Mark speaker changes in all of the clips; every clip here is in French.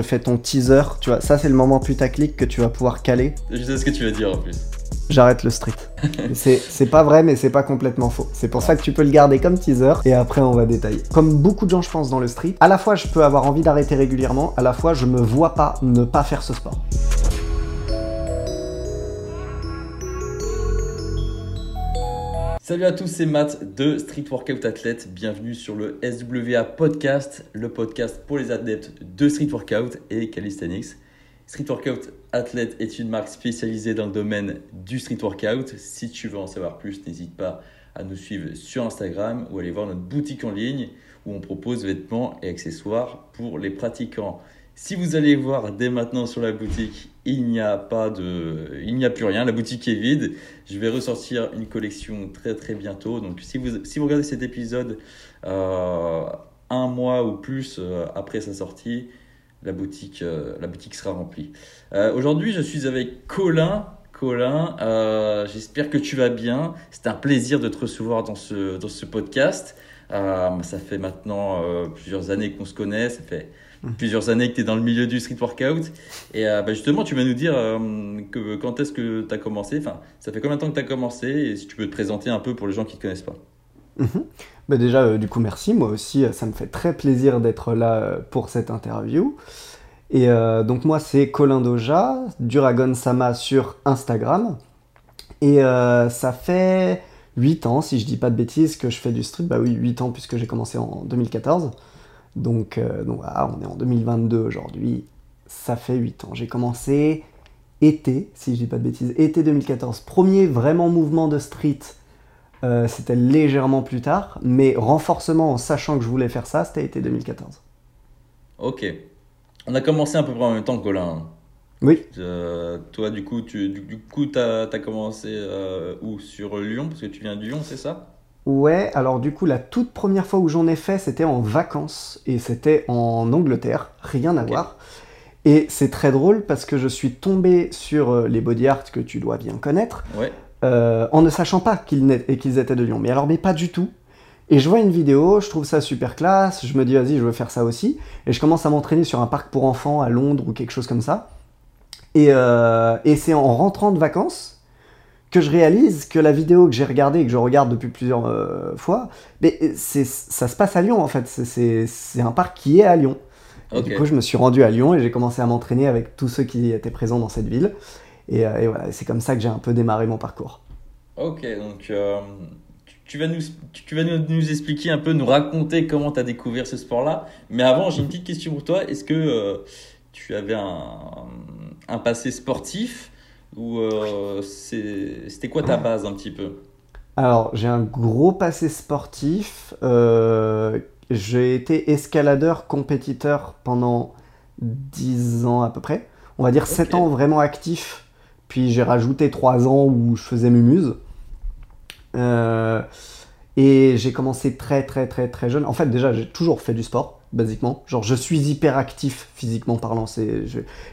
Speaker 1: te fais ton teaser, tu vois. Ça, c'est le moment putaclic que tu vas pouvoir caler.
Speaker 2: Je sais ce que tu vas dire en plus.
Speaker 1: J'arrête le street. c'est c'est pas vrai, mais c'est pas complètement faux. C'est pour ça que tu peux le garder comme teaser et après on va détailler. Comme beaucoup de gens, je pense, dans le street, à la fois je peux avoir envie d'arrêter régulièrement, à la fois je me vois pas ne pas faire ce sport.
Speaker 2: Salut à tous, c'est Matt de Street Workout Athlete. Bienvenue sur le SWA Podcast, le podcast pour les adeptes de Street Workout et Calisthenics. Street Workout Athlete est une marque spécialisée dans le domaine du street workout. Si tu veux en savoir plus, n'hésite pas à nous suivre sur Instagram ou aller voir notre boutique en ligne où on propose vêtements et accessoires pour les pratiquants. Si vous allez voir dès maintenant sur la boutique, il n'y a pas de, il n'y a plus rien. La boutique est vide. Je vais ressortir une collection très très bientôt. Donc si vous, si vous regardez cet épisode euh, un mois ou plus euh, après sa sortie, la boutique, euh, la boutique sera remplie. Aujourd'hui, je suis avec Colin. Colin, j'espère que tu vas bien. C'est un plaisir de te recevoir dans ce, dans ce podcast. Ça fait maintenant plusieurs années qu'on se connaît. Ça fait plusieurs années que tu es dans le milieu du street workout. Et euh, bah, justement, tu vas nous dire euh, que, quand est-ce que tu as commencé? Enfin, ça fait combien de temps que tu as commencé? Et si tu peux te présenter un peu pour les gens qui ne te connaissent pas.
Speaker 1: Bah déjà, euh, du coup, merci. Moi aussi, ça me fait très plaisir d'être là pour cette interview. Et donc, moi, c'est Colin Doja, Duragon Sama sur Instagram. Et ça fait 8 ans, si je dis pas de bêtises, que je fais du street. Bah oui, 8 ans, puisque j'ai commencé en 2014. Donc, euh, donc on est en 2022 aujourd'hui. Ça fait 8 ans. J'ai commencé été, si je dis pas de bêtises, été 2014. Premier vraiment mouvement de street. Euh, c'était légèrement plus tard, mais renforcement en sachant que je voulais faire ça, c'était été 2014.
Speaker 2: Ok. On a commencé à peu près en même temps, Colin.
Speaker 1: Oui,
Speaker 2: Euh, toi, du coup, tu du, du coup, t'as, t'as commencé euh, où? Sur Lyon? Parce que tu viens de Lyon, c'est ça?
Speaker 1: Ouais, alors du coup, la toute première fois où j'en ai fait, c'était en vacances, et c'était en Angleterre, rien à voir. Et c'est très drôle parce que je suis tombé sur euh, les body art que tu dois bien connaître,
Speaker 2: Ouais.
Speaker 1: euh, en ne sachant pas qu'ils qu'ils étaient de Lyon. Mais alors, mais pas du tout. Et je vois une vidéo, je trouve ça super classe, je me dis vas-y, je veux faire ça aussi. Et je commence à m'entraîner sur un parc pour enfants à Londres ou quelque chose comme ça. Et, euh, et c'est en rentrant de vacances que je réalise que la vidéo que j'ai regardée et que je regarde depuis plusieurs euh, fois, mais c'est, ça se passe à Lyon en fait. C'est, un parc qui est à Lyon. Et du coup, je me suis rendu à Lyon et j'ai commencé à m'entraîner avec tous ceux qui étaient présents dans cette ville. Et, euh, et voilà, c'est comme ça que j'ai un peu démarré mon parcours.
Speaker 2: Ok, donc euh, tu, vas, nous, tu, tu vas nous, nous expliquer un peu, nous raconter comment tu as découvert ce sport-là. Mais avant, j'ai une petite question pour toi. Est-ce que euh, tu avais un, un passé sportif ou euh, c'était quoi ta base un petit peu?
Speaker 1: Alors, j'ai un gros passé sportif. Euh, j'ai été escaladeur compétiteur pendant 10 ans à peu près. On va dire 7
Speaker 2: Ok.
Speaker 1: ans vraiment actif. Puis j'ai rajouté 3 ans où je faisais mumuse. Euh, et j'ai commencé très très très très jeune. En fait, déjà, j'ai toujours fait du sport, basiquement. Genre, je suis hyper actif physiquement parlant.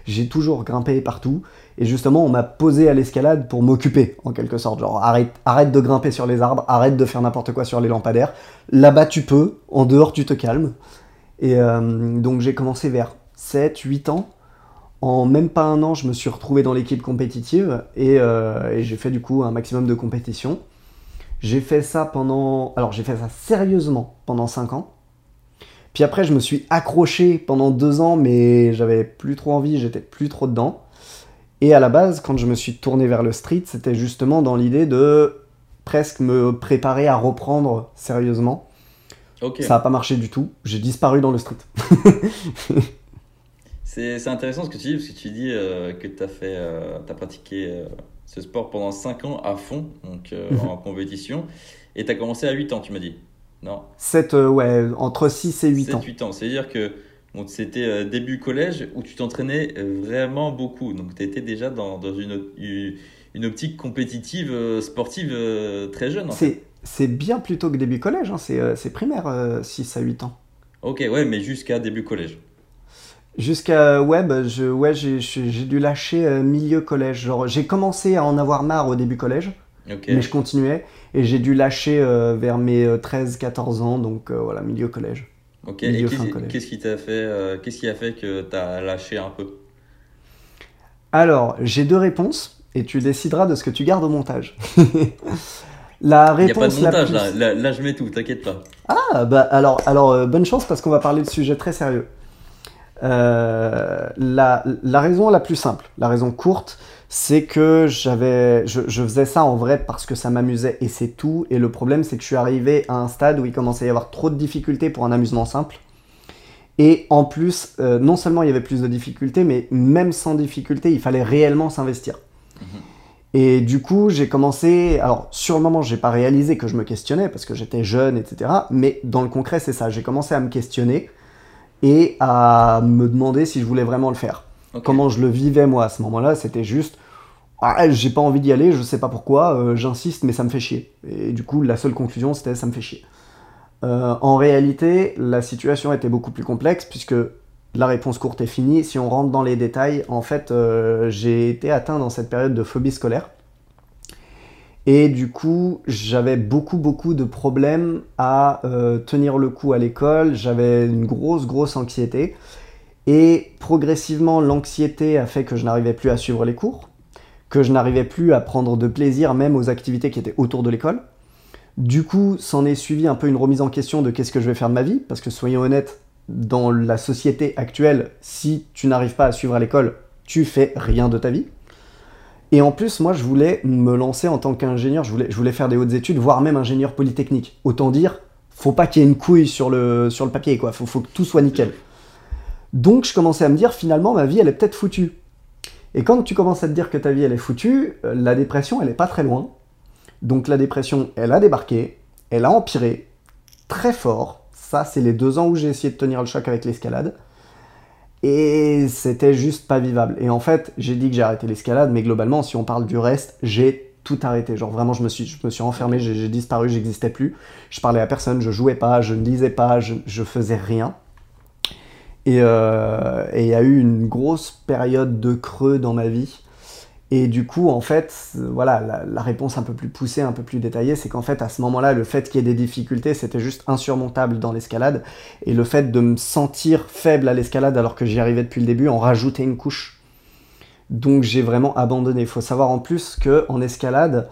Speaker 1: J'ai toujours grimpé partout. Et justement, on m'a posé à l'escalade pour m'occuper, en quelque sorte. Genre, arrête, arrête de grimper sur les arbres, arrête de faire n'importe quoi sur les lampadaires. Là-bas, tu peux. En dehors, tu te calmes. Et euh, donc, j'ai commencé vers 7, 8 ans. En même pas un an, je me suis retrouvé dans l'équipe compétitive et, euh, et j'ai fait du coup un maximum de compétition. J'ai fait ça pendant. Alors, j'ai fait ça sérieusement pendant 5 ans. Puis après, je me suis accroché pendant 2 ans, mais j'avais plus trop envie, j'étais plus trop dedans. Et à la base, quand je me suis tourné vers le street, c'était justement dans l'idée de presque me préparer à reprendre sérieusement.
Speaker 2: Ok,
Speaker 1: Ça n'a pas marché du tout. J'ai disparu dans le street.
Speaker 2: c'est intéressant ce que tu dis parce que tu dis euh, que tu as, fait, euh, pratiqué euh, ce sport pendant 5 ans à fond, donc euh,
Speaker 1: Mhm.
Speaker 2: en compétition. Et tu as commencé à 8 ans, tu m'as dit Non?
Speaker 1: 7, euh, ouais, entre 6 et 8 ans.
Speaker 2: 7-8 ans. C'est-à-dire que bon, c'était euh, début collège où tu t'entraînais euh, vraiment beaucoup. Donc tu étais déjà dans, dans une, une, optique compétitive, euh, sportive très jeune. En fait.
Speaker 1: C'est, bien plus tôt que début collège, hein, c'est, c'est primaire, euh, 6 à 8 ans.
Speaker 2: Ok, ouais, mais jusqu'à début collège.
Speaker 1: Jusqu'à ouais, bah, je, ouais j'ai, dû lâcher euh, milieu collège. Genre, j'ai commencé à en avoir marre au début collège, mais je continuais. Et j'ai dû lâcher euh, vers mes 13-14 ans, donc euh, voilà, milieu collège.
Speaker 2: Ok, et qu'est-ce qui t'a fait, euh, qu'est-ce qui a fait que tu as lâché un peu?
Speaker 1: Alors, j'ai deux réponses et tu décideras de ce que tu gardes au montage. la réponse
Speaker 2: Il n'y a pas de montage là. là, je mets tout, t'inquiète pas.
Speaker 1: Ah, bah alors, alors euh, bonne chance parce qu'on va parler de sujets très sérieux. Euh, la, la, raison la plus simple, la raison courte, c'est que j'avais, je, je, faisais ça en vrai parce que ça m'amusait et c'est tout. Et le problème, c'est que je suis arrivé à un stade où il commençait à y avoir trop de difficultés pour un amusement simple. Et en plus, euh, non seulement il y avait plus de difficultés, mais même sans difficulté, il fallait réellement s'investir. Mhm. Et du coup, j'ai commencé. Alors, sur le moment, j'ai pas réalisé que je me questionnais parce que j'étais jeune, etc. Mais dans le concret, c'est ça. J'ai commencé à me questionner et à me demander si je voulais vraiment le faire. Comment je le vivais moi à ce moment-là, c'était juste ah, j'ai pas envie d'y aller, je sais pas pourquoi, euh, j'insiste, mais ça me fait chier. Et du coup, la seule conclusion, c'était ça me fait chier. Euh, en réalité, la situation était beaucoup plus complexe, puisque la réponse courte est finie. Si on rentre dans les détails, en fait, euh, j'ai été atteint dans cette période de phobie scolaire. Et du coup, j'avais beaucoup, beaucoup de problèmes à tenir le coup à l'école. J'avais une grosse, grosse anxiété. Et progressivement, l'anxiété a fait que je n'arrivais plus à suivre les cours que je n'arrivais plus à prendre de plaisir même aux activités qui étaient autour de l'école. Du coup, s'en est suivi un peu une remise en question de qu'est-ce que je vais faire de ma vie, parce que soyons honnêtes, dans la société actuelle, si tu n'arrives pas à suivre à l'école, tu fais rien de ta vie. Et en plus, moi, je voulais me lancer en tant qu'ingénieur, je voulais, faire des hautes études, voire même ingénieur polytechnique. Autant dire, faut pas qu'il y ait une couille sur le, sur le papier, quoi. Faut, faut que tout soit nickel. Donc, je commençais à me dire, finalement, ma vie, elle est peut-être foutue. Et quand tu commences à te dire que ta vie elle est foutue, euh, la dépression elle est pas très loin. Donc la dépression elle a débarqué, elle a empiré très fort. Ça c'est les deux ans où j'ai essayé de tenir le choc avec l'escalade. Et c'était juste pas vivable. Et en fait, j'ai dit que j'ai arrêté l'escalade, mais globalement, si on parle du reste, j'ai tout arrêté. Genre vraiment, je me suis, je me suis enfermé, j'ai disparu, j'existais plus. Je parlais à personne, je jouais pas, je ne lisais pas, je, je faisais rien. Euh, et il y a eu une grosse période de creux dans ma vie. Et du coup, en fait, voilà, la, réponse un peu plus poussée, un peu plus détaillée, c'est qu'en fait, à ce moment-là, le fait qu'il y ait des difficultés, c'était juste insurmontable dans l'escalade. Et le fait de me sentir faible à l'escalade alors que j'y arrivais depuis le début, en rajoutait une couche. Donc j'ai vraiment abandonné. Il faut savoir en plus que en escalade,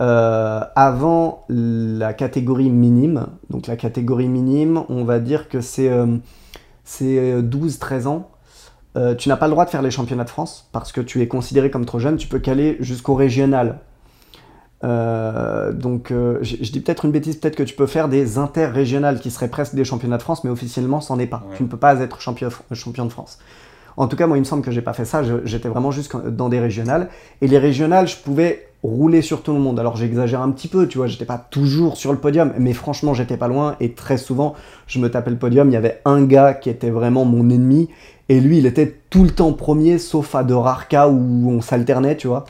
Speaker 1: euh, avant la catégorie minime, donc la catégorie minime, on va dire que c'est euh, c'est 12-13 ans, euh, tu n'as pas le droit de faire les championnats de France parce que tu es considéré comme trop jeune, tu peux caler jusqu'au régional. Euh, donc euh, je, dis peut-être une bêtise, peut-être que tu peux faire des interrégionales qui seraient presque des championnats de France, mais officiellement c'en est pas. Tu ne peux pas être champion, champion de France. En tout cas, moi, il me semble que j'ai pas fait ça. J'étais vraiment juste dans des régionales. Et les régionales, je pouvais rouler sur tout le monde. Alors j'exagère un petit peu, tu vois, j'étais pas toujours sur le podium, mais franchement, j'étais pas loin. Et très souvent, je me tapais le podium. Il y avait un gars qui était vraiment mon ennemi. Et lui, il était tout le temps premier, sauf à de rares cas où on s'alternait, tu vois.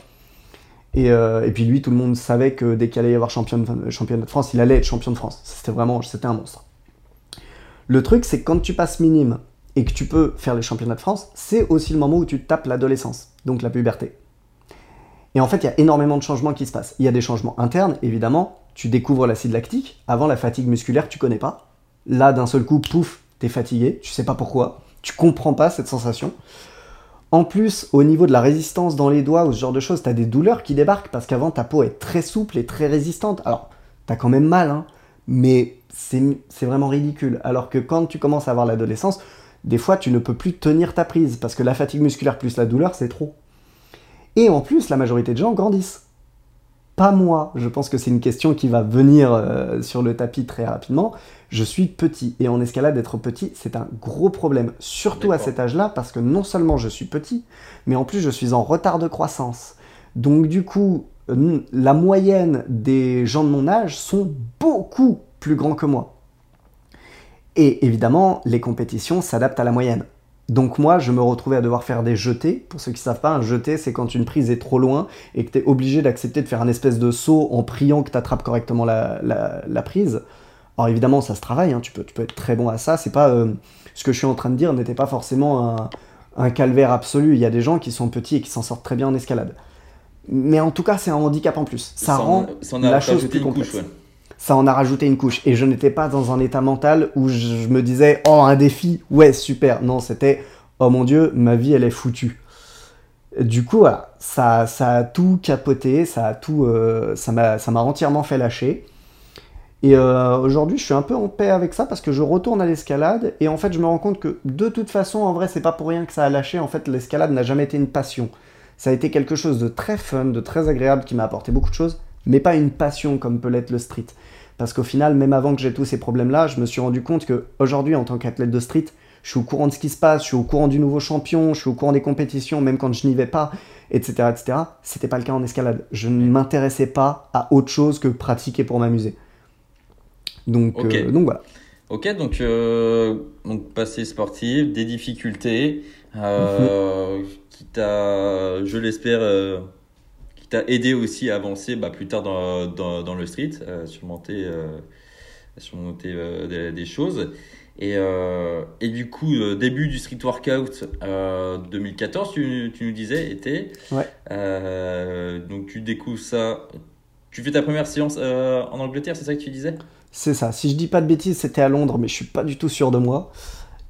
Speaker 1: Et, euh, et, puis lui, tout le monde savait que dès qu'il allait y avoir championnat de France, il allait être champion de France. C'était vraiment, c'était un monstre. Le truc, c'est que quand tu passes minime et que tu peux faire les championnats de France, c'est aussi le moment où tu tapes l'adolescence, donc la puberté. Et en fait, il y a énormément de changements qui se passent. Il y a des changements internes, évidemment. Tu découvres l'acide lactique. Avant, la fatigue musculaire, tu connais pas. Là, d'un seul coup, pouf, t'es fatigué. Tu sais pas pourquoi. Tu comprends pas cette sensation. En plus, au niveau de la résistance dans les doigts ou ce genre de choses, tu as des douleurs qui débarquent parce qu'avant ta peau est très souple et très résistante. Alors, tu as quand même mal, hein, mais c'est vraiment ridicule. Alors que quand tu commences à avoir l'adolescence, des fois tu ne peux plus tenir ta prise parce que la fatigue musculaire plus la douleur, c'est trop. Et en plus, la majorité de gens grandissent. Pas moi, je pense que c'est une question qui va venir euh, sur le tapis très rapidement. Je suis petit et en escalade, être petit, c'est un gros problème, surtout à cet âge-là, parce que non seulement je suis petit, mais en plus je suis en retard de croissance. Donc du coup, la moyenne des gens de mon âge sont beaucoup plus grands que moi. Et évidemment, les compétitions s'adaptent à la moyenne. Donc moi, je me retrouvais à devoir faire des jetés. Pour ceux qui ne savent pas, un jeté, c'est quand une prise est trop loin et que tu es obligé d'accepter de faire un espèce de saut en priant que tu attrapes correctement la, prise. Alors évidemment, ça se travaille, hein. tu, peux, tu peux être très bon à ça. C'est pas euh, ce que je suis en train de dire n'était pas forcément un, calvaire absolu. Il y a des gens qui sont petits et qui s'en sortent très bien en escalade. Mais en tout cas, c'est un handicap en plus. Ça, rend la chose plus complexe. Ça en a rajouté une couche. Et je n'étais pas dans un état mental où je me disais, oh, un défi, ouais, super. Non, c'était, oh mon dieu, ma vie, elle est foutue. Du coup, voilà, ça, ça a tout capoté, ça a tout, euh, ça m'a entièrement fait lâcher. Et euh, aujourd'hui, je suis un peu en paix avec ça parce que je retourne à l'escalade et en fait, je me rends compte que de toute façon, en vrai, c'est pas pour rien que ça a lâché. En fait, l'escalade n'a jamais été une passion. Ça a été quelque chose de très fun, de très agréable qui m'a apporté beaucoup de choses, mais pas une passion comme peut l'être le street. Parce qu'au final, même avant que j'ai tous ces problèmes-là, je me suis rendu compte que aujourd'hui, en tant qu'athlète de street, je suis au courant de ce qui se passe, je suis au courant du nouveau champion, je suis au courant des compétitions, même quand je n'y vais pas, etc., etc. C'était pas le cas en escalade. Je ne m'intéressais pas à autre chose que pratiquer pour m'amuser. Donc, euh, donc voilà.
Speaker 2: Ok, donc, euh, donc passé sportif, des difficultés, euh, qui t'a, je l'espère, qui t'a aidé aussi à avancer bah, plus tard dans, dans, dans le street, surmonter, surmonter des, des, choses. Et, et, du coup, début du street workout 2014, tu, tu, nous disais, était.
Speaker 1: Ouais.
Speaker 2: donc tu découvres ça. Tu fais ta première séance en Angleterre, c'est ça que tu disais?
Speaker 1: C'est ça. Si je dis pas de bêtises, c'était à Londres, mais je suis pas du tout sûr de moi.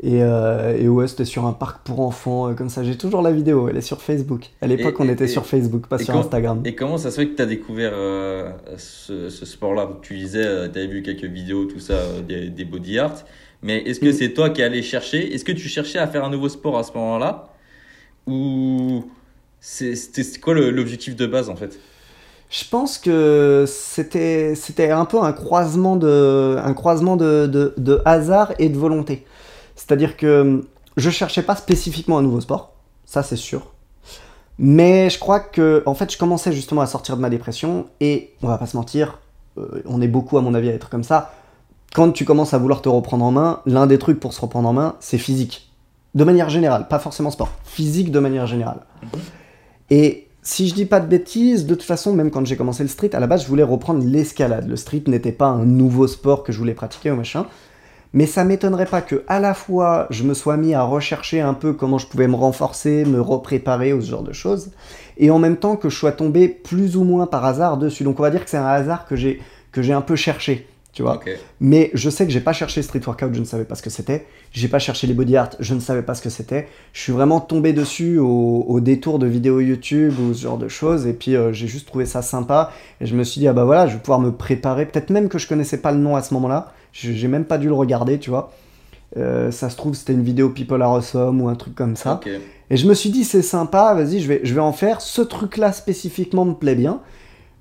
Speaker 1: Et, euh, et ouais, c'était sur un parc pour enfants, euh, comme ça. J'ai toujours la vidéo, elle est sur Facebook. À l'époque, on était sur Facebook, pas sur Instagram.
Speaker 2: Et comment ça se fait que tu as découvert euh, ce, sport-là? Tu disais, tu avais vu quelques vidéos, tout ça, des, des, body art. Mais est-ce que mm. c'est toi qui allais chercher? Est-ce que tu cherchais à faire un nouveau sport à ce moment-là? Ou c'était quoi l'objectif de base en fait?
Speaker 1: Je pense que c'était, c'était un peu un croisement, de, un croisement de, de, hasard et de volonté. C'est-à-dire que je cherchais pas spécifiquement un nouveau sport, ça c'est sûr. Mais je crois que, en fait, je commençais justement à sortir de ma dépression et on va pas se mentir, euh, on est beaucoup à mon avis à être comme ça. Quand tu commences à vouloir te reprendre en main, l'un des trucs pour se reprendre en main, c'est physique. De manière générale, pas forcément sport, physique de manière générale. Et si je dis pas de bêtises, de toute façon, même quand j'ai commencé le street, à la base, je voulais reprendre l'escalade. Le street n'était pas un nouveau sport que je voulais pratiquer ou machin. Mais ça m'étonnerait pas que, à la fois, je me sois mis à rechercher un peu comment je pouvais me renforcer, me repréparer ou ce genre de choses, et en même temps que je sois tombé plus ou moins par hasard dessus. Donc on va dire que c'est un hasard que j'ai que j'ai un peu cherché tu vois. Mais je sais que j'ai pas cherché street workout, je ne savais pas ce que c'était. J'ai pas cherché les body art, je ne savais pas ce que c'était. Je suis vraiment tombé dessus au, détour de vidéos YouTube ou ce genre de choses. Et puis euh, j'ai juste trouvé ça sympa. Et je me suis dit, ah bah voilà, je vais pouvoir me préparer. Peut-être même que je connaissais pas le nom à ce moment-là. J'ai même pas dû le regarder, tu vois. Euh, ça se trouve, c'était une vidéo People Are Awesome ou un truc comme ça. Et je me suis dit, c'est sympa, vas-y, je vais, je vais en faire. Ce truc-là spécifiquement me plaît bien.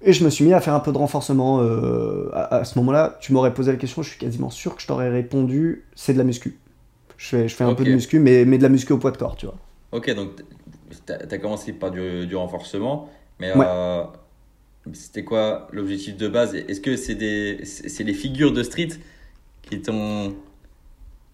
Speaker 1: Et je me suis mis à faire un peu de renforcement. Euh, à, ce moment-là, tu m'aurais posé la question, je suis quasiment sûr que je t'aurais répondu, c'est de la muscu. Je fais, je fais un peu de muscu, mais, mais de la muscu au poids de corps, tu vois.
Speaker 2: Ok, donc tu as, commencé par du, du renforcement, mais euh, c'était quoi l'objectif de base? Est-ce que c'est c'est les figures de street qui t'ont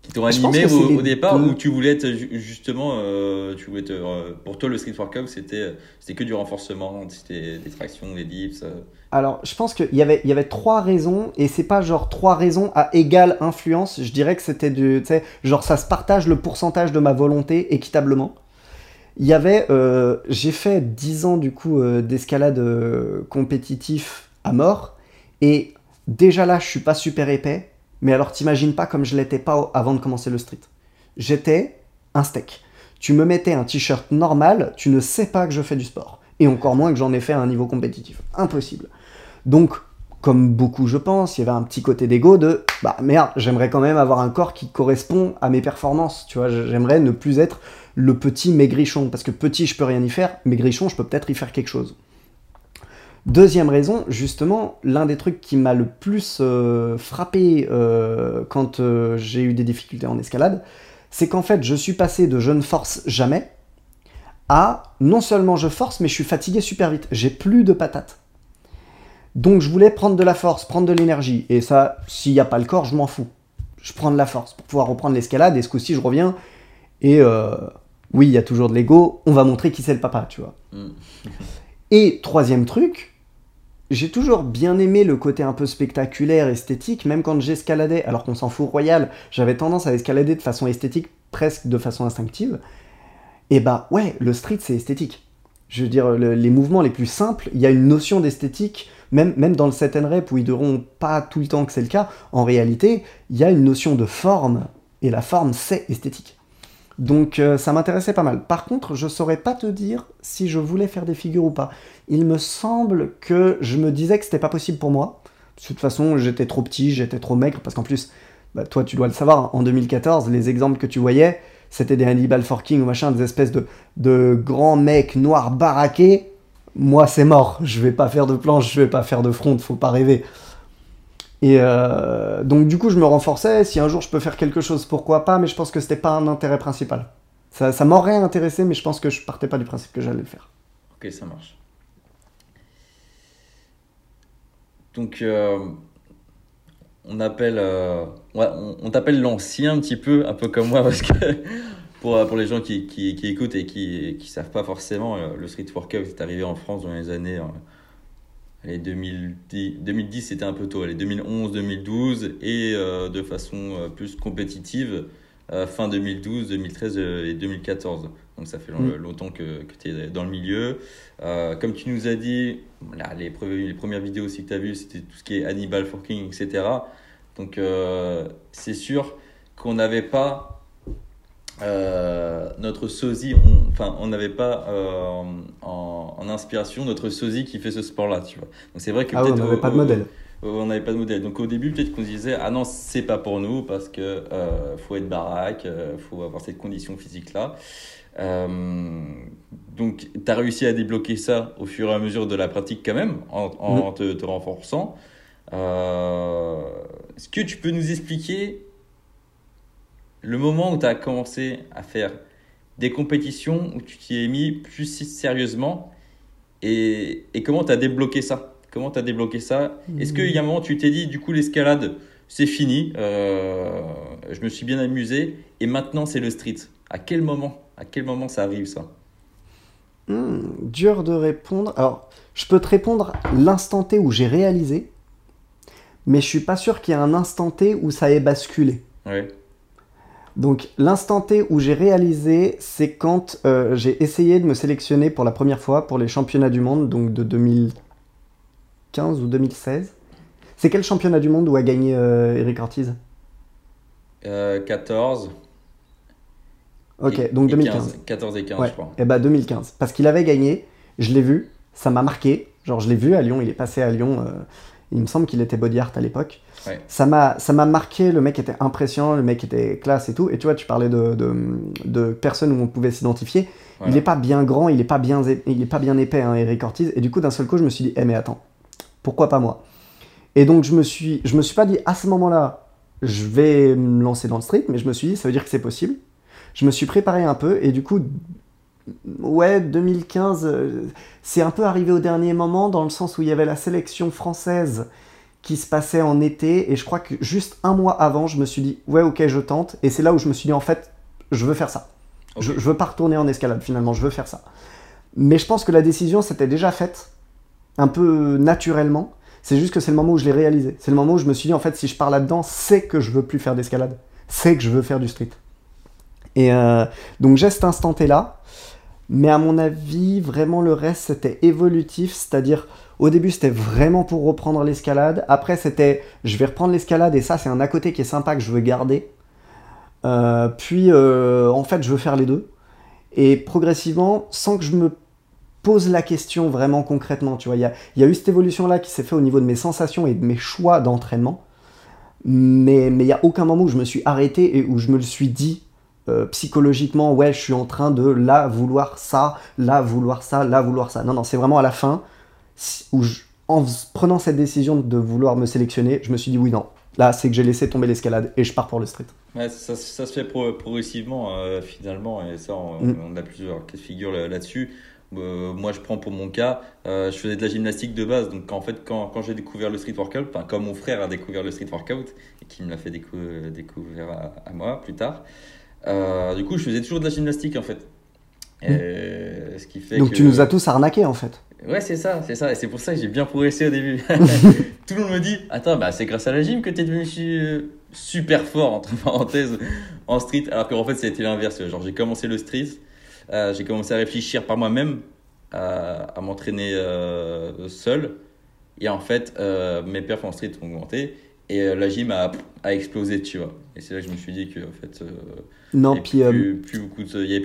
Speaker 2: qui t'ont animé au, départ ou tu voulais être justement euh, tu voulais euh, pour toi le street workout c'était c'était que du renforcement c'était des tractions des dips euh.
Speaker 1: alors je pense qu'il y avait il y avait trois raisons et c'est pas genre trois raisons à égale influence. Je dirais que c'était du tu sais genre ça se partage le pourcentage de ma volonté équitablement. Il y avait j'ai fait 10 ans du coup d'escalade compétitif à mort et déjà là je suis pas super épais mais alors t'imagines pas comme je l'étais pas avant de commencer le street. J'étais un steak. Tu me mettais un t-shirt normal, tu ne sais pas que je fais du sport. Et encore moins que j'en ai fait à un niveau compétitif. Impossible. Donc, comme beaucoup je pense, il y avait un petit côté d'ego de bah merde, j'aimerais quand même avoir un corps qui correspond à mes performances. Tu vois, j'aimerais ne plus être le petit maigrichon. Parce que petit, je peux rien y faire. Maigrichon, je peux peut-être y faire quelque chose. Deuxième raison, justement, l'un des trucs qui m'a le plus euh, frappé euh, quand euh, j'ai eu des difficultés en escalade, c'est qu'en fait, je suis passé de je ne force jamais à non seulement je force, mais je suis fatigué super vite. J'ai plus de patates. Donc je voulais prendre de la force, prendre de l'énergie. Et ça, s'il n'y a pas le corps, je m'en fous. Je prends de la force pour pouvoir reprendre l'escalade. Et ce coup-ci, je reviens. Et oui, il y a toujours de l'ego. On va montrer qui c'est le papa, tu vois. Et troisième truc, j'ai toujours bien aimé le côté un peu spectaculaire, esthétique, même quand j'escaladais, alors qu'on s'en fout royal, j'avais tendance à escalader de façon esthétique, presque de façon instinctive. Et bah ouais, le street c'est esthétique. je veux dire, les mouvements les plus simples, il y a une notion d'esthétique, même, même dans le set and rep où ils ne diront pas tout le temps que c'est le cas, en réalité, il y a une notion de forme, et la forme, c'est esthétique. Donc euh, ça m'intéressait pas mal. Par contre, je saurais pas te dire si je voulais faire des figures ou pas. Il me semble que je me disais que c'était pas possible pour moi. De toute façon, j'étais trop petit, j'étais trop maigre, parce qu'en plus, bah, toi tu dois le savoir, en 2014, les exemples que tu voyais, c'était des Hannibal Forking ou machin, des espèces de, de grands mecs noirs baraqués. Moi, c'est mort. Je vais pas faire de planche, je vais pas faire de front, faut pas rêver. Et euh, donc, du coup, je me renforçais. Si un jour je peux faire quelque chose, pourquoi pas, mais je pense que c'était pas un intérêt principal. Ça, ça m'aurait intéressé, mais je pense que je partais pas du principe que j'allais le faire.
Speaker 2: Ok, ça marche. Donc, euh, on appelle, euh, on, t'appelle l'ancien un petit peu, un peu comme moi, parce que pour, pour les gens qui, qui, qui écoutent et qui ne savent pas forcément, le street workout est arrivé en France dans les années les 2010, 2010 c'était un peu tôt, les 2011, 2012 et de façon plus compétitive fin 2012, 2013 et 2014. Donc ça fait mm. longtemps que, que tu es dans le milieu. comme tu nous as dit, les, les, premières vidéos aussi que tu as vues, c'était tout ce qui est Hannibal Forking, etc. Donc euh, c'est sûr qu'on n'avait pas euh, notre sosie, enfin on n'avait pas euh, en, inspiration notre sosie qui fait ce sport-là, tu vois. Donc c'est vrai que
Speaker 1: ah on n'avait pas de modèle.
Speaker 2: on n'avait pas de modèle. Donc au début peut-être qu'on se disait ah non c'est pas pour nous parce que faut être baraque, faut avoir cette condition physique là. donc, tu as réussi à débloquer ça au fur et à mesure de la pratique quand même, en, en te, te, renforçant. Euh, est-ce que tu peux nous expliquer le moment où tu as commencé à faire des compétitions, où tu t'y es mis plus sérieusement. Et, et comment tu as débloqué ça? Comment tu as débloqué ça? Est-ce qu'il y a un moment tu t'es dit, du coup, l'escalade, c'est fini, euh, je me suis bien amusé et maintenant c'est le street? À quel moment À quel moment ça arrive ça?
Speaker 1: Hmm, Dur de répondre. Alors, je peux te répondre l'instant T où j'ai réalisé mais je suis pas sûr qu'il y ait un instant T où ça ait basculé. Donc l'instant T où j'ai réalisé, c'est quand euh, j'ai essayé de me sélectionner pour la première fois pour les championnats du monde, donc de 2015 ou 2016. C'est quel championnat du monde où a gagné euh, Eric Ortiz?
Speaker 2: 14.
Speaker 1: Euh, ok, donc 2015.
Speaker 2: 14 et 15, je crois.
Speaker 1: Et bah 2015. Parce qu'il avait gagné, je l'ai vu, ça m'a marqué. Genre, je l'ai vu à Lyon, il est passé à Lyon il me semble qu'il était body art à l'époque. Ça m'a marqué, le mec était impressionnant, le mec était classe et tout. Et tu vois, tu parlais de, de, personnes où on pouvait s'identifier. Il n'est pas bien grand, il n'est pas, bien, il est pas bien épais, hein, Eric Ortiz. Et du coup, d'un seul coup, je me suis dit, eh mais attends, pourquoi pas moi? Et donc, je me suis, je me suis pas dit, à ce moment-là, je vais me lancer dans le street, mais je me suis dit, ça veut dire que c'est possible. Je me suis préparé un peu, et du coup, ouais, 2015, euh, c'est un peu arrivé au dernier moment dans le sens où il y avait la sélection française qui se passait en été et je crois que juste un mois avant, je me suis dit ouais, ok, je tente et c'est là où je me suis dit en fait, je veux faire ça. Je, je veux pas retourner en escalade finalement, je veux faire ça. Mais je pense que la décision s'était déjà faite un peu naturellement. C'est juste que c'est le moment où je l'ai réalisé. C'est le moment où je me suis dit en fait, si je pars là-dedans, c'est que je veux plus faire d'escalade. C'est que je veux faire du street. Et euh, donc j'ai cet instant là mais à mon avis, vraiment le reste c'était évolutif, c'est-à-dire au début c'était vraiment pour reprendre l'escalade, après c'était je vais reprendre l'escalade et ça c'est un à côté qui est sympa que je veux garder. Euh, puis euh, en fait je veux faire les deux. Et progressivement, sans que je me pose la question vraiment concrètement, tu vois, il y a, eu cette évolution-là qui s'est fait au niveau de mes sensations et de mes choix d'entraînement. Mais il n'y a aucun moment où je me suis arrêté et où je me le suis dit, euh, psychologiquement, ouais, je suis en train de là vouloir ça, là vouloir ça, là vouloir ça. Non, non, c'est vraiment à la fin où, en prenant cette décision de vouloir me sélectionner, je me suis dit oui, non. Là, c'est que j'ai laissé tomber l'escalade et je pars pour le street.
Speaker 2: ça, se fait progressivement euh, finalement, et ça, on, mm. a plusieurs cas de figure là-dessus. Euh, moi, je prends pour mon cas, je faisais de la gymnastique de base. Donc, en fait, quand, quand j'ai découvert le street workout, enfin, comme mon frère a découvert le street workout et qui me l'a fait découvrir à, moi plus tard, euh, du coup, je faisais toujours de la gymnastique en fait.
Speaker 1: Ce qui fait Donc tu nous as tous arnaqués en fait.
Speaker 2: Ouais, c'est ça, c'est ça. Et c'est pour ça que j'ai bien progressé au début. Tout le monde me dit Attends, bah, c'est grâce à la gym que tu es devenu super fort, entre parenthèses, en street. Alors qu'en fait, c'était l'inverse. Genre, j'ai commencé le street, euh, j'ai commencé à réfléchir par moi-même à, à m'entraîner euh, seul. Et en fait, euh, mes perfs en street ont augmenté. Et euh, la gym a, a explosé, tu vois. Et c'est là que je me suis dit que, en fait, euh,
Speaker 1: Non,
Speaker 2: il n'y avait,
Speaker 1: euh,
Speaker 2: avait plus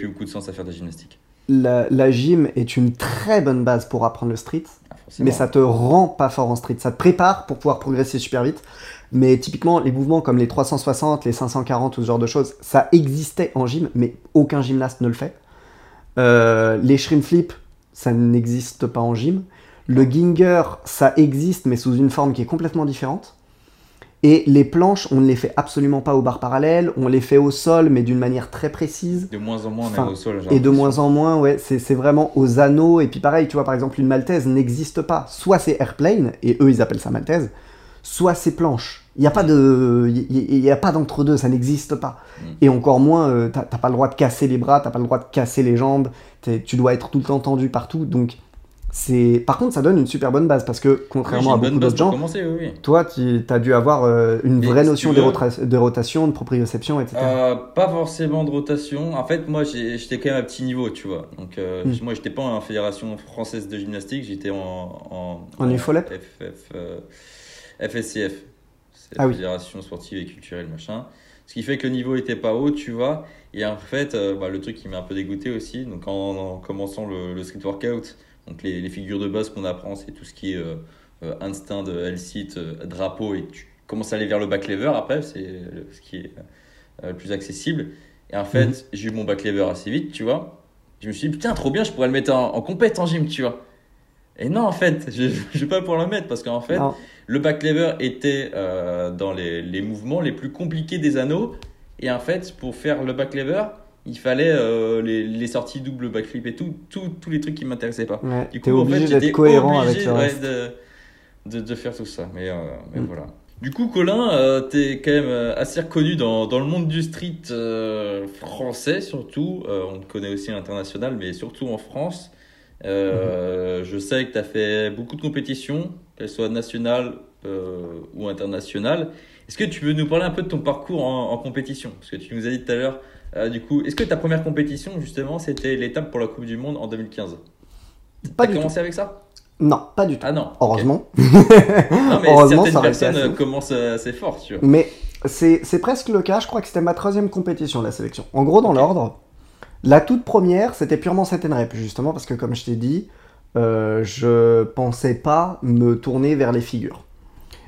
Speaker 2: beaucoup de sens à faire de la gymnastique.
Speaker 1: la, la gym est une très bonne base pour apprendre le street,
Speaker 2: Ah,
Speaker 1: mais ça te rend pas fort en street. Ça te prépare pour pouvoir progresser super vite. Mais typiquement, les mouvements comme les 360, les 540 ou ce genre de choses, ça existait en gym, mais aucun gymnaste ne le fait. Euh, les shrimp flip, ça n'existe pas en gym. Le ginger, ça existe, mais sous une forme qui est complètement différente. Et les planches, on ne les fait absolument pas aux barres parallèles, on les fait au sol, mais d'une manière très précise.
Speaker 2: De moins en moins,
Speaker 1: Enfin,
Speaker 2: même au sol.
Speaker 1: Et de moins en moins, ouais, c'est vraiment aux anneaux. Et puis pareil, tu vois, par exemple, une maltaise n'existe pas. Soit c'est airplane, et eux, ils appellent ça maltaise, soit c'est planche. Il n'y a pas de, il y a pas d'entre-deux, ça n'existe pas.
Speaker 2: Mm.
Speaker 1: Et encore moins, euh, t'as pas le droit de casser les bras, t'as pas le droit de casser les jambes. Tu dois être tout le temps tendu partout. Donc, c'est. Par contre, ça donne une super bonne base parce que
Speaker 2: Oui,
Speaker 1: contrairement à
Speaker 2: une bonne
Speaker 1: beaucoup
Speaker 2: base
Speaker 1: d'autres gens,
Speaker 2: commencer, oui, oui.
Speaker 1: toi, tu as dû avoir euh, une
Speaker 2: Mais
Speaker 1: vraie
Speaker 2: si
Speaker 1: notion rota- de rotation, de proprioception, etc.
Speaker 2: Euh, pas forcément de rotation. En fait, moi, j'étais quand même à petit niveau, tu vois. Donc, euh,
Speaker 1: Mm.
Speaker 2: moi, j'étais pas en fédération française de gymnastique, j'étais en, en,
Speaker 1: En
Speaker 2: FF, euh, FSCF. C'est la
Speaker 1: Ah oui.
Speaker 2: fédération sportive et culturelle, machin. Ce qui fait que le niveau était pas haut, tu vois. Et en fait, euh, bah, le truc qui m'a un peu dégoûté aussi, donc en, en commençant le, le street workout, donc les, les figures de base qu'on apprend, c'est tout ce qui est euh, euh, handstand, L-sit, euh, drapeau, et tu commences à aller vers le back lever après, c'est ce qui est le plus accessible. Et en fait,
Speaker 1: Mhm.
Speaker 2: j'ai eu mon back lever assez vite, tu vois. Je me suis dit, putain, trop bien, je pourrais le mettre en, en compète en gym, tu vois. Et non, en fait, je ne vais pas pouvoir le mettre parce qu'en fait,
Speaker 1: Non.
Speaker 2: le back lever était euh, dans les, les mouvements les plus compliqués des anneaux. Et en fait, pour faire le back lever, il fallait euh, les, les sorties double backflip et tout, tous les trucs qui m'intéressaient pas.
Speaker 1: Ouais,
Speaker 2: Du coup, en
Speaker 1: obligé
Speaker 2: fait, j'étais
Speaker 1: cohérent
Speaker 2: obligé,
Speaker 1: avec
Speaker 2: ouais, de, de, de faire tout ça. Mais, euh, mais
Speaker 1: Mm.
Speaker 2: voilà. Du coup, Colin, euh, t'es quand même euh, assez reconnu dans, dans le monde du street français, surtout. On te connaît aussi à l'international, mais surtout en France. Euh, Je sais que tu as fait beaucoup de compétitions, qu'elles soient nationales ou internationales. Est-ce que tu veux nous parler un peu de ton parcours en, en compétition? Parce que tu nous as dit tout à l'heure, euh, du coup, est-ce que ta première compétition, justement, c'était l'étape pour la Coupe du Monde en 2015
Speaker 1: Pas
Speaker 2: T'as
Speaker 1: du tout.
Speaker 2: commencé avec ça?
Speaker 1: Non, pas du tout.
Speaker 2: Ah non.
Speaker 1: Heureusement.
Speaker 2: Non, mais
Speaker 1: Heureusement,
Speaker 2: certaines personnes
Speaker 1: assez.
Speaker 2: euh, commencent euh, assez fort, tu vois.
Speaker 1: Mais c'est presque le cas, je crois que c'était ma troisième compétition de la sélection. En gros, dans l'ordre, la toute première, c'était purement set and rep, justement, parce que comme je t'ai dit, euh, je pensais pas me tourner vers les figures.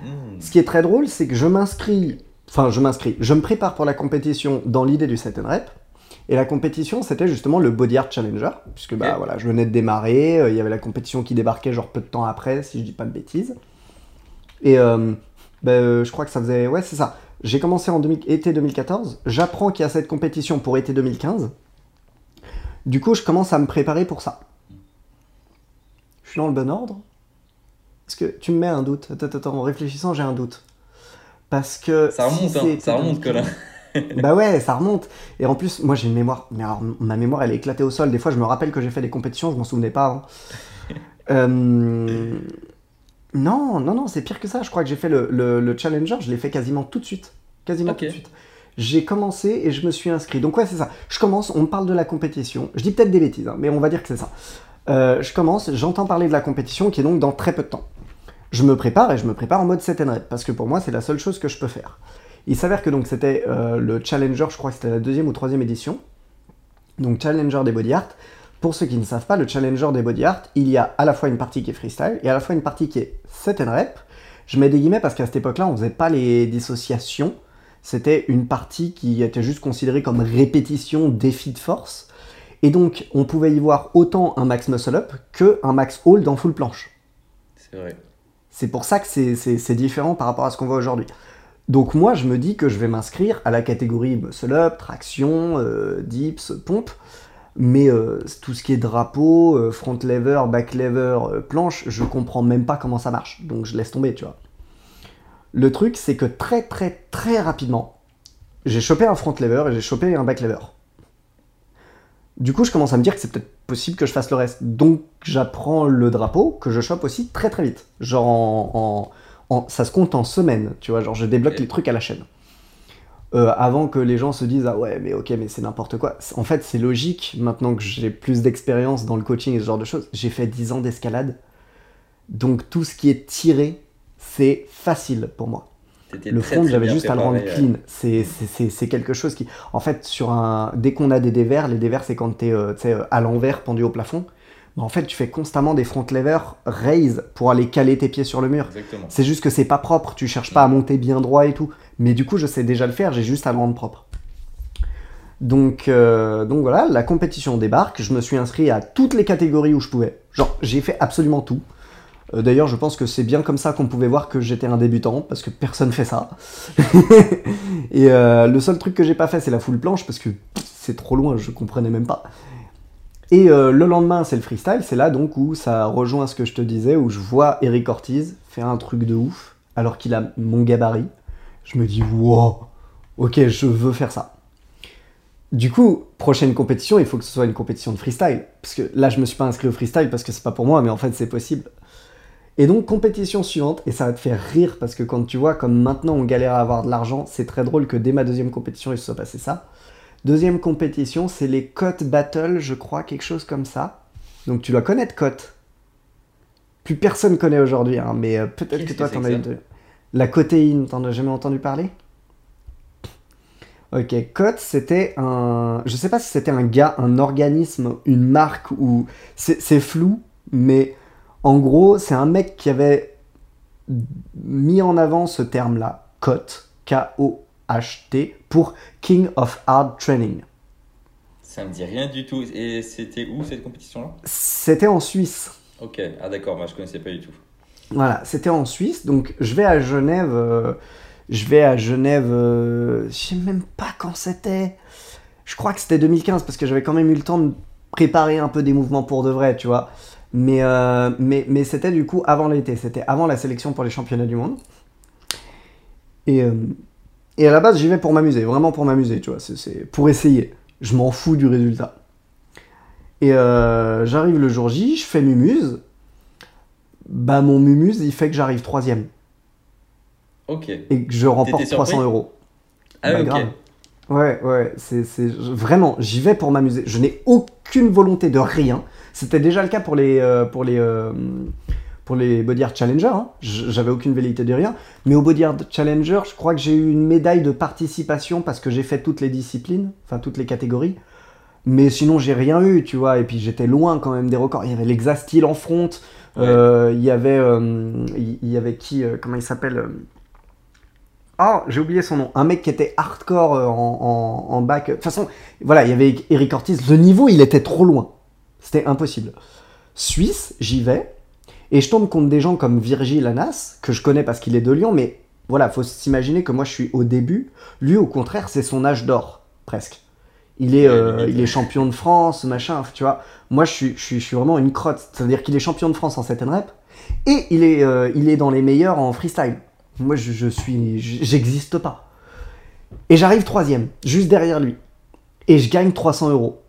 Speaker 2: Hmm.
Speaker 1: Ce qui est très drôle, c'est que je m'inscris, enfin je m'inscris, je me prépare pour la compétition dans l'idée du set and rep. Et la compétition, c'était justement le Body Art Challenger, puisque bah voilà, je venais de démarrer, euh, il y avait la compétition qui débarquait genre peu de temps après, si je dis pas de bêtises. Et euh, bah, euh, je crois que ça faisait, ouais c'est ça. J'ai commencé en 2000 été 2014, j'apprends qu'il y a cette compétition pour été 2015. Du coup, je commence à me préparer pour ça. Je suis dans le bon ordre Est-ce que tu me mets un doute? Attends, attends, en réfléchissant, j'ai un doute. Parce que.
Speaker 2: Ça remonte,
Speaker 1: si
Speaker 2: hein, ça remonte,
Speaker 1: 2015
Speaker 2: Colin.
Speaker 1: bah ouais, ça remonte. Et en plus, moi j'ai une mémoire. Mais alors, ma mémoire elle est éclatée au sol. Des fois, je me rappelle que j'ai fait des compétitions, je m'en souvenais pas avant. Euh, Non, non, non, c'est pire que ça. Je crois que j'ai fait le, le- le Challenger, je l'ai fait quasiment tout de suite. Quasiment tout de suite. J'ai commencé et je me suis inscrit. Donc, ouais, c'est ça. Je commence, on me parle de la compétition. Je dis peut-être des bêtises, hein, mais on va dire que c'est ça. Euh, je commence, j'entends parler de la compétition qui est donc dans très peu de temps. Je me prépare et je me prépare en mode set and rep parce que pour moi, c'est la seule chose que je peux faire. Il s'avère que donc c'était euh, le Challenger, je crois que c'était la deuxième ou troisième édition. Donc Challenger des Body Art. Pour ceux qui ne savent pas, le Challenger des Body Art, il y a à la fois une partie qui est freestyle et à la fois une partie qui est set and rep. Je mets des guillemets parce qu'à cette époque-là, on faisait pas les dissociations. C'était une partie qui était juste considérée comme répétition, défi de force. Et donc, on pouvait y voir autant un max muscle up que un max hold en full planche.
Speaker 2: C'est vrai.
Speaker 1: C'est pour ça que c'est- différent par rapport à ce qu'on voit aujourd'hui. Donc moi, je me dis que je vais m'inscrire à la catégorie muscle up, traction, euh, dips, pompe. Mais euh, tout ce qui est drapeau, euh, front lever, back lever, planche, je comprends même pas comment ça marche. Donc je laisse tomber, tu vois. Le truc, c'est que très très très rapidement, j'ai chopé un front lever et j'ai chopé un back lever. Du coup, je commence à me dire que c'est peut-être possible que je fasse le reste. Donc, j'apprends le drapeau, que je chope aussi très très vite. Genre, en, en- en- ça se compte en semaines, tu vois. Genre, je débloque les trucs à la chaîne. euh, avant que les gens se disent ah ouais mais ok mais c'est n'importe quoi. En fait c'est logique maintenant que j'ai plus d'expérience dans le coaching et ce genre de choses. J'ai fait 10 ans d'escalade. Donc tout ce qui est tiré, c'est facile pour moi. Le front, j'avais juste à le rendre clean. C'est- quelque chose qui. En fait, sur un... dès qu'on a des dévers, les dévers, c'est quand t'es euh, tu sais, euh, à l'envers, pendu au plafond. Mais en fait, tu fais constamment des front levers raise pour aller caler tes pieds sur le mur. C'est juste que c'est pas propre, tu cherches pas à monter bien droit et tout. Mais du coup, je sais déjà le faire, j'ai juste à le rendre propre. Donc, euh, donc voilà, la compétition débarque. Je me suis inscrit à toutes les catégories où je pouvais. Genre, j'ai fait absolument tout. Euh, D'ailleurs, je pense que c'est bien comme ça qu'on pouvait voir que j'étais un débutant, parce que personne fait ça. et euh, le seul truc que j'ai pas fait, c'est la full planche, parce que c'est trop loin, je comprenais même pas. Et euh, le lendemain, c'est le freestyle. C'est là donc où ça rejoint ce que je te disais, où je vois Eric Ortiz faire un truc de ouf, alors qu'il a mon gabarit. Je me dis, wow, ok, je veux faire ça. Du coup, prochaine compétition, il faut que ce soit une compétition de freestyle. Parce que là, je me suis pas inscrit au freestyle parce que c'est pas pour moi, mais en fait, c'est possible. Et donc, compétition suivante, et ça va te faire rire parce que quand tu vois, comme maintenant on galère à avoir de l'argent, c'est très drôle que dès ma deuxième compétition, il se soit passé ça. Deuxième compétition, c'est les Cotes Battle, je crois, quelque chose comme ça. Donc, tu dois connaître Cote. Plus personne connaît aujourd'hui, hein, mais euh, peut-être que toi, t'en as
Speaker 2: ça?
Speaker 1: une. de- La cotéine, t'en as jamais entendu parler? Ok, COT, c'était un. Je sais pas si c'était un gars, un organisme, une marque ou. C'est flou, mais en gros, c'est un mec qui avait mis en avant ce terme-là, COT, K-O-H-T, pour King of Hard Training.
Speaker 2: Ça me dit rien du tout. Et c'était où cette compétition-là?
Speaker 1: C'était en Suisse.
Speaker 2: Ok, ah d'accord, moi je connaissais pas du tout.
Speaker 1: Voilà, c'était en Suisse, donc je vais à Genève. euh, je vais à Genève. euh, je sais même pas quand c'était. Je crois que c'était 2015 parce que j'avais quand même eu le temps de préparer un peu des mouvements pour de vrai, tu vois. Mais, euh, mais, mais c'était du coup avant l'été, c'était avant la sélection pour les championnats du monde. Et, euh, et à la base, j'y vais pour m'amuser, vraiment pour m'amuser, tu vois. C'est- C'est pour essayer. Je m'en fous du résultat. Et euh, j'arrive le jour J, je fais mumuse. Bah, mon mumuse, il fait que j'arrive troisième
Speaker 2: Ok.
Speaker 1: et que je remporte
Speaker 2: T'étais surpris
Speaker 1: 300 euros.
Speaker 2: Ah
Speaker 1: Bah,
Speaker 2: ok.
Speaker 1: grave. Ouais, ouais, c'est, vraiment, j'y vais pour m'amuser. Je n'ai aucune volonté de rien. C'était déjà le cas pour les, euh, pour les, euh, pour les Body Art Challenger. hein. J'avais aucune velléité de rien. Mais au Body Art Challenger, je crois que j'ai eu une médaille de participation parce que j'ai fait toutes les disciplines, enfin toutes les catégories. Mais sinon, j'ai rien eu, tu vois. Et puis j'étais loin quand même des records. Il y avait l'Exastyle en front. Euh, il y avait, euh, il y avait qui, comment il s'appelle Ah, j'ai oublié son nom. Un mec qui était hardcore en, en, en bac. De toute façon, voilà, il y avait Eric Ortiz. Le niveau, il était trop loin. C'était impossible. Suisse, j'y vais. Et je tombe contre des gens comme Virgil Anas, que je connais parce qu'il est de Lyon, mais voilà, faut s'imaginer que moi je suis au début. Lui, au contraire, c'est son âge d'or, presque. Il est,
Speaker 2: Ouais,
Speaker 1: euh, il est champion de France, machin, tu vois. Moi, je suis, je suis, je suis vraiment une crotte. C'est-à-dire qu'il est champion de France en 7 rep et il est, euh, il est dans les meilleurs en freestyle. Moi, je, je suis, j'existe pas. Et j'arrive troisième, juste derrière lui. Et je gagne 300 euros.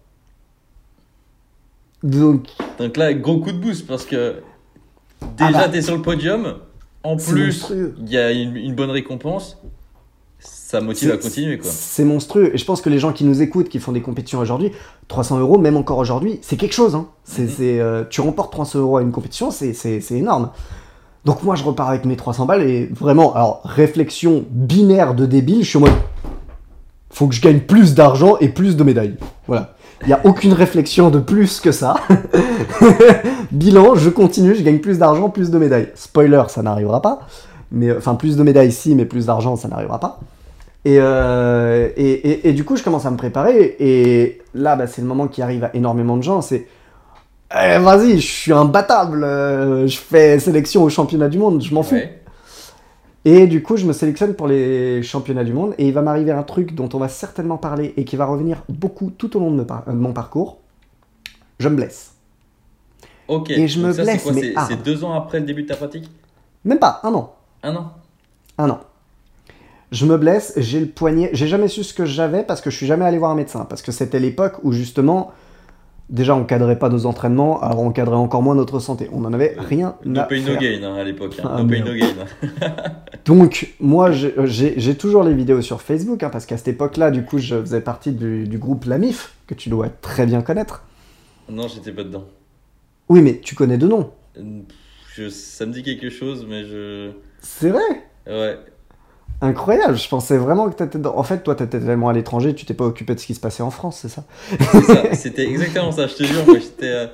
Speaker 1: Donc,
Speaker 2: Donc là, gros coup de boost parce que déjà
Speaker 1: Ah bah.
Speaker 2: t'es sur le podium. En plus, il y a une, une bonne récompense. Ça motive à continuer quoi.
Speaker 1: C'est monstrueux. Et je pense que les gens qui nous écoutent, qui font des compétitions aujourd'hui, 300 euros, même encore aujourd'hui, c'est quelque chose. Hein.
Speaker 2: Mhm.
Speaker 1: euh, tu remportes 300 euros à une compétition, c'est, énorme. Donc moi, je repars avec mes 300 balles et vraiment, alors, réflexion binaire de débile, je suis en mode, faut que je gagne plus d'argent et plus de médailles. Voilà. Il n'y a aucune réflexion de plus que ça. Bilan, je continue, je gagne plus d'argent, plus de médailles. Spoiler, ça n'arrivera pas. Mais enfin, plus de médailles, si, mais plus d'argent, ça n'arrivera pas. Et, euh, du coup, je commence à me préparer. Et là, bah, c'est le moment qui arrive à énormément de gens. C'est Eh, vas-y, je suis imbattable. euh, je fais sélection au championnat du monde, je m'en fous. Et du coup, je me sélectionne pour les championnats du monde. Et il va m'arriver un truc dont on va certainement parler et qui va revenir beaucoup tout au long de, me par- de mon parcours. Je me blesse.
Speaker 2: Ok.
Speaker 1: Et je
Speaker 2: Donc
Speaker 1: me
Speaker 2: ça,
Speaker 1: blesse,
Speaker 2: C'est c'est deux ans après le début de ta pratique?
Speaker 1: Même pas, un an.
Speaker 2: Un an?
Speaker 1: Un an. Je me blesse, j'ai le poignet. J'ai jamais su ce que j'avais parce que je suis jamais allé voir un médecin. Parce que c'était l'époque où justement déjà on cadrait pas nos entraînements, alors on cadrait encore moins notre santé. On en avait rien
Speaker 2: No
Speaker 1: à
Speaker 2: pain, no
Speaker 1: faire.
Speaker 2: gain hein, à l'époque. hein.
Speaker 1: Ah,
Speaker 2: no no gain.
Speaker 1: Donc moi j'ai- j'ai toujours les vidéos sur Facebook hein, parce qu'à cette époque-là, du coup, je faisais partie du, du groupe La Mif que tu dois très bien connaître.
Speaker 2: non, j'étais pas dedans.
Speaker 1: Oui, mais tu connais de nom.
Speaker 2: Euh, Je, ça me dit quelque chose, mais je.
Speaker 1: C'est vrai?
Speaker 2: Ouais.
Speaker 1: Incroyable, je pensais vraiment que t'étais dans... En fait, toi, t'étais tellement à l'étranger, tu t'es pas occupé de ce qui se passait en France, c'est ça
Speaker 2: C'était exactement ça, je te jure. Moi, euh,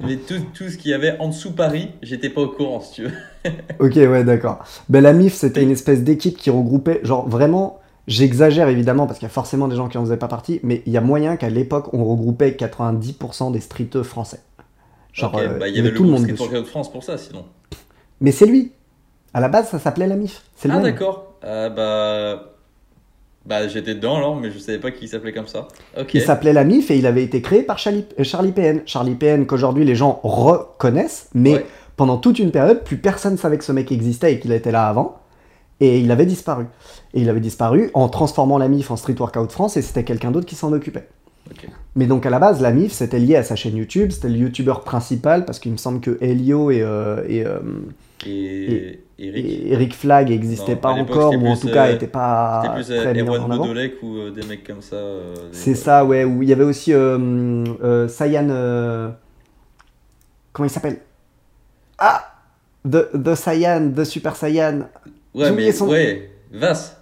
Speaker 2: Mais tout, tout ce qu'il y avait en dessous Paris, j'étais pas au courant, si tu veux.
Speaker 1: Ok, ouais, d'accord. Ben, la MIF, c'était une espèce d'équipe qui regroupait, genre vraiment, j'exagère évidemment parce qu'il y a forcément des gens qui en faisaient pas partie, mais il y a moyen qu'à l'époque, on regroupait 90% des streeteux français. Genre, euh,
Speaker 2: bah, il y avait le
Speaker 1: tout le monde
Speaker 2: Street France pour ça, sinon.
Speaker 1: Mais c'est lui. À la base, ça s'appelait la MIF. C'est le
Speaker 2: Ah,
Speaker 1: même.
Speaker 2: d'accord. Ah, bah. Bah, j'étais dedans alors, mais je savais pas qu'il s'appelait comme ça. Ok.
Speaker 1: Il s'appelait la MIF et il avait été créé par Charlie, euh, Charlie PN. Charlie PN qu'aujourd'hui les gens reconnaissent, mais
Speaker 2: Ouais.
Speaker 1: pendant toute une période, plus personne savait que ce mec existait et qu'il était là avant. Et il avait disparu. Et il avait disparu en transformant la MIF en Street Workout France et c'était quelqu'un d'autre qui s'en occupait.
Speaker 2: Ok.
Speaker 1: Mais donc à la base, la MIF c'était lié à sa chaîne YouTube, c'était le youtubeur principal parce qu'il me semble que Elio et, euh, et, euh,
Speaker 2: Et. Eric.
Speaker 1: et Eric Flag n'existaient
Speaker 2: Non,
Speaker 1: pas encore ou en tout cas
Speaker 2: euh,
Speaker 1: n'étaient pas
Speaker 2: C'était plus
Speaker 1: très
Speaker 2: euh,
Speaker 1: mis en
Speaker 2: Erwan
Speaker 1: avant.
Speaker 2: Bodolek ou euh, des mecs comme ça. euh,
Speaker 1: C'est ça, ouais, où il y avait aussi euh, euh, euh, comment il s'appelle? Ah The, the Saiyan, The Super Saiyan.
Speaker 2: Ouais, mais.
Speaker 1: son-
Speaker 2: Ouais, Vas.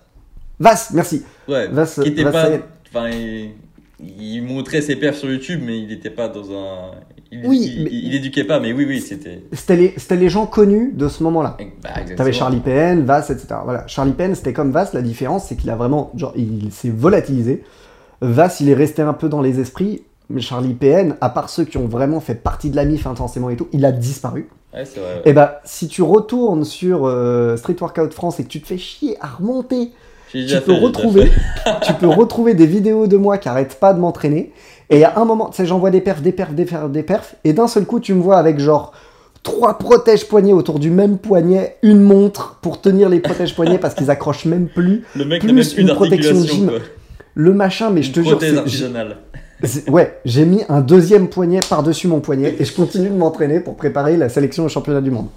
Speaker 1: Vas, merci.
Speaker 2: Ouais,
Speaker 1: Vas-
Speaker 2: qui était
Speaker 1: Vas
Speaker 2: pas. Enfin, il... il montrait ses perfs sur YouTube, mais il n'était pas dans un. Il,
Speaker 1: Oui,
Speaker 2: il,
Speaker 1: mais-
Speaker 2: il éduquait pas, mais oui, oui, c'était.
Speaker 1: C'était les, c'était les gens connus de ce moment-là.
Speaker 2: Bah.
Speaker 1: T'avais Charlie PN, Vas, etc. Voilà. Charlie PN, c'était comme Vas, la différence, c'est qu'il a vraiment. Genre, il s'est volatilisé. Vas, il est resté un peu dans les esprits. Mais Charlie PN, à part ceux qui ont vraiment fait partie de la MIF intensément et tout, il a disparu.
Speaker 2: Ouais, c'est vrai. ouais.
Speaker 1: Et bah, si tu retournes sur euh, Street Workout France et que tu te fais chier à remonter tu peux
Speaker 2: fait,
Speaker 1: retrouver, tu peux retrouver des vidéos de moi qui arrêtent pas de m'entraîner. Et a un moment, tu sais, j'envoie des perfs, des perfs, des perfs, des perfs, et d'un seul coup, tu me vois avec genre trois protèges poignets autour du même poignet, une montre pour tenir les protèges poignets parce qu'ils accrochent même plus
Speaker 2: Le mec
Speaker 1: plus
Speaker 2: même
Speaker 1: une protection gym.
Speaker 2: quoi.
Speaker 1: le machin. Mais je te jure,
Speaker 2: artisanale.
Speaker 1: ouais, j'ai mis un deuxième poignet par-dessus mon poignet et je continue de m'entraîner pour préparer la sélection au championnat du monde.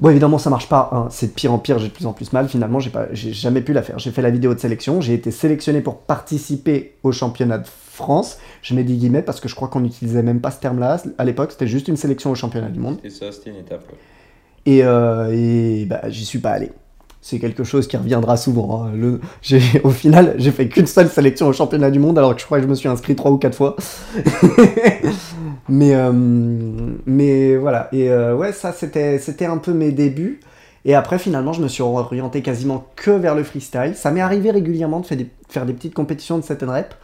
Speaker 1: Bon, évidemment, ça marche pas. hein. C'est de pire en pire. J'ai de plus en plus mal. Finalement, j'ai pas, j'ai jamais pu la faire. J'ai fait la vidéo de sélection. J'ai été sélectionné pour participer au championnat de France. Je mets des guillemets parce que je crois qu'on n'utilisait même pas ce terme-là à l'époque. C'était juste une sélection au championnat du monde.
Speaker 2: Et ça, c'était une étape. ouais.
Speaker 1: Et, euh, et bah, j'y suis pas allé. C'est quelque chose qui reviendra souvent. hein. Le, au final, j'ai fait qu'une seule sélection au championnat du monde, alors que je crois que je me suis inscrit trois ou quatre fois. mais, euh, mais voilà. Et euh, ouais, ça, c'était, c'était un peu mes débuts. Et après, finalement, je me suis orienté quasiment que vers le freestyle. Ça m'est arrivé régulièrement de faire des, faire des petites compétitions de set and rep.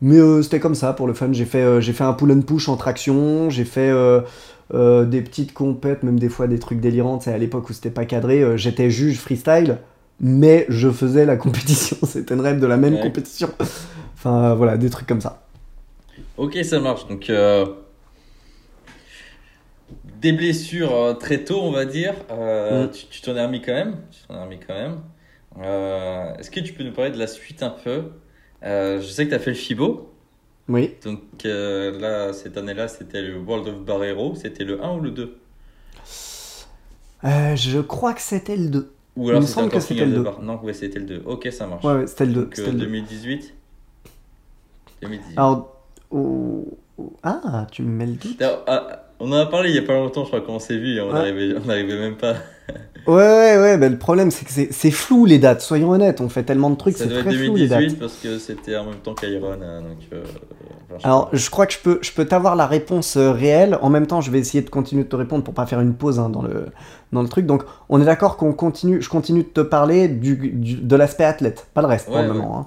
Speaker 1: Mais euh, c'était comme ça, pour le fun. J'ai fait, euh, j'ai fait un pull and push en traction. J'ai fait euh, des petites compètes, même des fois des trucs délirants. C'est à l'époque où c'était pas cadré. J'étais juge freestyle, mais je faisais la compétition set and rep de la même
Speaker 2: Ouais.
Speaker 1: compétition. Enfin, voilà, des trucs comme ça.
Speaker 2: Ok, ça marche. Donc, des blessures très tôt, on va dire.
Speaker 1: Mm.
Speaker 2: Tu t'en es remis quand même. Tu t'en es remis quand même. Est-ce que tu peux nous parler de la suite un peu? Euh, Je sais que tu as fait le FIBO.
Speaker 1: Oui.
Speaker 2: Donc euh, là, cette année-là, c'était le World of Barrero. C'était le 1 ou le 2
Speaker 1: Euh, je crois que c'était le 2.
Speaker 2: Ou
Speaker 1: Il
Speaker 2: alors
Speaker 1: me
Speaker 2: c'était
Speaker 1: semble que c'était le
Speaker 2: the
Speaker 1: 2.
Speaker 2: Bar- Non, ouais, c'était le 2. Ok, ça marche.
Speaker 1: Ouais, ouais, c'était le 2.
Speaker 2: Donc
Speaker 1: c'était le 2.
Speaker 2: 2018 2018.
Speaker 1: Alors, oh, oh, ah, tu me mets le doute.
Speaker 2: Ah, on en a parlé il y a pas longtemps, je crois qu'on s'est vu on
Speaker 1: Ouais.
Speaker 2: n'arrivait on n'arrivait même pas.
Speaker 1: Ouais, ouais, ouais, bah, le problème c'est que c'est- c'est flou les dates, soyons honnêtes, on fait tellement de trucs,
Speaker 2: Ça
Speaker 1: c'est
Speaker 2: doit être
Speaker 1: très flou les dates.
Speaker 2: 2018 parce que c'était en même temps qu'Iron. donc, euh,
Speaker 1: Alors, je crois que je peux, je peux t'avoir la réponse euh, réelle. En même temps, je vais essayer de continuer de te répondre pour pas faire une pause hein, dans, le, dans le truc. Donc, on est d'accord qu'on continue, je continue de te parler du, du- de l'aspect athlète, pas le reste pour
Speaker 2: Ouais,
Speaker 1: le
Speaker 2: ouais.
Speaker 1: moment. hein.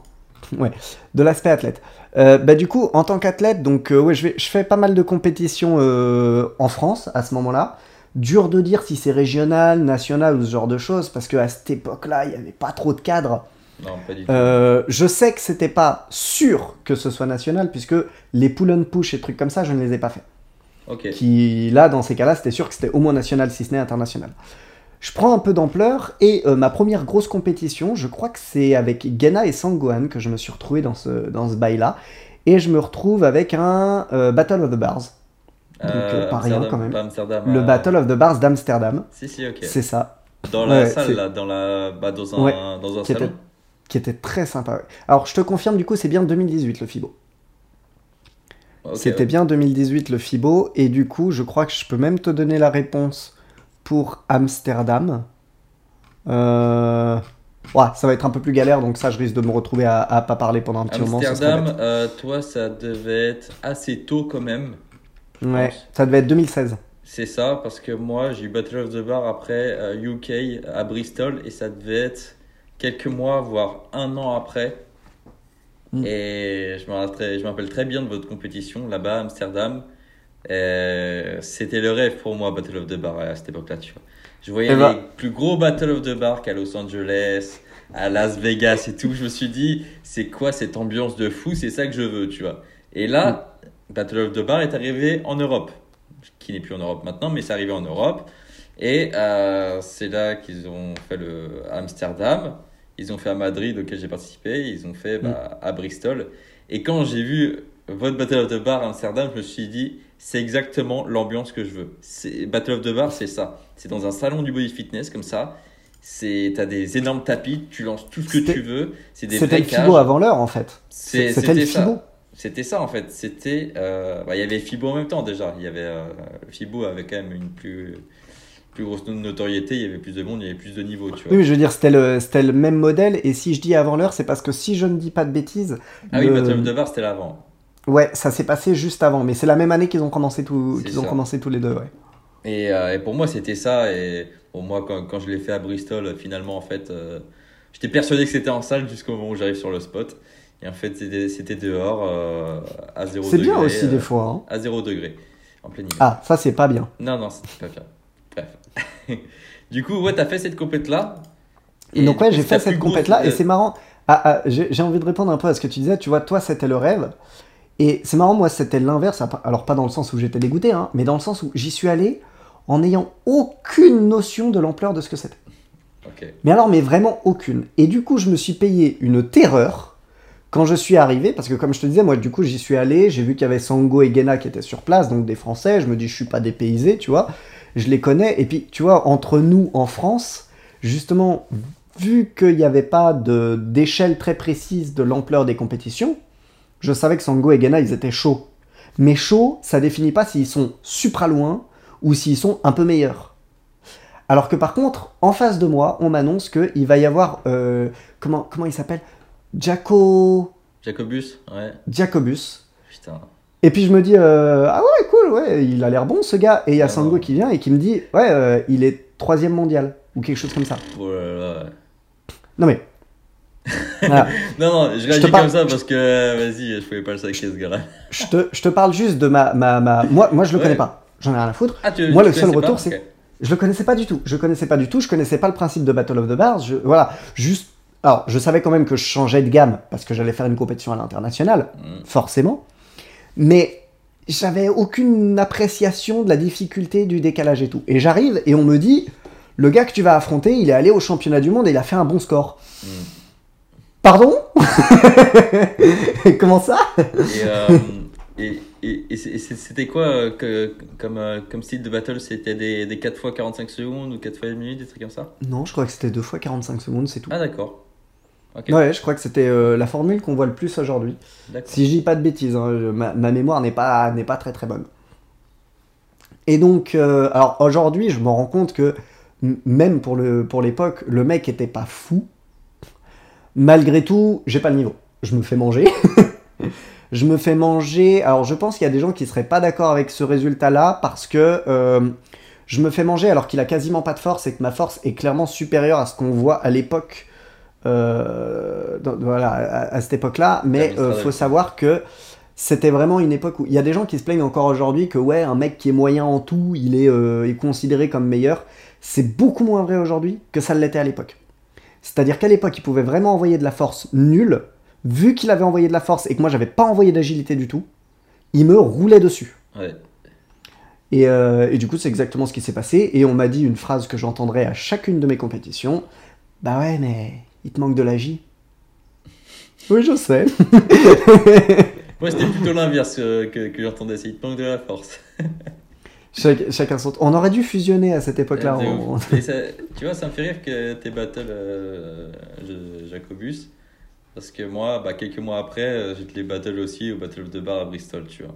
Speaker 1: Ouais, de l'aspect athlète. Euh, bah, du coup, en tant qu'athlète, donc, euh, ouais, je, vais, je fais pas mal de compétitions euh, en France à ce moment-là. Dur de dire si c'est régional, national ou ce genre de choses, parce qu'à cette époque-là, il n'y avait pas trop de cadres.
Speaker 2: Non, pas du tout.
Speaker 1: Je sais que c'était pas sûr que ce soit national, puisque les pull and push et trucs comme ça, je ne les ai pas fait.
Speaker 2: ok.
Speaker 1: Qui, là, dans ces cas-là, c'était sûr que c'était au moins national, si ce n'est international. Je prends un peu d'ampleur, et euh, ma première grosse compétition, je crois que c'est avec Gena et Sangohan que je me suis retrouvé dans ce, dans ce bail-là. et je me retrouve avec un euh, Battle of the Bars. Donc,
Speaker 2: Euh,
Speaker 1: pas rien,
Speaker 2: Amsterdam,
Speaker 1: quand même.
Speaker 2: pas Amsterdam,
Speaker 1: Le Battle of the Bars d'Amsterdam.
Speaker 2: Si, si, ok.
Speaker 1: C'est ça.
Speaker 2: Dans la
Speaker 1: Ouais,
Speaker 2: salle, là, dans, la... bah, dans un,
Speaker 1: Ouais.
Speaker 2: dans un
Speaker 1: Qui
Speaker 2: salon.
Speaker 1: était, qui était très sympa. ouais. Alors, je te confirme, du coup, c'est bien 2018 le FIBO. C'était bien 2018 le FIBO, et du coup, je crois que je peux même te donner la réponse pour Amsterdam. Euh... Ouais, ça va être un peu plus galère, donc ça, je risque de me retrouver à, à pas parler pendant un petit moment.
Speaker 2: Amsterdam, euh, toi, ça devait être assez tôt quand même.
Speaker 1: Ouais,
Speaker 2: pense.
Speaker 1: ça devait être 2016.
Speaker 2: C'est ça, parce que moi, j'ai eu Battle of the Bar après euh, UK à Bristol et ça devait être quelques mois, voire un an après.
Speaker 1: Mm.
Speaker 2: Et je me rappelle très- je me rappelle très bien de votre compétition là-bas, à Amsterdam. Euh, C'était le rêve pour moi, Battle of the Bar, à cette époque-là, tu vois. Je voyais
Speaker 1: Eh ben-
Speaker 2: les plus gros Battle of the Bar qu'à Los Angeles, à Las Vegas et tout. Je me suis dit, c'est quoi cette ambiance de fou? C'est ça que je veux, tu vois. Et là, Battle of the Bar est arrivé en Europe, qui n'est plus en Europe maintenant, mais c'est arrivé en Europe. Et euh, c'est là qu'ils ont fait le Amsterdam, ils ont fait à Madrid, auquel j'ai participé, ils ont fait bah, à Bristol. Et quand j'ai vu votre Battle of the Bar à Amsterdam, je me suis dit, c'est exactement l'ambiance que je veux. C'est- Battle of the Bar, c'est ça. C'est dans un salon du body fitness comme ça. C'est, t'as des énormes tapis, tu lances tout ce que
Speaker 1: C'était-
Speaker 2: tu veux. C'est des
Speaker 1: C'était le FIBO avant l'heure, en fait.
Speaker 2: C'est-
Speaker 1: C'était le
Speaker 2: ça.
Speaker 1: FIBO.
Speaker 2: C'était ça en fait. C'était, euh, bah, il y avait FIBO en même temps déjà. Il y avait euh, FIBO avait quand même une plus plus grosse notoriété. Il y avait plus de monde, il y avait plus de tu vois.
Speaker 1: Oui, mais je veux dire, c'était le, c'était le même modèle, et si je dis avant l'heure, c'est parce que si je ne dis pas de bêtises,
Speaker 2: ah oui,
Speaker 1: le-
Speaker 2: Battle of the Bar c'était l'avant.
Speaker 1: Ouais, ça s'est passé juste avant, mais c'est la même année qu'ils ont commencé, tout,
Speaker 2: C'est
Speaker 1: qu'ils ont commencé tous les deux, ouais.
Speaker 2: Et, euh, et pour moi, c'était ça. Et pour moi, quand, quand je l'ai fait à Bristol, finalement, en fait, euh, j'étais persuadé que c'était en salle jusqu'au moment où j'arrive sur le spot. Et en fait, c'était c'était dehors euh, à 0
Speaker 1: C'est
Speaker 2: degré.
Speaker 1: bien aussi, des fois. hein.
Speaker 2: À 0 degré, en plein hiver.
Speaker 1: Ah, ça, c'est pas bien.
Speaker 2: Non, non, c'était pas bien. Bref. du coup, ouais, t'as fait cette compète-là.
Speaker 1: Et donc, ouais, j'ai
Speaker 2: c'est
Speaker 1: fait cette compète-là, et c'est marrant. Ah, ah, j'ai envie de répondre un peu à ce que tu disais. Tu vois, toi, c'était le rêve. Et c'est marrant, moi, c'était l'inverse. Alors, pas dans le sens où j'étais dégoûté, hein, mais dans le sens où j'y suis allé en n'ayant aucune notion de l'ampleur de ce que c'était. Mais alors, mais vraiment aucune. Et du coup, je me suis payé une terreur quand je suis arrivé, parce que comme je te disais, moi, du coup, j'y suis allé, j'ai vu qu'il y avait Sango et Gena qui étaient sur place, donc des Français, je me dis, je suis pas dépaysé, tu vois, je les connais, et puis, tu vois, entre nous, en France, justement, vu qu'il n'y avait pas d'échelle très précise de l'ampleur des compétitions, je savais que Sango et Gena, ils étaient chauds. Mais chauds, ça définit pas s'ils sont supra loin ou s'ils sont un peu meilleurs. Alors que par contre, en face de moi, on m'annonce qu'il va y avoir. euh, comment, comment il s'appelle? Jaco.
Speaker 2: Jacobus, ouais.
Speaker 1: Jacobus.
Speaker 2: Putain.
Speaker 1: Et puis je me dis euh, Ah ouais, cool, ouais, il a l'air bon ce gars. Et il y a
Speaker 2: Ah
Speaker 1: Sango qui vient et qui me dit Ouais, euh, il est troisième mondial. Ou quelque chose comme ça.
Speaker 2: Oh là là.
Speaker 1: Non mais. Voilà.
Speaker 2: Non, non, je
Speaker 1: te
Speaker 2: réagis
Speaker 1: parle-
Speaker 2: comme ça parce que, euh, vas-y, je pouvais pas le saquer ce gars-là.
Speaker 1: je, te, je te parle juste de ma. ma, ma... Moi, moi, je le
Speaker 2: Ouais.
Speaker 1: connais pas. J'en ai rien à foutre.
Speaker 2: Ah, tu,
Speaker 1: Moi,
Speaker 2: tu
Speaker 1: le seul retour, c'est-
Speaker 2: Ok.
Speaker 1: Je le connaissais pas du tout. Je connaissais pas du tout. Je connaissais pas le principe de Battle of the Bars. Je, voilà, juste. Alors, je savais quand même que je changeais de gamme parce que j'allais faire une compétition à l'international,
Speaker 2: Mm.
Speaker 1: forcément. Mais j'avais aucune appréciation de la difficulté du décalage et tout. Et j'arrive et on me dit, le gars que tu vas affronter, il est allé au championnat du monde et il a fait un bon score.
Speaker 2: Mm.
Speaker 1: Pardon? Comment ça?
Speaker 2: Et, euh, et, et, et c'était quoi euh, que, comme, euh, comme style de battle? C'était des, des 4 fois 45 secondes ou 4 fois 1 minute, des trucs comme ça?
Speaker 1: Non, je crois que c'était 2 fois 45 secondes, c'est tout.
Speaker 2: Ah, d'accord.
Speaker 1: Ouais, je crois que c'était la formule qu'on voit le plus aujourd'hui. Si je dis pas de bêtises, hein, je- ma, ma mémoire n'est pas, pas très très bonne. Et donc, alors aujourd'hui, je me rends compte que même pour, le, pour l'époque, le mec était pas fou. Malgré tout, j'ai pas le niveau. Je me fais manger. je me fais manger. Alors, je pense qu'il y a des gens qui seraient pas d'accord avec ce résultat-là parce que euh, je me fais manger alors qu'il a quasiment pas de force et que ma force est clairement supérieure à ce qu'on voit à l'époque. euh, voilà, à, à cette époque-là. Mais euh, faut savoir que c'était vraiment une époque où il y a des gens qui se plaignent encore aujourd'hui que ouais, un mec qui est moyen en tout, il est, euh, est considéré comme meilleur. C'est beaucoup moins vrai aujourd'hui que ça l'était à l'époque. C'est-à-dire qu'à l'époque, il pouvait vraiment envoyer de la force nulle. Vu qu'il avait envoyé de la force et que moi, j'avais pas envoyé d'agilité du tout, il me roulait dessus.
Speaker 2: Ouais.
Speaker 1: Et, euh, et du coup, c'est exactement ce qui s'est passé. Et on m'a dit une phrase que j'entendrai à chacune de mes compétitions. Bah ouais, mais il te manque de l'agi. Oui, je sais.
Speaker 2: Moi, c'était plutôt l'inverse euh, que, que j'entendais. C'est il te manque de la force.
Speaker 1: Chac- chacun son. On aurait dû fusionner à cette époque-là. On-
Speaker 2: tu vois, ça me fait rire que tes battles euh, Jacobus. Parce que moi, bah, quelques mois après, euh, j'ai les battles aussi au Battle of the Bar à Bristol, tu vois.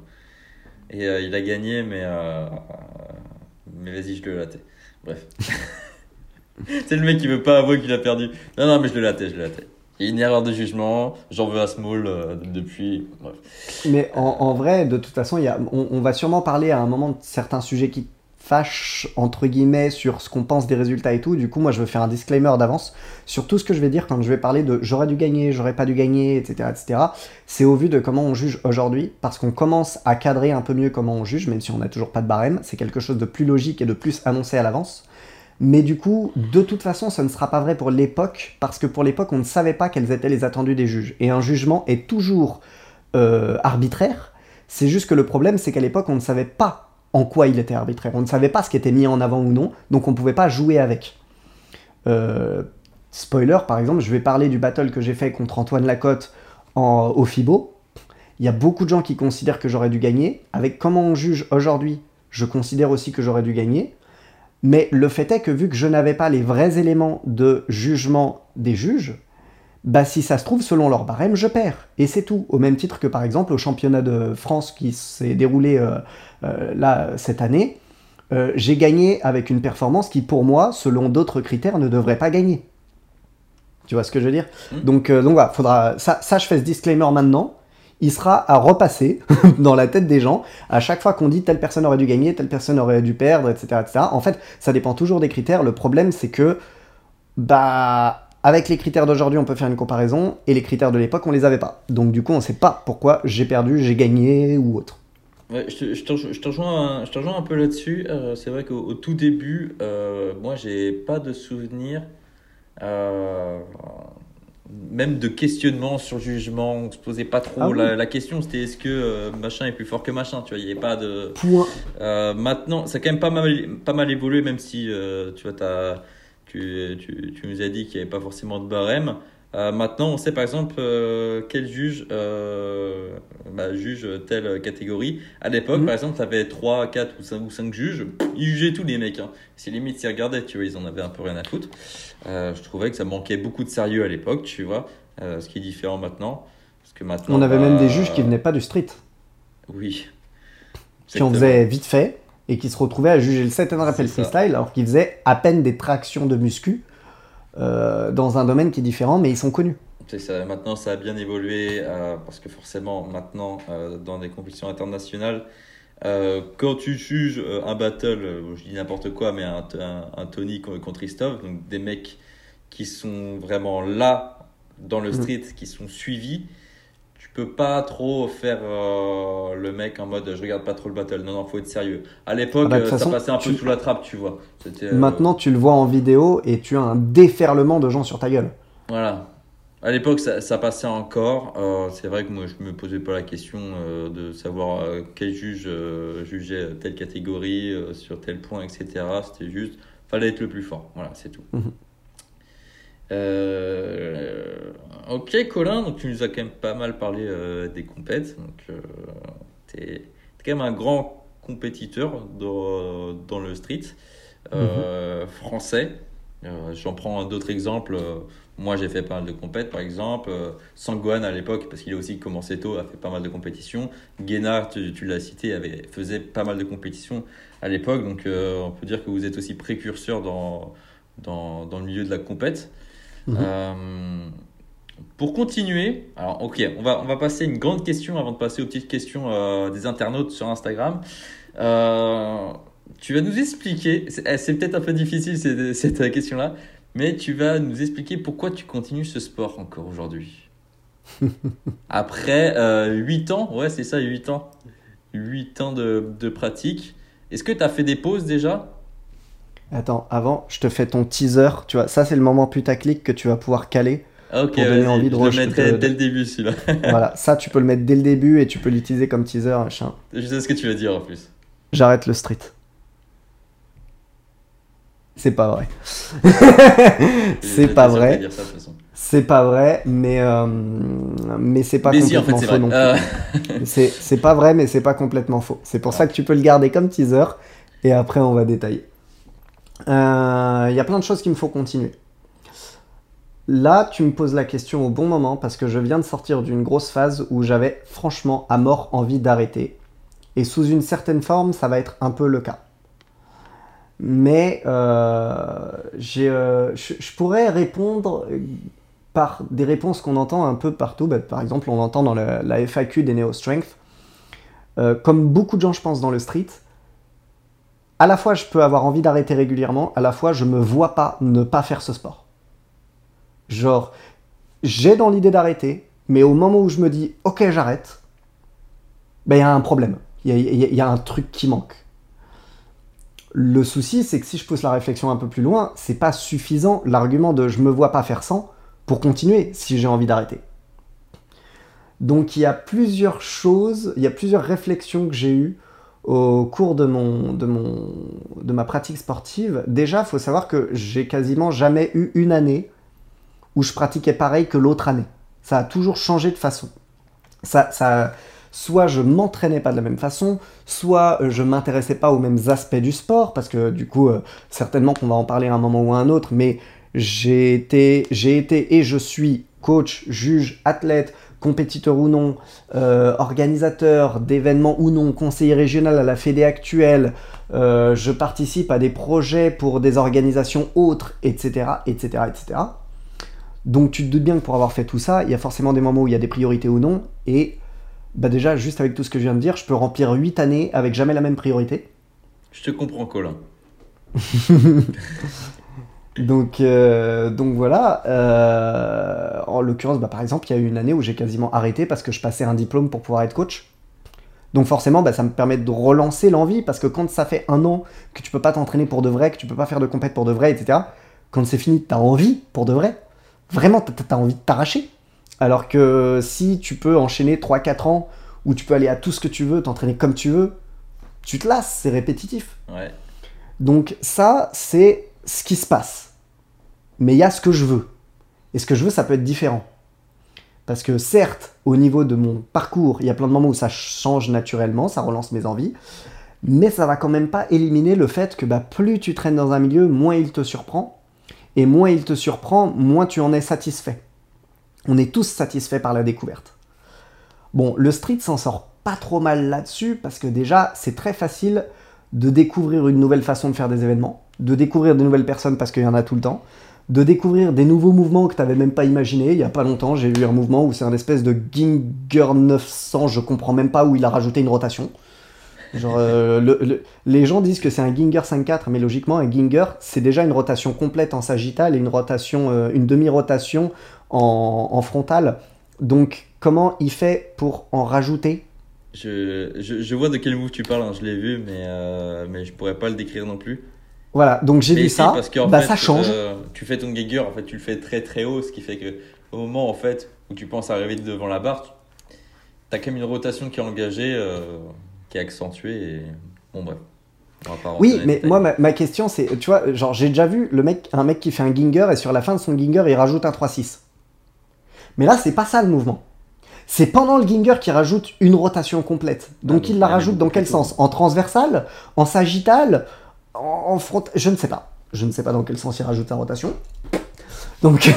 Speaker 2: Et euh, il a gagné, mais, euh, mais vas-y, je le latais. Bref. C'est le mec qui veut pas avouer qu'il a perdu. Non, non, mais je le latais, je le latais. A une erreur de jugement, j'en veux à Small euh, depuis. Bref.
Speaker 1: Mais en, en vrai, de toute façon, y a, on, on va sûrement parler à un moment de certains sujets qui fâchent, entre guillemets, sur ce qu'on pense des résultats et tout. Du coup, moi, je veux faire un disclaimer d'avance sur tout ce que je vais dire quand je vais parler de j'aurais dû gagner, j'aurais pas dû gagner, etc. etc. C'est au vu de comment on juge aujourd'hui, parce qu'on commence à cadrer un peu mieux comment on juge, même si on n'a toujours pas de barème. C'est quelque chose de plus logique et de plus annoncé à l'avance. Mais du coup, de toute façon, ça ne sera pas vrai pour l'époque, parce que pour l'époque, on ne savait pas quels étaient les attendus des juges. Et un jugement est toujours euh, arbitraire. C'est juste que le problème, c'est qu'à l'époque, on ne savait pas en quoi il était arbitraire. On ne savait pas ce qui était mis en avant ou non, donc on ne pouvait pas jouer avec. Euh, spoiler, par exemple, je vais parler du battle que j'ai fait contre Antoine Lacotte au FIBO. Il y a beaucoup de gens qui considèrent que j'aurais dû gagner. Avec comment on juge aujourd'hui, je considère aussi que j'aurais dû gagner. Mais le fait est que vu que je n'avais pas les vrais éléments de jugement des juges, bah si ça se trouve, selon leur barème, je perds. Et c'est tout. Au même titre que par exemple au championnat de France qui s'est déroulé euh, euh, là cette année, euh, j'ai gagné avec une performance qui pour moi, selon d'autres critères, ne devrait pas gagner. Tu vois ce que je veux dire?
Speaker 2: Mhm.
Speaker 1: donc, donc voilà, faudra. Ça, ça, je fais ce disclaimer maintenant. Il sera à repasser dans la tête des gens à chaque fois qu'on dit telle personne aurait dû gagner, telle personne aurait dû perdre, etc.. En fait, ça dépend toujours des critères. Le problème, c'est que, bah, avec les critères d'aujourd'hui, on peut faire une comparaison, et les critères de l'époque, on les avait pas. Donc, du coup, on sait pas pourquoi j'ai perdu, j'ai gagné ou autre.
Speaker 2: Je te, rejoins- un- peu là-dessus. Euh, c'est vrai qu'au au tout début, euh, moi, j'ai pas de souvenir, euh, même de questionnement sur le jugement. On se posait pas trop
Speaker 1: Ah oui.
Speaker 2: la, la question. C'était est-ce que euh, machin est plus fort que machin. Tu vois, il y avait pas de.
Speaker 1: Point.
Speaker 2: Euh, maintenant, ça a quand même pas mal, pas mal évolué, même si euh, tu vois, t'as- tu, tu, tu nous as dit qu'il n'y avait pas forcément de barème. Euh, maintenant, on sait par exemple euh, quel juge euh, bah, juge telle catégorie. À l'époque,
Speaker 1: Mhm.
Speaker 2: par exemple, tu avais 3, 4 ou 5, ou 5 juges. Ils jugeaient tous les mecs. Hein. C'est limite, s'ils regardaient, tu vois, ils en avaient un peu rien à foutre. Je trouvais que ça manquait beaucoup de sérieux à l'époque, tu vois, ce qui est différent maintenant. Parce que maintenant
Speaker 1: On avait
Speaker 2: bah,
Speaker 1: même des juges qui venaient pas du street,
Speaker 2: Oui.
Speaker 1: qui en faisaient vite fait, et qui se retrouvaient à juger le set and rappel freestyle, alors qu'ils faisaient à peine des tractions de muscu euh, dans un domaine qui est différent, mais ils sont connus.
Speaker 2: C'est ça, maintenant ça a bien évolué euh, parce que forcément maintenant euh, dans des compétitions internationales, quand tu juges un battle, je dis n'importe quoi, mais un, un, un Tony co- contre Christophe, donc des mecs qui sont vraiment là dans le
Speaker 1: Mhm.
Speaker 2: street, qui sont suivis, peux pas trop faire euh, le mec en mode je regarde pas trop le battle. Non, non, faut être sérieux. À l'époque,
Speaker 1: Ah bah,
Speaker 2: euh, ça
Speaker 1: façon,
Speaker 2: passait un peu
Speaker 1: tu-
Speaker 2: sous la trappe, tu vois. Euh,
Speaker 1: Maintenant, tu le vois en vidéo, et tu as un déferlement de gens sur ta gueule.
Speaker 2: Voilà. À l'époque, ça, ça passait encore. Euh, c'est vrai que moi, je me posais pas la question euh, de savoir euh, quel juge jugeait telle catégorie sur tel point, etc. C'était juste, fallait être le plus fort. Voilà, c'est tout.
Speaker 1: Mhm.
Speaker 2: Euh, ok, Colin, donc tu nous as quand même pas mal parlé euh, des compètes. Donc, euh, t'es es quand même un grand compétiteur dans, dans le street euh, français. Euh, J'en prends d'autres exemples. Moi, j'ai fait pas mal de compètes, par exemple. Sangwan, à l'époque, parce qu'il a aussi commencé tôt, a fait pas mal de compétitions. Guénard, tu, tu l'as cité, avait, faisait pas mal de compétitions à l'époque. Donc, on peut dire que vous êtes aussi précurseur dans, dans, dans le milieu de la compète.
Speaker 1: Mhm.
Speaker 2: Euh, pour continuer, alors ok, on va, on va passer une grande question avant de passer aux petites questions euh, des internautes sur Instagram. Euh, tu vas nous expliquer, c'est eh, c'est peut-être un peu difficile cette, cette question-là, mais tu vas nous expliquer pourquoi tu continues ce sport encore aujourd'hui. Après euh, 8 ans, ouais c'est ça, 8 ans. 8 ans de, de pratique. Est-ce que tu as fait des pauses déjà?
Speaker 1: Attends, avant, je te fais ton teaser. Tu vois, ça, c'est le moment putaclic que tu vas pouvoir caler.
Speaker 2: Ah, Ok,
Speaker 1: Pour donner envie de
Speaker 2: je le mettrai dès le début celui-là.
Speaker 1: voilà, ça, tu peux le mettre dès le début et tu peux l'utiliser comme teaser. Machin.
Speaker 2: Je sais ce que tu veux dire en plus.
Speaker 1: J'arrête le street. C'est pas vrai. C'est pas vrai. C'est pas vrai, mais, euh, mais c'est pas
Speaker 2: Mais si, en
Speaker 1: complètement
Speaker 2: fait,
Speaker 1: faux.
Speaker 2: Euh,
Speaker 1: C'est c'est pas vrai, mais c'est pas complètement faux. C'est pour ça que tu peux le garder comme teaser, et après on va détailler. Euh, Il y a plein de choses qu'il me faut continuer. Là, tu me poses la question au bon moment, parce que je viens de sortir d'une grosse phase où j'avais franchement à mort envie d'arrêter. Et sous une certaine forme, ça va être un peu le cas. Mais euh, euh, je, pourrais répondre euh, par des réponses qu'on entend un peu partout. Bah, par exemple, on entend dans la FAQ des Neo Strength. Euh, comme beaucoup de gens, je pense, dans le street, à la fois je peux avoir envie d'arrêter régulièrement, à la fois je me vois pas ne pas faire ce sport. Genre, j'ai dans l'idée d'arrêter, mais au moment où je me dis ok j'arrête, ben il y a un problème, il y a- un truc qui manque. Le souci, c'est que si je pousse la réflexion un peu plus loin, c'est pas suffisant l'argument de je me vois pas faire 100 pour continuer si j'ai envie d'arrêter. Donc il y a plusieurs choses, il y a plusieurs réflexions que j'ai eues au cours de, mon, de, ma pratique sportive. Déjà, il faut savoir que j'ai quasiment jamais eu une année où je pratiquais pareil que l'autre année. Ça a toujours changé de façon. Ça, soit je m'entraînais pas de la même façon, soit euh, je m'intéressais pas aux mêmes aspects du sport, parce que du coup, euh, certainement qu'on va en parler à un moment ou à un autre, mais j'ai été et je suis coach, juge, athlète, compétiteur ou non, euh, organisateur d'événements ou non, conseiller régional à la Fédé actuelle, euh, je participe à des projets pour des organisations autres, etc., etc., etc. Donc tu te doutes bien que pour avoir fait tout ça, il y a forcément des moments où il y a des priorités ou non, et bah déjà, juste avec tout ce que je viens de dire, je peux remplir 8 années avec jamais la même priorité.
Speaker 2: je te comprends, Colin.
Speaker 1: Donc, euh, donc voilà. euh, en l'occurrence, bah, par exemple, il y a eu une année où j'ai quasiment arrêté parce que je passais un diplôme pour pouvoir être coach. Donc forcément, bah, ça me permet de relancer l'envie parce que quand ça fait un an que tu peux pas t'entraîner pour de vrai, que tu peux pas faire de compète pour de vrai, etc. Quand c'est fini, t'as envie pour de vrai. Vraiment, t'as- t'as envie de t'arracher. Alors que si tu peux enchaîner 3-4 ans où tu peux aller à tout ce que tu veux, t'entraîner comme tu veux, tu te lasses, c'est répétitif.
Speaker 2: Ouais.
Speaker 1: Donc ça, c'est ce qui se passe. Mais il y a ce que je veux. Et ce que je veux, ça peut être différent. Parce que certes, au niveau de mon parcours, il y a plein de moments où ça change naturellement, ça relance mes envies, mais ça va quand même pas éliminer le fait que bah, plus tu traînes dans un milieu, moins il te surprend, et moins il te surprend, moins tu en es satisfait. On est tous satisfaits par la découverte. Bon, le street s'en sort pas trop mal là-dessus, parce que déjà, c'est très facile de découvrir une nouvelle façon de faire des événements, de découvrir de nouvelles personnes parce qu'il y en a tout le temps, de découvrir des nouveaux mouvements que tu n'avais même pas imaginé. Il y a pas longtemps, j'ai vu un mouvement où c'est un espèce de Ginger 900, je comprends même pas où il a rajouté une rotation. Genre, euh, le- le- les gens disent que c'est un Ginger 5-4, mais logiquement, un Ginger, c'est déjà une rotation complète en sagittal et une euh, une demi-rotation en, en frontal. Donc, comment il fait pour en rajouter?
Speaker 2: Je, je, je vois de quel move tu parles, hein, je l'ai vu, mais, euh, mais je pourrais pas le décrire non plus.
Speaker 1: Voilà, donc j'ai vu
Speaker 2: si,
Speaker 1: ça,
Speaker 2: parce
Speaker 1: bah
Speaker 2: fait,
Speaker 1: ça change.
Speaker 2: euh, tu fais ton Geiger, en fait, tu le fais très très haut, ce qui fait que au moment en fait où tu penses arriver devant la barre, tu as quand même une rotation qui est engagée, euh, qui est accentuée. Et... Bon, bref. On va pas rentrer
Speaker 1: Oui, mais moi, ma, ma question, c'est, tu vois, genre, j'ai déjà vu le mec, un mec qui fait un ginger et sur la fin de son ginger, il rajoute un 3-6. Mais là, c'est pas ça le mouvement. C'est pendant le ginger qu'il rajoute une rotation complète. Donc,
Speaker 2: donc
Speaker 1: il la
Speaker 2: il y en a
Speaker 1: rajoute dans quel sens? En transversal? En sagittal? En, front Je ne sais pas. Je ne sais pas dans quel sens il rajoute sa rotation. Donc,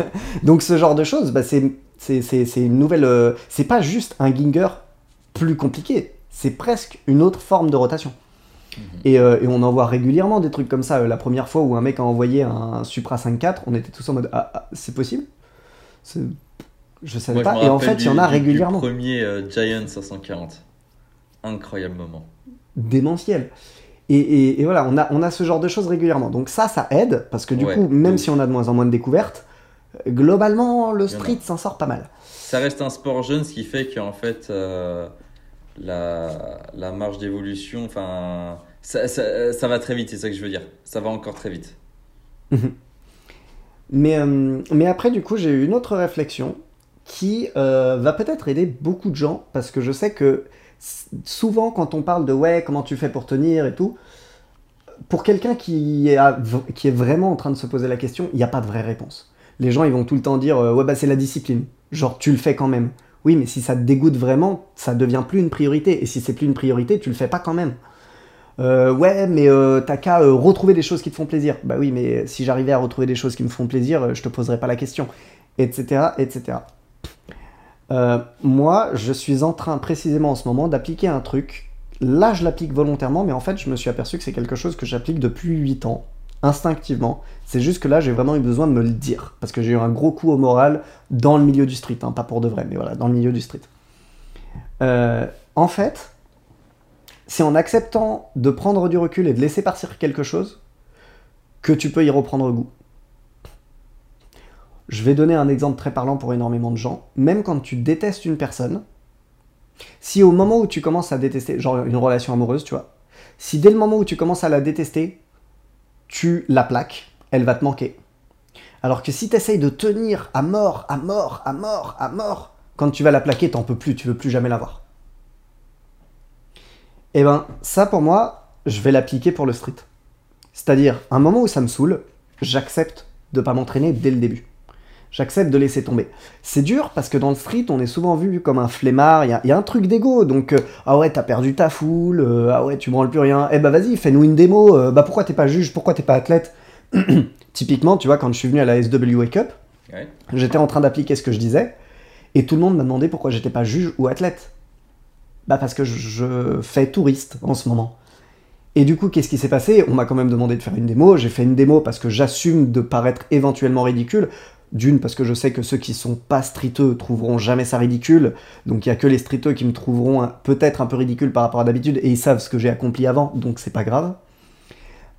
Speaker 1: donc ce genre de choses, bah, c'est, c'est, c'est, c'est une nouvelle. euh, c'est pas juste un ginger plus compliqué. C'est presque une autre forme de rotation. Et, euh, et on en voit régulièrement des trucs comme ça. Euh, La première fois où un mec a envoyé un Supra 5.4, on était tous en mode Ah, ah, c'est possible? Je savais
Speaker 2: Moi,
Speaker 1: pas. Et en fait, il y en a
Speaker 2: du-
Speaker 1: régulièrement.
Speaker 2: Du premier euh, Giant 540. Incroyable moment.
Speaker 1: Démentiel. Et, et- et voilà, on a, on a ce genre de choses régulièrement. Donc ça, ça aide, parce que du
Speaker 2: Ouais,
Speaker 1: coup, même si on a de moins en moins de découvertes, globalement, le street s'en sort pas mal.
Speaker 2: Ça reste un sport jeune, ce qui fait qu'en fait, euh, la, la marge d'évolution, enfin, ça, ça, ça va très vite, c'est ça que je veux dire. Ça va encore très vite.
Speaker 1: Mais, euh, mais après, du coup, j'ai eu une autre réflexion qui euh, va peut-être aider beaucoup de gens parce que je sais que souvent, quand on parle de ouais, comment tu fais pour tenir et tout, pour quelqu'un qui, est vraiment en train de se poser la question, il n'y a pas de vraie réponse. les gens ils vont tout le temps dire euh, ouais bah c'est la discipline. Genre tu le fais quand même. Oui, mais si ça te dégoûte vraiment, ça devient plus une priorité. Et si c'est plus une priorité, tu le fais pas quand même. Euh, ouais, mais euh, t'as qu'à retrouver des choses qui te font plaisir. Bah oui, mais si j'arrivais à retrouver des choses qui me font plaisir, je te poserais pas la question, etc., etc. Euh, moi, je suis en train précisément en ce moment d'appliquer un truc. Là, je l'applique volontairement, mais en fait, je me suis aperçu que c'est quelque chose que j'applique depuis 8 ans, instinctivement. C'est juste que là, j'ai vraiment eu besoin de me le dire, parce que j'ai eu un gros coup au moral dans le milieu du street, hein, pas pour de vrai, mais voilà, dans le milieu du street. Euh, en fait, c'est en acceptant de prendre du recul et de laisser partir quelque chose que tu peux y reprendre goût. Je vais donner un exemple très parlant pour énormément de gens. Même quand tu détestes une personne, si au moment où tu commences à détester, genre une relation amoureuse, tu vois, si dès le moment où tu commences à la détester, tu la plaques, elle va te manquer. Alors que si tu essayes de tenir à mort, à mort, à mort, à mort, quand tu vas la plaquer, t'en peux plus, tu veux plus jamais la voir. Et ben, ça pour moi, je vais l'appliquer pour le street. C'est-à-dire, un moment où ça me saoule, j'accepte de pas m'entraîner dès le début. J'accepte de laisser tomber. C'est dur parce que dans le street, on est souvent vu comme un flemmard. Il y a, y a un truc d'ego. Donc, euh, ah ouais, t'as perdu ta foule. euh, ah ouais, tu branles plus rien. Eh bah vas-y, fais-nous une démo. euh, bah pourquoi t'es pas juge Pourquoi t'es pas athlète? Typiquement, tu vois, quand je suis venu à la SW Wake Up,
Speaker 2: Ouais.
Speaker 1: j'étais en train d'appliquer ce que je disais. Et tout le monde m'a demandé pourquoi j'étais pas juge ou athlète. Bah parce que je, je fais touriste en ce moment. Et du coup, qu'est-ce qui s'est passé? On m'a quand même demandé de faire une démo. J'ai fait une démo parce que j'assume de paraître éventuellement ridicule. D'une, parce que je sais que ceux qui sont pas streeteux trouveront jamais ça ridicule. Donc il y a que les streeteux qui me trouveront peut-être un peu ridicule par rapport à d'habitude. Et ils savent ce que j'ai accompli avant, donc c'est pas grave.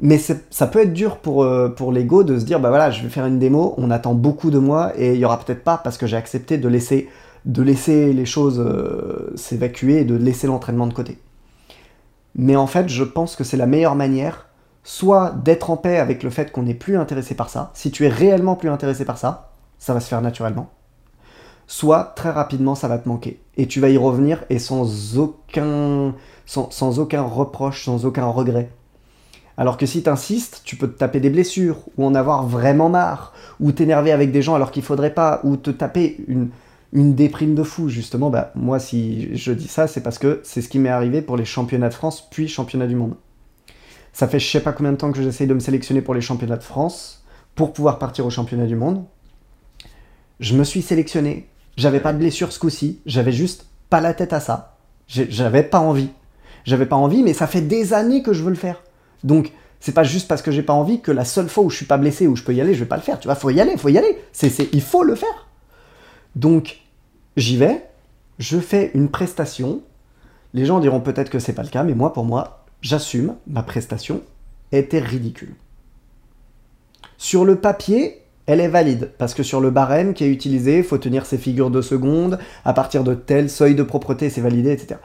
Speaker 1: Mais ça peut être dur pour, euh, pour l'ego de se dire, bah voilà, je vais faire une démo, on attend beaucoup de moi, et il y aura peut-être pas parce que j'ai accepté de laisser, de laisser les choses euh, s'évacuer et de laisser l'entraînement de côté. Mais en fait, je pense que c'est la meilleure manière, soit d'être en paix avec le fait qu'on n'est plus intéressé par ça. Si tu es réellement plus intéressé par ça, ça va se faire naturellement. Soit très rapidement, ça va te manquer. Et tu vas y revenir et sans aucun, reproche, sans aucun regret. Alors que si t'insistes, tu peux te taper des blessures, ou en avoir vraiment marre, ou t'énerver avec des gens alors qu'il faudrait pas, ou te taper une, une déprime de fou. Justement, bah, moi, si je dis ça, c'est parce que c'est ce qui m'est arrivé pour les championnats de France, puis championnats du monde. Ça fait je sais pas combien de temps que j'essaye de me sélectionner pour les championnats de France, pour pouvoir partir aux championnats du monde. Je me suis sélectionné, j'avais pas de blessure ce coup-ci, j'avais juste pas la tête à ça. J'avais pas envie. J'avais pas envie, mais ça fait des années que je veux le faire. Donc, c'est pas juste parce que j'ai pas envie que la seule fois où je suis pas blessé, où je peux y aller, je vais pas le faire. Tu vois, faut y aller, faut y aller. C'est, il faut le faire. Donc, j'y vais, je fais une prestation. Les gens diront peut-être que c'est pas le cas, mais moi, pour moi, j'assume, ma prestation était ridicule. Sur le papier, elle est valide, parce que sur le barème qui est utilisé, il faut tenir ses figures de seconde, à partir de tel seuil de propreté, c'est validé, etc.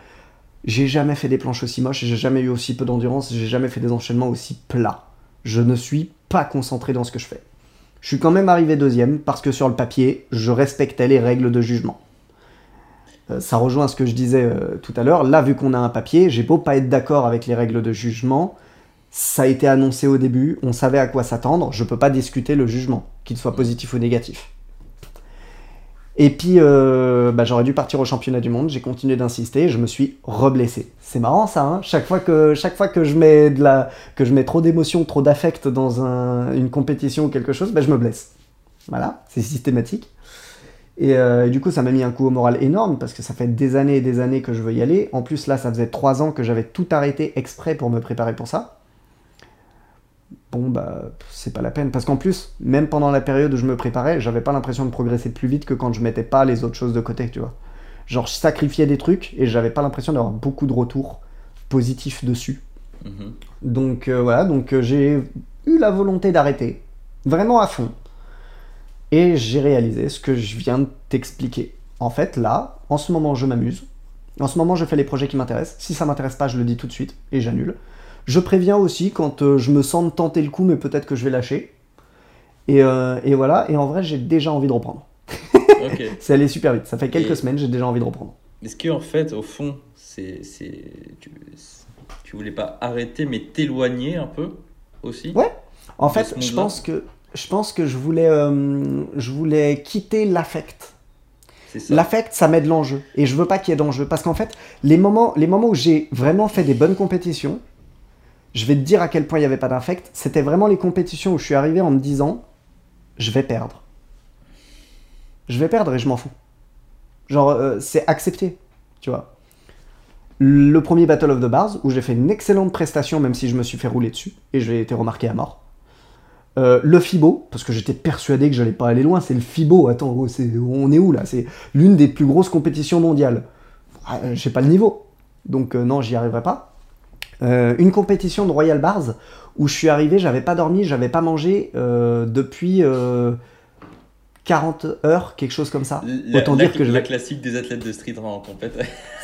Speaker 1: J'ai jamais fait des planches aussi moches, j'ai jamais eu aussi peu d'endurance, j'ai jamais fait des enchaînements aussi plats. Je ne suis pas concentré dans ce que je fais. Je suis quand même arrivé deuxième, parce que sur le papier, je respectais les règles de jugement. Euh, ça rejoint ce que je disais euh, tout à l'heure. Là, vu qu'on a un papier, j'ai beau pas être d'accord avec les règles de jugement, ça a été annoncé au début, on savait à quoi s'attendre, je peux pas discuter le jugement, qu'il soit positif ou négatif. Et puis, euh, bah, j'aurais dû partir au championnat du monde, j'ai continué d'insister, je me suis reblessé. C'est marrant ça, hein chaque, fois que, chaque fois que je mets, de la, que je mets trop d'émotion, trop d'affect dans un- une compétition ou quelque chose, bah, je me blesse. Voilà, c'est systématique. Et, euh, et du coup, ça m'a mis un coup au moral énorme parce que ça fait des années et des années que je veux y aller. En plus, là, ça faisait trois ans que j'avais tout arrêté exprès pour me préparer pour ça. Bon, bah, c'est pas la peine. Parce qu'en plus, même pendant la période où je me préparais, j'avais pas l'impression de progresser plus vite que quand je mettais pas les autres choses de côté, tu vois. Genre, je sacrifiais des trucs et j'avais pas l'impression d'avoir beaucoup de retours positifs dessus.
Speaker 2: Mhm.
Speaker 1: Donc euh, voilà, donc euh, j'ai eu la volonté d'arrêter, vraiment à fond. Et j'ai réalisé ce que je viens de t'expliquer. En fait, là, en ce moment, je m'amuse. En ce moment, je fais les projets qui m'intéressent. Si ça m'intéresse pas, je le dis tout de suite et j'annule. Je préviens aussi quand euh, je me sens de tenter le coup, mais peut-être que je vais lâcher. Et, euh, et voilà, et en vrai, j'ai déjà envie de reprendre. C'est allé super vite. Ça fait quelques
Speaker 2: Et-
Speaker 1: semaines, j'ai déjà envie de reprendre.
Speaker 2: Est-ce que en fait, au fond, c'est, tu, tu voulais pas arrêter, mais t'éloigner un peu aussi?
Speaker 1: Ouais. En fait, je pense que Je pense que je voulais, euh, je voulais quitter l'affect. L'affect, ça met de l'enjeu. Et je veux pas qu'il y ait d'enjeu. Parce qu'en fait, les moments, les moments où j'ai vraiment fait des bonnes compétitions, je vais te dire à quel point il n'y avait pas d'affect. C'était vraiment les compétitions où je suis arrivé en me disant, je vais perdre. Je vais perdre et je m'en fous. Genre, euh, c'est accepté, tu vois. Le premier Battle of the Bars, où j'ai fait une excellente prestation, même si je me suis fait rouler dessus, et j'ai été remarqué à mort. Euh, le FIBO, parce que j'étais persuadé que j'allais pas aller loin, c'est le FIBO. Attends, c'est- on est où là? C'est l'une des plus grosses compétitions mondiales. Ah, euh, J'ai pas le niveau. Donc euh, non, j'y arriverai pas. Euh, une compétition de Royal Bars où je suis arrivé, j'avais pas dormi, j'avais pas mangé depuis euh, 40 heures, quelque chose comme ça.
Speaker 2: La,
Speaker 1: autant
Speaker 2: la-
Speaker 1: dire que je
Speaker 2: la
Speaker 1: vais-
Speaker 2: classique des athlètes de street en compète.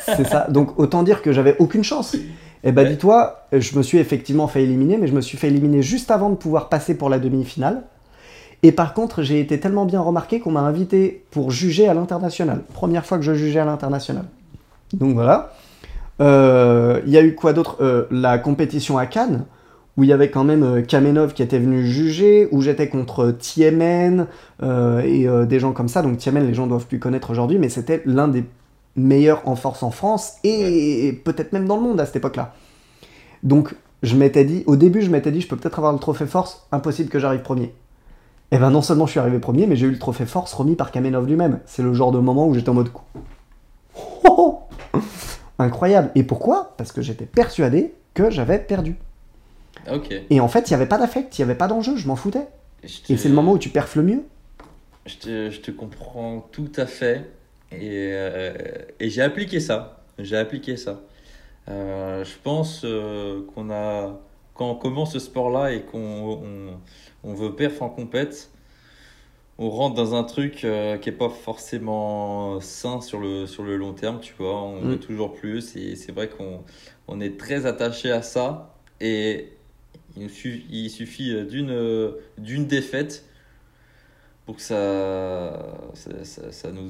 Speaker 1: C'est ça. Donc autant dire que j'avais aucune chance. Et bah
Speaker 2: Ouais.
Speaker 1: dis-toi, je me suis effectivement fait éliminer, mais je me suis fait éliminer juste avant de pouvoir passer pour la demi-finale. Et par contre, j'ai été tellement bien remarqué qu'on m'a invité pour juger à l'international. Première fois que je jugeais à l'international. Donc voilà. Euh, Il y a eu quoi d'autre? Euh, La compétition à Cannes, où il y avait quand même euh, Kamenov qui était venu juger, où j'étais contre Tiemen euh, et euh, des gens comme ça. Donc Tiemen, les gens doivent plus connaître aujourd'hui, mais c'était l'un des meilleurs en force en France et peut-être même dans le monde à cette époque-là. Donc je m'étais dit, au début, je m'étais dit, je peux peut-être avoir le trophée force, impossible que j'arrive premier. Et ben non seulement je suis arrivé premier, mais j'ai eu le trophée force remis par Kamenov lui-même. C'est le genre de moment où j'étais en mode Oh incroyable. Et pourquoi? Parce que j'étais persuadé que j'avais perdu.
Speaker 2: ok.
Speaker 1: Et en fait, il n'y avait pas d'affect, il n'y avait pas d'enjeu, je m'en foutais.
Speaker 2: Je te-
Speaker 1: Et c'est le moment où tu perfs le mieux.
Speaker 2: Je te, je te comprends tout à fait. Et, euh, et j'ai appliqué ça. J'ai appliqué ça. Euh, je pense euh, qu'on a. Quand on commence ce sport-là et qu'on on, on veut perf en compète, on rentre dans un truc euh, qui est pas forcément sain sur le, sur le long terme, tu vois. On
Speaker 1: Mm.
Speaker 2: veut toujours plus. Et c'est vrai qu'on on est très attaché à ça. Et il, nous suffit, il suffit d'une d'une défaite pour que ça, ça, ça, ça nous,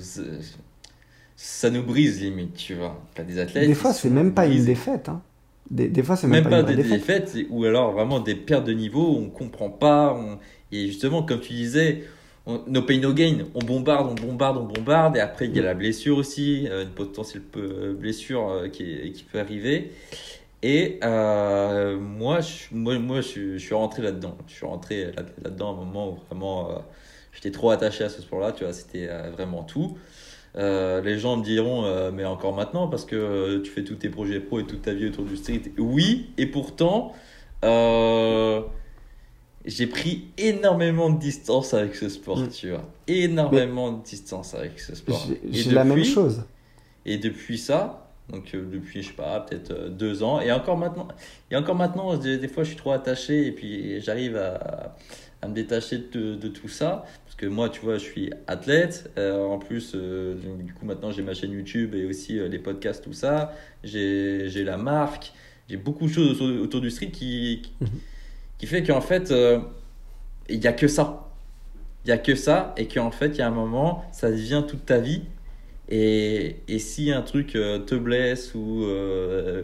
Speaker 2: ça nous brise limite, tu vois. T'as des athlètes.
Speaker 1: Des fois, c'est même pas une
Speaker 2: brisés.
Speaker 1: défaite. hein. Des, des fois, c'est
Speaker 2: Même,
Speaker 1: même,
Speaker 2: pas
Speaker 1: une
Speaker 2: des
Speaker 1: défaite.
Speaker 2: défaites, ou alors vraiment des pertes de niveau, on comprend pas. on- Et justement, comme tu disais, on... no pain, no gain. On bombarde, on bombarde, on bombarde. Et après, il y a la blessure aussi, euh, une potentielle blessure euh, qui, peut arriver. Et euh, moi, je, moi, moi je, suis- je suis rentré là-dedans. Je suis rentré là- là-dedans à un moment où vraiment euh, j'étais trop attaché à ce sport-là. Tu vois, c'était euh, vraiment tout. Euh, les gens me diront, euh, mais encore maintenant, parce que euh, tu fais tous tes projets pro et toute ta vie autour du street. Oui, et pourtant, j'ai pris énormément de distance avec ce sport,
Speaker 1: Mm.
Speaker 2: tu vois. Énormément de distance avec ce sport.
Speaker 1: J'ai la même chose.
Speaker 2: et depuis ça, donc depuis, je sais pas, peut-être deux ans, et encore maintenant, et encore maintenant, des, des fois, je suis trop attaché, et puis j'arrive à, à me détacher de, de tout ça, parce que moi, tu vois, je suis athlète, euh, en plus, euh, du coup, maintenant, j'ai ma chaîne YouTube et aussi euh, les podcasts, tout ça, j'ai la marque, j'ai beaucoup de choses autour, autour du street qui, qui,
Speaker 1: Mhm.
Speaker 2: qui fait qu'en fait, il n'y a que ça. Il n'y a que ça, et qu'en fait, il y a un moment, ça devient toute ta vie. Et, et si un truc te blesse ou,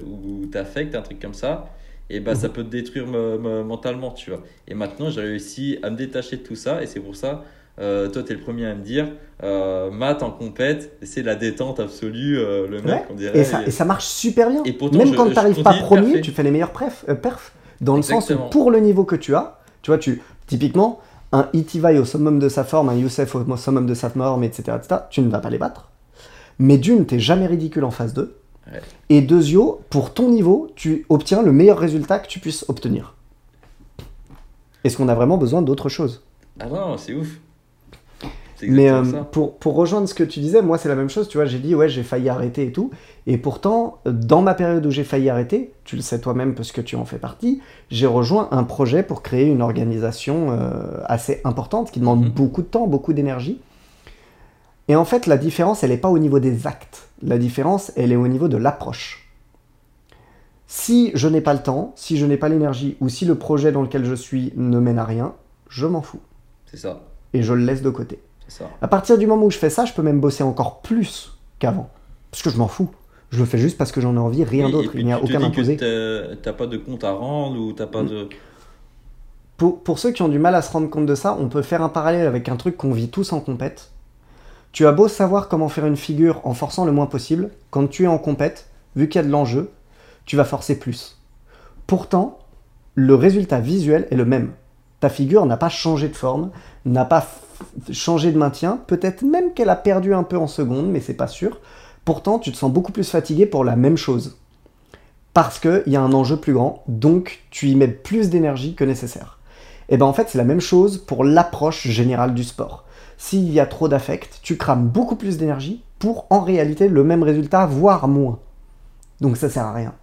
Speaker 2: ou t'affecte, un truc comme ça, et bah, ça peut te détruire me- me- mentalement, tu vois. Et maintenant, j'ai réussi à me détacher de tout ça, et c'est pour ça, euh, toi, tu es le premier à me dire, euh, Matt en compète, c'est la détente absolue, euh, le mec,
Speaker 1: Ouais.
Speaker 2: on dirait.
Speaker 1: Et ça, et ça marche super bien.
Speaker 2: Et pourtant,
Speaker 1: Même
Speaker 2: je-
Speaker 1: quand
Speaker 2: je
Speaker 1: tu n'arrives pas premier, tu fais les meilleurs perfs. euh, perfs dans le sens où, pour le niveau que tu as, tu vois, tu, typiquement, un Itivai au summum de sa forme, un Youssef au summum de sa forme, etc., etc., tu ne vas pas les battre. Mais d'une, t'es jamais ridicule en phase 2.
Speaker 2: Ouais.
Speaker 1: Et deuxio, pour ton niveau, tu obtiens le meilleur résultat que tu puisses obtenir. Est-ce qu'on a vraiment besoin d'autre chose?
Speaker 2: Ah non, c'est ouf.
Speaker 1: Mais euh, pour, pour rejoindre ce que tu disais, moi c'est la même chose, tu vois, j'ai dit ouais j'ai failli arrêter et tout, et pourtant dans ma période où j'ai failli arrêter, tu le sais toi-même parce que tu en fais partie, j'ai rejoint un projet pour créer une organisation euh, assez importante qui demande
Speaker 2: Mhm.
Speaker 1: beaucoup de temps, beaucoup d'énergie. Et en fait la différence elle n'est pas au niveau des actes, la différence elle est au niveau de l'approche. Si je n'ai pas le temps, si je n'ai pas l'énergie, ou si le projet dans lequel je suis ne mène à rien, je m'en fous,
Speaker 2: C'est ça,
Speaker 1: et je le laisse de côté.
Speaker 2: c'est ça.
Speaker 1: À partir du moment où je fais ça, je peux même bosser encore plus qu'avant. Parce que je m'en fous. Je le fais juste parce que j'en ai envie, rien
Speaker 2: et
Speaker 1: d'autre.
Speaker 2: puis
Speaker 1: Il n'y a
Speaker 2: tu te
Speaker 1: aucun
Speaker 2: dis que
Speaker 1: imposé.
Speaker 2: t'as- T'as pas de compte à rendre ou t'as pas
Speaker 1: Mm.
Speaker 2: de.
Speaker 1: pour, pour ceux qui ont du mal à se rendre compte de ça, on peut faire un parallèle avec un truc qu'on vit tous en compète. Tu as beau savoir comment faire une figure en forçant le moins possible, quand tu es en compète, vu qu'il y a de l'enjeu, tu vas forcer plus. Pourtant, le résultat visuel est le même. Ta figure n'a pas changé de forme, n'a pas changé de maintien, peut-être même qu'elle a perdu un peu en seconde, mais c'est pas sûr. Pourtant, tu te sens beaucoup plus fatigué pour la même chose. Parce qu'il y a un enjeu plus grand, donc tu y mets plus d'énergie que nécessaire. Et ben en fait, c'est la même chose pour l'approche générale du sport. S'il y a trop d'affect, tu crames beaucoup plus d'énergie pour en réalité le même résultat, voire moins. Donc ça sert à rien.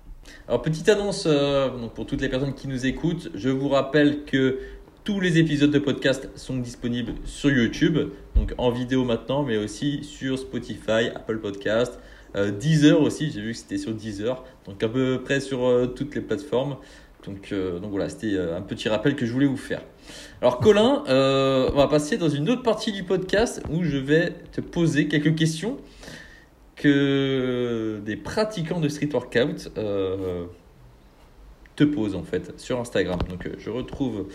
Speaker 2: Alors, petite annonce euh, pour toutes les personnes qui nous écoutent. Je vous rappelle que tous les épisodes de podcast sont disponibles sur YouTube, donc en vidéo maintenant, mais aussi sur Spotify, Apple Podcast, euh, Deezer aussi. J'ai vu que c'était sur Deezer, donc à peu près sur euh, toutes les plateformes. Donc, donc voilà, c'était un petit rappel que je voulais vous faire. Alors Colin, euh, on va passer dans une autre partie du podcast où je vais te poser quelques questions que des pratiquants de street workout euh, te posent en fait sur Instagram. Donc euh, je retrouve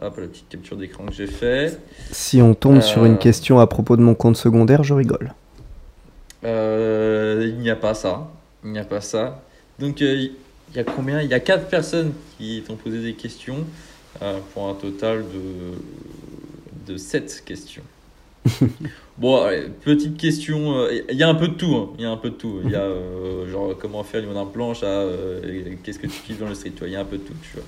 Speaker 2: hop, la petite capture d'écran que j'ai fait.
Speaker 1: Si on tombe
Speaker 2: Euh.
Speaker 1: sur une question à propos de mon compte secondaire, je rigole.
Speaker 2: Il n'y a pas ça. Il n'y a pas ça. Donc il y a combien? Il y a quatre personnes qui t'ont posé des questions pour un total de, de 7 questions. bon, allez, petite question. euh, Il y a un peu de tout. hein, Il y a un peu de tout. Il y a euh, genre comment faire une planche à euh, qu'est-ce que tu kiffes dans le street. tu vois, Il y a un peu de tout. Tu vois.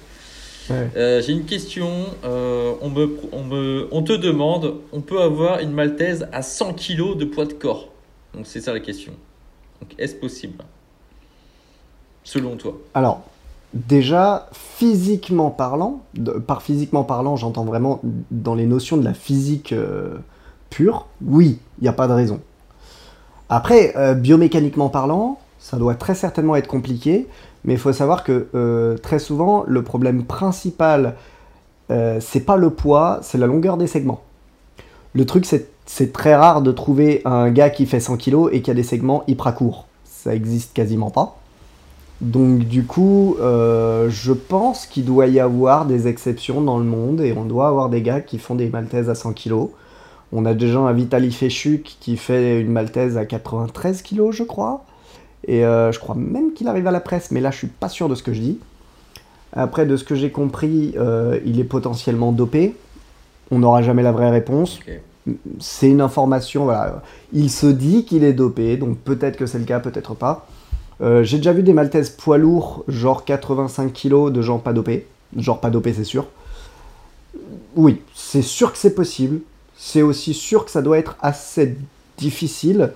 Speaker 1: Ouais.
Speaker 2: Euh, J'ai une question. euh, on, me, on, me, on te demande on peut avoir une maltaise à 100 kg de poids de corps? Donc, c'est ça la question. Donc, est-ce possible? Selon toi
Speaker 1: Alors, déjà, physiquement parlant, par physiquement parlant, j'entends vraiment dans les notions de la physique euh, pure, oui, il n'y a pas de raison. Après, euh, biomécaniquement parlant, ça doit très certainement être compliqué, mais il faut savoir que euh, très souvent, le problème principal, c'est pas le poids, c'est la longueur des segments. Le truc, c'est c'est très rare de trouver un gars qui fait 100 kg et qui a des segments hyper courts. Ça existe quasiment pas. Donc du coup, euh, je pense qu'il doit y avoir des exceptions dans le monde et on doit avoir des gars qui font des maltaises à 100 kg. On a déjà un Vitaly Fechuk qui fait une maltaise à 93 kg, je crois. Et euh, je crois même qu'il arrive à la presse, mais là je suis pas sûr de ce que je dis. Après, de ce que j'ai compris, euh, il est potentiellement dopé. On n'aura jamais la vraie réponse. C'est une information, voilà. Il se dit qu'il est dopé, donc peut-être que c'est le cas, peut-être pas. Euh, j'ai déjà vu des Maltaises poids lourds, genre 85 kg, de gens pas dopés. Genre pas dopés, c'est sûr. Oui, c'est sûr que c'est possible. C'est aussi sûr que ça doit être assez difficile.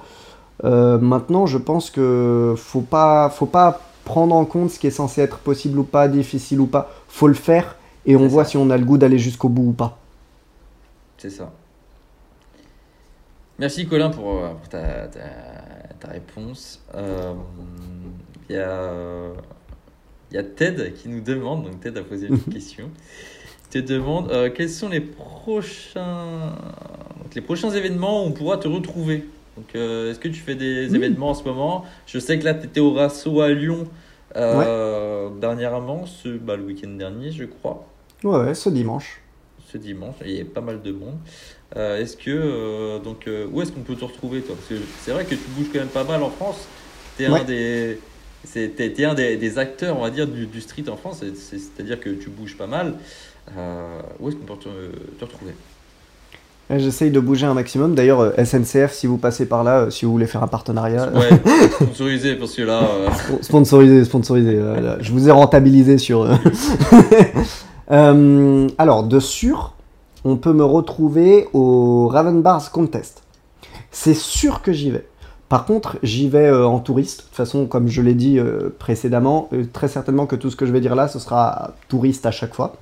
Speaker 1: Euh, maintenant, je pense que faut pas, faut pas prendre en compte ce qui est censé être possible ou pas, difficile ou pas. Faut le faire et on voit
Speaker 2: ça.
Speaker 1: si on a le goût d'aller jusqu'au bout ou pas.
Speaker 2: C'est ça. Merci Colin pour, euh, pour ta, ta, ta réponse. Euh, Il y, a, il y a Ted qui nous demande, donc Ted a posé une question, te demande euh, quels sont les prochains, donc les prochains événements où on pourra te retrouver? Donc, euh, est-ce que tu fais des événements en ce moment? Je sais que là, tu étais au Rasso à Lyon euh, dernièrement, ce, bah, le week-end dernier, je crois
Speaker 1: Ouais, ouais, ce dimanche.
Speaker 2: ce dimanche. Il y a pas mal de monde. Euh, est-ce que euh, donc euh, où est-ce qu'on peut te retrouver toi? Parce que c'est vrai que tu bouges quand même pas mal en France. T'es un
Speaker 1: Ouais.
Speaker 2: des c'est- t'es- t'es un des, des acteurs, on va dire, du, du street en France. C'est- c'est- C'est-à-dire que tu bouges pas mal. Où est-ce qu'on peut te, te retrouver?
Speaker 1: J'essaye de bouger un maximum. D'ailleurs, SNCF, si vous passez par là, si vous voulez faire un partenariat,
Speaker 2: Ouais, sponsorisé parce que là,
Speaker 1: Sp- Sponsorisé, sponsorisé. là, je vous ai rentabilisé sur. alors, de sûr, on peut me retrouver au Raven Bars Contest. C'est sûr que j'y vais. Par contre, j'y vais euh, en touriste. De toute façon, comme je l'ai dit euh, précédemment, euh, très certainement que tout ce que je vais dire là, ce sera touriste à chaque fois.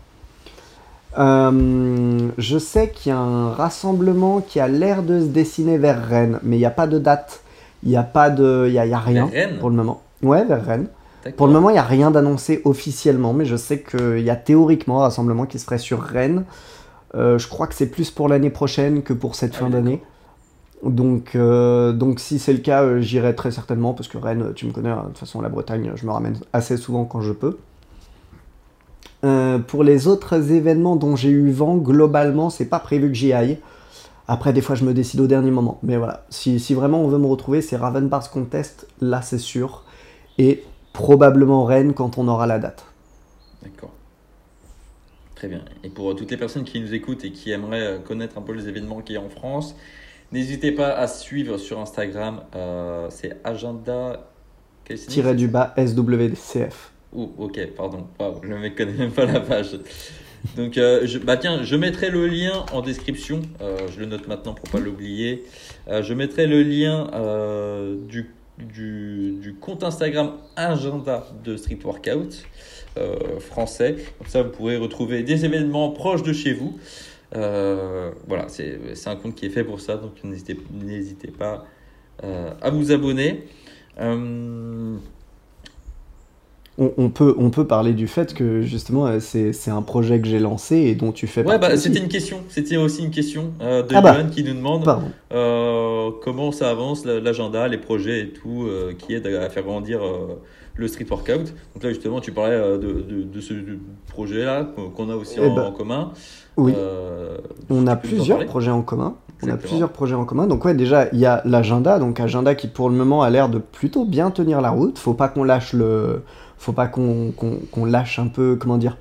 Speaker 1: Je sais qu'il y a un rassemblement qui a l'air de se dessiner vers Rennes, mais il n'y a pas de date. Il n'y a pas de. Il y a, rien pour le moment. Ouais, vers Rennes. Pour le moment, il n'y a rien d'annoncé officiellement, mais je sais qu'il y a théoriquement un rassemblement qui se ferait sur Rennes. Euh, je crois que c'est plus pour l'année prochaine que pour cette
Speaker 2: Ah
Speaker 1: fin d'année. Donc, euh, donc si c'est le cas, euh, j'irai très certainement, parce que Rennes, tu me connais, hein, de toute façon, la Bretagne, je me ramène assez souvent quand je peux. Pour les autres événements dont j'ai eu vent, globalement, c'est pas prévu que j'y aille. Après, des fois, je me décide au dernier moment. Mais voilà, si, si vraiment on veut me retrouver, c'est Raven Bars Contest, là c'est sûr. Et probablement Rennes quand on aura la date.
Speaker 2: D'accord. Très bien. Et pour toutes les personnes qui nous écoutent et qui aimeraient euh, connaître un peu les événements qu'il y a en France, n'hésitez pas à suivre sur Instagram. euh, c'est agenda.
Speaker 1: Tiré du bas SWCF.
Speaker 2: Oh, ok, pardon. Wow, le mec connaît même pas la page. Donc, euh, je, bah tiens, je mettrai le lien en description. Euh, je le note maintenant pour pas l'oublier. Euh, je mettrai le lien euh, du, du, du compte Instagram agenda de Street Workout euh, français. Comme ça, vous pourrez retrouver des événements proches de chez vous. Euh, voilà, c'est un compte qui est fait pour ça. Donc, n'hésitez pas euh, à vous abonner.
Speaker 1: On, on peut, on peut parler du fait que justement c'est un projet que j'ai lancé et dont tu fais
Speaker 2: Ouais,
Speaker 1: partie
Speaker 2: bah, c'était une question. C'était aussi une question euh, de
Speaker 1: Ah bah.
Speaker 2: Qui nous demande euh, comment ça avance la- l'agenda, les projets et tout euh, qui aident à faire grandir le street workout. Donc là, justement, tu parlais euh, de, de, de ce projet-là qu'on a aussi
Speaker 1: Eh
Speaker 2: en,
Speaker 1: ben,
Speaker 2: en commun.
Speaker 1: Oui.
Speaker 2: Euh,
Speaker 1: On a plusieurs projets en commun. On a plusieurs projets en commun. Donc ouais, déjà, il y a l'agenda. Donc agenda qui pour le moment a l'air de plutôt bien tenir la route. Faut pas qu'on lâche le... Faut pas qu'on qu'on lâche un peu... Comment dire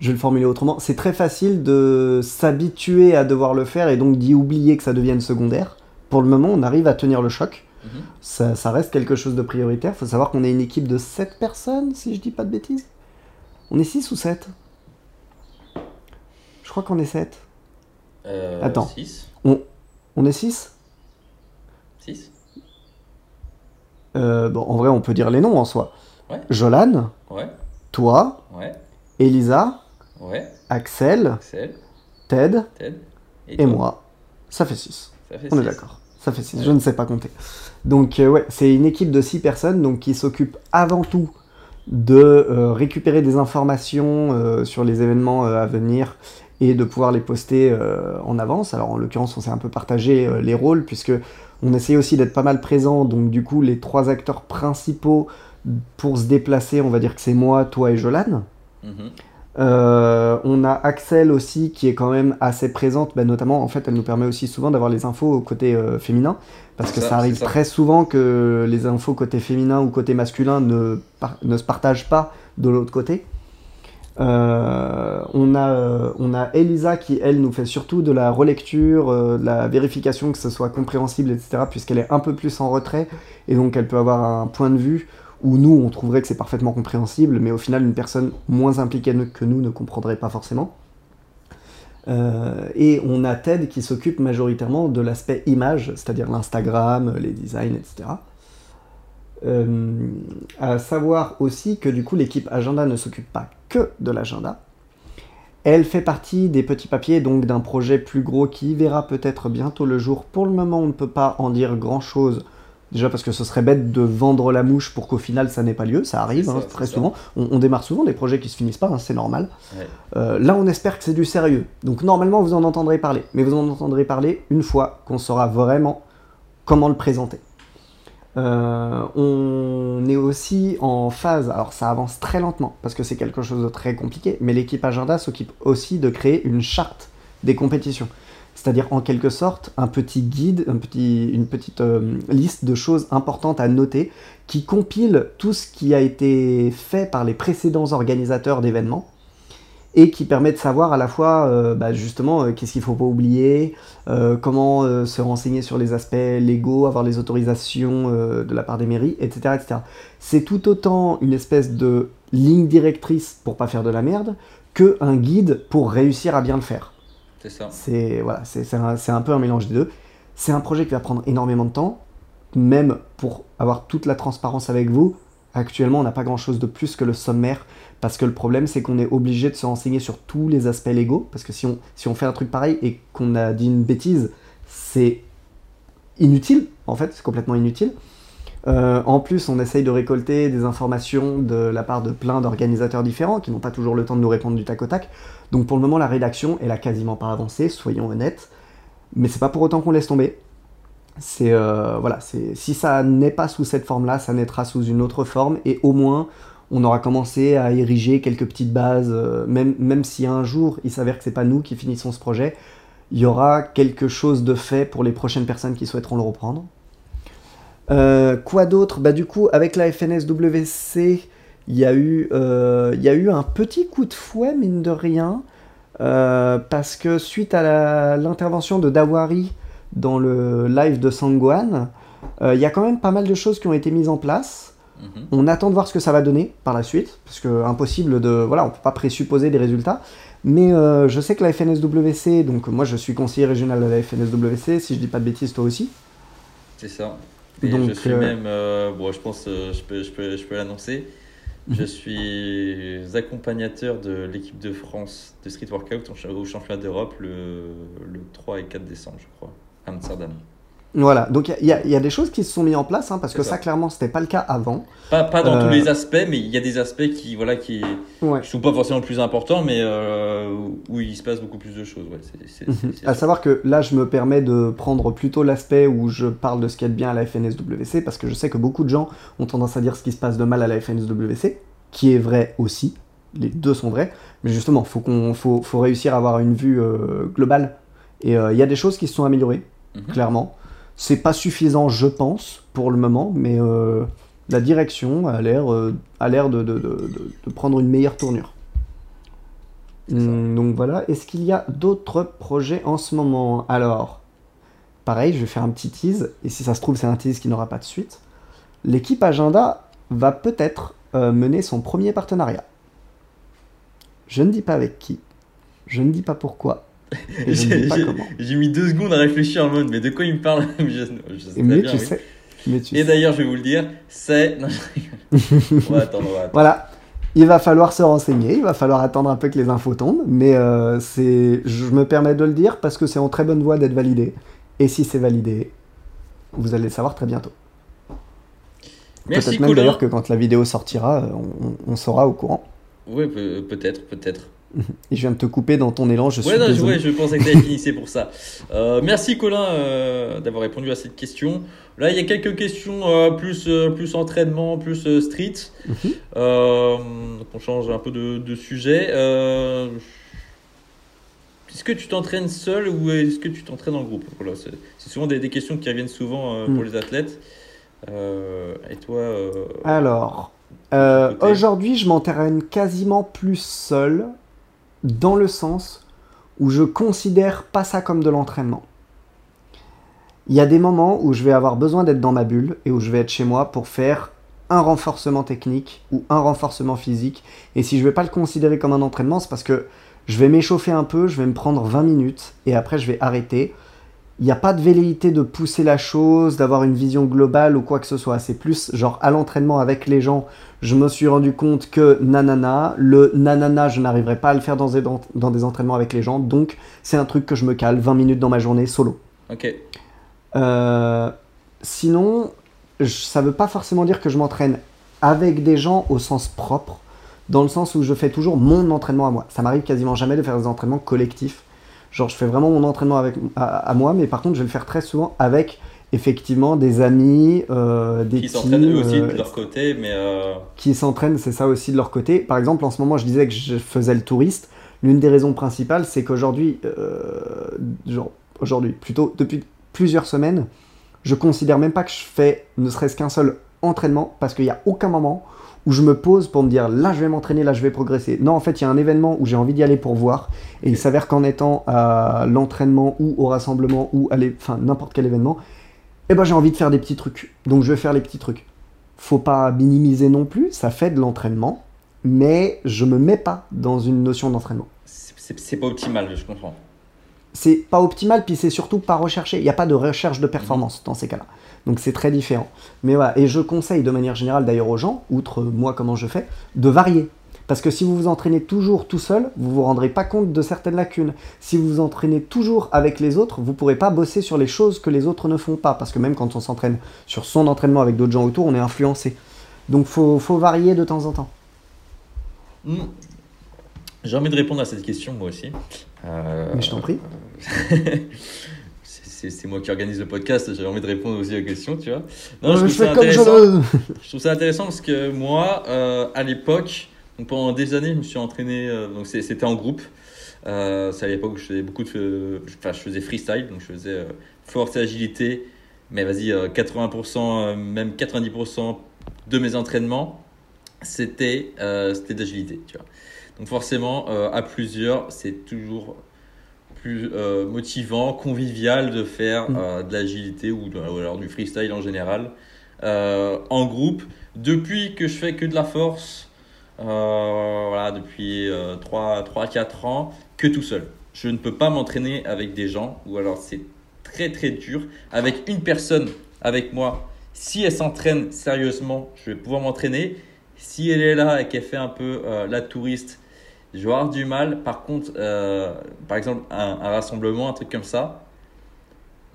Speaker 1: Je vais le formuler autrement. C'est très facile de s'habituer à devoir le faire et donc d'y oublier que ça devienne secondaire. Pour le moment, on arrive à tenir le choc.
Speaker 2: Mhm.
Speaker 1: Ça, ça reste quelque chose de prioritaire. Faut savoir qu'on est une équipe de 7 personnes, si je dis pas de bêtises. On est 6 ou 7 Je crois qu'on est 7.
Speaker 2: Euh,
Speaker 1: Attends.
Speaker 2: 6
Speaker 1: On est 6
Speaker 2: 6
Speaker 1: Euh, bon, en vrai, on peut dire les noms en soi.
Speaker 2: Ouais.
Speaker 1: Jolan,
Speaker 2: Ouais,
Speaker 1: toi,
Speaker 2: ouais,
Speaker 1: Elisa,
Speaker 2: ouais.
Speaker 1: Axel,
Speaker 2: Axel,
Speaker 1: Ted
Speaker 2: Ted
Speaker 1: et
Speaker 2: toi.
Speaker 1: moi. Ça fait 6.
Speaker 2: Ça fait
Speaker 1: On est d'accord. Ça fait 6.
Speaker 2: Ouais.
Speaker 1: Je ne sais pas compter. Donc, euh, ouais, c'est une équipe de 6 personnes donc, qui s'occupe avant tout de euh, récupérer des informations euh, sur les événements à venir et de pouvoir les poster en avance. Alors en l'occurrence, on s'est un peu partagé les rôles puisque on essayait aussi d'être pas mal présent. Donc du coup, les trois acteurs principaux pour se déplacer, on va dire que c'est moi, toi et Jolan.
Speaker 2: Mhm.
Speaker 1: Euh, on a Axel aussi qui est quand même assez présente, bah, notamment en fait elle nous permet aussi souvent d'avoir les infos au côté euh, féminin, parce que
Speaker 2: ça,
Speaker 1: ça, arrive
Speaker 2: ça.
Speaker 1: très souvent que les infos côté féminin ou côté masculin ne, ne se partagent pas de l'autre côté. Euh, on, a, on a Elisa qui elle nous fait surtout de la relecture, de la vérification que ce soit compréhensible, etc., puisqu'elle est un peu plus en retrait, et donc elle peut avoir un point de vue où nous, on trouverait que c'est parfaitement compréhensible, mais au final, une personne moins impliquée que nous ne comprendrait pas forcément. Euh, et on a Ted qui s'occupe majoritairement de l'aspect image, c'est-à-dire l'Instagram, les designs, etc. Euh, à savoir aussi que du coup, l'équipe agenda ne s'occupe pas que de l'agenda. Elle fait partie des petits papiers, donc d'un projet plus gros qui verra peut-être bientôt le jour. Pour le moment, on ne peut pas en dire grand-chose Déjà parce que ce serait bête de vendre la mouche pour qu'au final ça n'ait pas lieu, ça arrive
Speaker 2: ça,
Speaker 1: hein, très
Speaker 2: ça.
Speaker 1: souvent. On, on démarre souvent des projets qui se finissent pas, hein, c'est normal.
Speaker 2: Ouais.
Speaker 1: Euh, là on espère que c'est du sérieux. Donc normalement vous en entendrez parler, mais vous en entendrez parler une fois qu'on saura vraiment comment le présenter. Euh, on est aussi en phase, alors ça avance très lentement parce que c'est quelque chose de très compliqué, mais l'équipe agenda s'occupe aussi de créer une charte des compétitions. C'est-à-dire en quelque sorte un petit guide, une petite euh, liste de choses importantes à noter qui compile tout ce qui a été fait par les précédents organisateurs d'événements et qui permet de savoir à la fois euh, bah, justement euh, qu'est-ce qu'il faut pas oublier, comment se renseigner sur les aspects légaux, avoir les autorisations de la part des mairies, etc. etc. C'est tout autant une espèce de ligne directrice pour pas faire de la merde que un guide pour réussir à bien le faire.
Speaker 2: C'est ça.
Speaker 1: C'est un, peu un mélange des deux. C'est un projet qui va prendre énormément de temps, même pour avoir toute la transparence avec vous. Actuellement, on n'a pas grand-chose de plus que le sommaire, parce que le problème, c'est qu'on est obligé de se renseigner sur tous les aspects légaux, parce que si on fait un truc pareil et qu'on a dit une bêtise, c'est inutile, en fait, c'est complètement inutile. Euh, en plus, on essaye de récolter des informations de la part de plein d'organisateurs différents qui n'ont pas toujours le temps de nous répondre du tac au tac. Donc pour le moment, la rédaction, elle a quasiment pas avancé, soyons honnêtes. Mais c'est pas pour autant qu'on laisse tomber. C'est euh, voilà, si ça n'est pas sous cette forme-là, ça naîtra sous une autre forme et au moins on aura commencé à ériger quelques petites bases, euh, même, même si un jour il s'avère que c'est pas nous qui finissons ce projet, il y aura quelque chose de fait pour les prochaines personnes qui souhaiteront le reprendre. Euh, quoi d'autre? Bah du coup, avec la FNSWC, il y, a eu, euh, il y a eu un petit coup de fouet, mine de rien, euh, parce que suite à l'intervention de Dawari dans le live de Sangwan, il y a quand même pas mal de choses qui ont été mises en place.
Speaker 2: Mhm.
Speaker 1: On attend de voir ce que ça va donner par la suite, parce que impossible de, voilà, on peut pas présupposer des résultats. Mais euh, je sais que la FNSWC, donc moi je suis conseiller régional de la FNSWC, si je dis pas de bêtises, toi aussi.
Speaker 2: C'est ça. Et
Speaker 1: Donc,
Speaker 2: je suis
Speaker 1: euh,
Speaker 2: même, euh, bon, je pense, euh, je peux, je peux, je peux l'annoncer.
Speaker 1: Mhm.
Speaker 2: Je suis accompagnateur de l'équipe de France de street workout au championnat d'Europe le, le 3 et 4 décembre, je crois, à Amsterdam.
Speaker 1: Voilà, donc il y, y a des choses qui se sont mises en place, hein, parce que ça,
Speaker 2: ça.
Speaker 1: clairement, c'était pas le cas avant.
Speaker 2: Pas, pas dans
Speaker 1: Euh,
Speaker 2: tous les aspects, mais il y a des aspects qui, voilà, qui
Speaker 1: Ouais.
Speaker 2: qui sont pas forcément le plus importants, mais euh, où- il se passe beaucoup plus de choses. Ouais, c'est- c'est-
Speaker 1: Mhm. À savoir que là, je me permets de prendre plutôt l'aspect où je parle de ce qu'il y a de bien à la FNSWC, parce que je sais que beaucoup de gens ont tendance à dire ce qui se passe de mal à la FNSWC, qui est vrai aussi. Les deux sont vrais. Mais justement, faut qu'on, faut, faut réussir à avoir une vue euh, globale. Et il y a des choses qui se sont améliorées,
Speaker 2: Mhm.
Speaker 1: clairement. C'est pas suffisant, je pense, pour le moment, mais euh, la direction a l'air, euh, a l'air de, de- de- de- de prendre une meilleure tournure. Hum, donc voilà, est-ce qu'il y a d'autres projets en ce moment? Alors, pareil, je vais faire un petit tease, et si ça se trouve, c'est un tease qui n'aura pas de suite. L'équipe Agenda va peut-être euh, mener son premier partenariat. Je ne dis pas avec qui, je ne dis pas pourquoi,
Speaker 2: J'ai- mis deux secondes à réfléchir en mode, mais de quoi il me parle je, je sais
Speaker 1: Mais
Speaker 2: bien,
Speaker 1: tu
Speaker 2: oui.
Speaker 1: sais, mais tu
Speaker 2: Et d'ailleurs, je vais vous le dire, c'est. Non, je rigole. on va attendre, on va attendre.
Speaker 1: Voilà, il va falloir se renseigner, il va falloir attendre un peu que les infos tombent, mais euh, c'est, je me permets de le dire parce que c'est en très bonne voie d'être validé. Et si c'est validé, vous allez le savoir très bientôt. Peut-être même d'ailleurs que quand la vidéo sortira, euh, on, on sera au courant.
Speaker 2: Pe- peut-être, peut-être.
Speaker 1: Et je viens de te couper dans ton élan, je suis
Speaker 2: Ouais, non, je,
Speaker 1: désolé.
Speaker 2: ouais, je pensais que tu avais finissé pour ça. Euh, merci Colin euh, d'avoir répondu à cette question. Là, il y a quelques questions euh, plus, plus entraînement, plus street.
Speaker 1: Mhm.
Speaker 2: On change un peu de, de sujet. Est-ce que tu t'entraînes seul ou est-ce que tu t'entraînes en groupe? Voilà, C'est souvent des, des questions qui reviennent souvent pour
Speaker 1: Mm.
Speaker 2: les athlètes. Et toi
Speaker 1: Alors, aujourd'hui, je m'entraîne quasiment plus seul, dans le sens où je considère pas ça comme de l'entraînement. Il y a des moments où je vais avoir besoin d'être dans ma bulle et où je vais être chez moi pour faire un renforcement technique ou un renforcement physique. Et si je vais pas le considérer comme un entraînement, c'est parce que je vais m'échauffer un peu, je vais me prendre 20 minutes et après je vais arrêter. Il n'y a pas de velléité de pousser la chose, d'avoir une vision globale ou quoi que ce soit. C'est plus genre à l'entraînement avec les gens, je me suis rendu compte que nanana, le nanana, je n'arriverai pas à le faire dans des, dans des entraînements avec les gens. Donc c'est un truc que je me cale 20 minutes dans ma journée solo.
Speaker 2: Ok.
Speaker 1: Euh, sinon, ça veut pas forcément dire que je m'entraîne avec des gens au sens propre, dans le sens où je fais toujours mon entraînement à moi. Ça m'arrive quasiment jamais de faire des entraînements collectifs. Genre, je fais vraiment mon entraînement avec, à, à moi, mais par contre, je vais le faire très souvent avec effectivement des amis, euh, des
Speaker 2: Qui s'entraînent eux aussi de
Speaker 1: euh,
Speaker 2: leur côté, mais euh,
Speaker 1: qui s'entraînent, c'est ça aussi de leur côté. Par exemple, en ce moment, je disais que je faisais le touriste. L'une des raisons principales, c'est qu'aujourd'hui, euh, genre, aujourd'hui, plutôt depuis plusieurs semaines, je considère même pas que je fais ne serait-ce qu'un seul entraînement parce qu'il n'y a aucun moment où je me pose pour me dire là je vais m'entraîner, là je vais progresser. Non, en fait, il y a un événement où j'ai envie d'y aller pour voir et il s'avère qu'en étant à l'entraînement ou au rassemblement ou à enfin n'importe quel événement, eh ben j'ai envie de faire des petits trucs. Donc je vais faire les petits trucs. Faut pas minimiser non plus, ça fait de l'entraînement, mais je me mets pas dans une notion d'entraînement.
Speaker 2: c'est pas optimal, je comprends.
Speaker 1: C'est pas optimal, puis c'est surtout pas recherché. Il n'y a pas de recherche de performance dans ces cas-là. Donc c'est très différent. Mais voilà, et je conseille de manière générale d'ailleurs aux gens, outre moi comment je fais, de varier. Parce que si vous vous entraînez toujours tout seul, vous vous rendrez pas compte de certaines lacunes. Si vous vous entraînez toujours avec les autres, vous pourrez pas bosser sur les choses que les autres ne font pas. Parce que même quand on s'entraîne sur son entraînement avec d'autres gens autour, on est influencé. Donc faut, faut varier de temps en temps.
Speaker 2: Hmm. J'ai envie de répondre à cette question, moi aussi. Euh,
Speaker 1: Mais je t'en prie.
Speaker 2: c'est- moi qui organise le podcast, j'avais envie de répondre aussi aux questions, tu vois.
Speaker 1: Non,
Speaker 2: je, trouve ça intéressant. Je trouve ça intéressant parce que moi, euh, à l'époque, pendant des années, je me suis entraîné, euh, donc c'était en groupe. Euh, c'est à l'époque où je faisais beaucoup de. Enfin, je faisais freestyle, donc je faisais force et agilité, mais vas-y, euh, 80%, euh, même 90% de mes entraînements, c'était c'était d'agilité, tu vois. Donc forcément, euh, à plusieurs, c'est toujours plus euh, motivant, convivial de faire
Speaker 1: Mm.
Speaker 2: euh, de l'agilité ou, de- ou alors du freestyle en général en groupe. Depuis que je fais que de la force, voilà, depuis 3-4 ans, que tout seul. Je ne peux pas m'entraîner avec des gens ou alors c'est très très dur. Avec une personne avec moi, si elle s'entraîne sérieusement, je vais pouvoir m'entraîner. Si elle est là et qu'elle fait un peu euh, la touriste, je vais avoir du mal. Par contre, euh, par exemple, un, un rassemblement, un truc comme ça,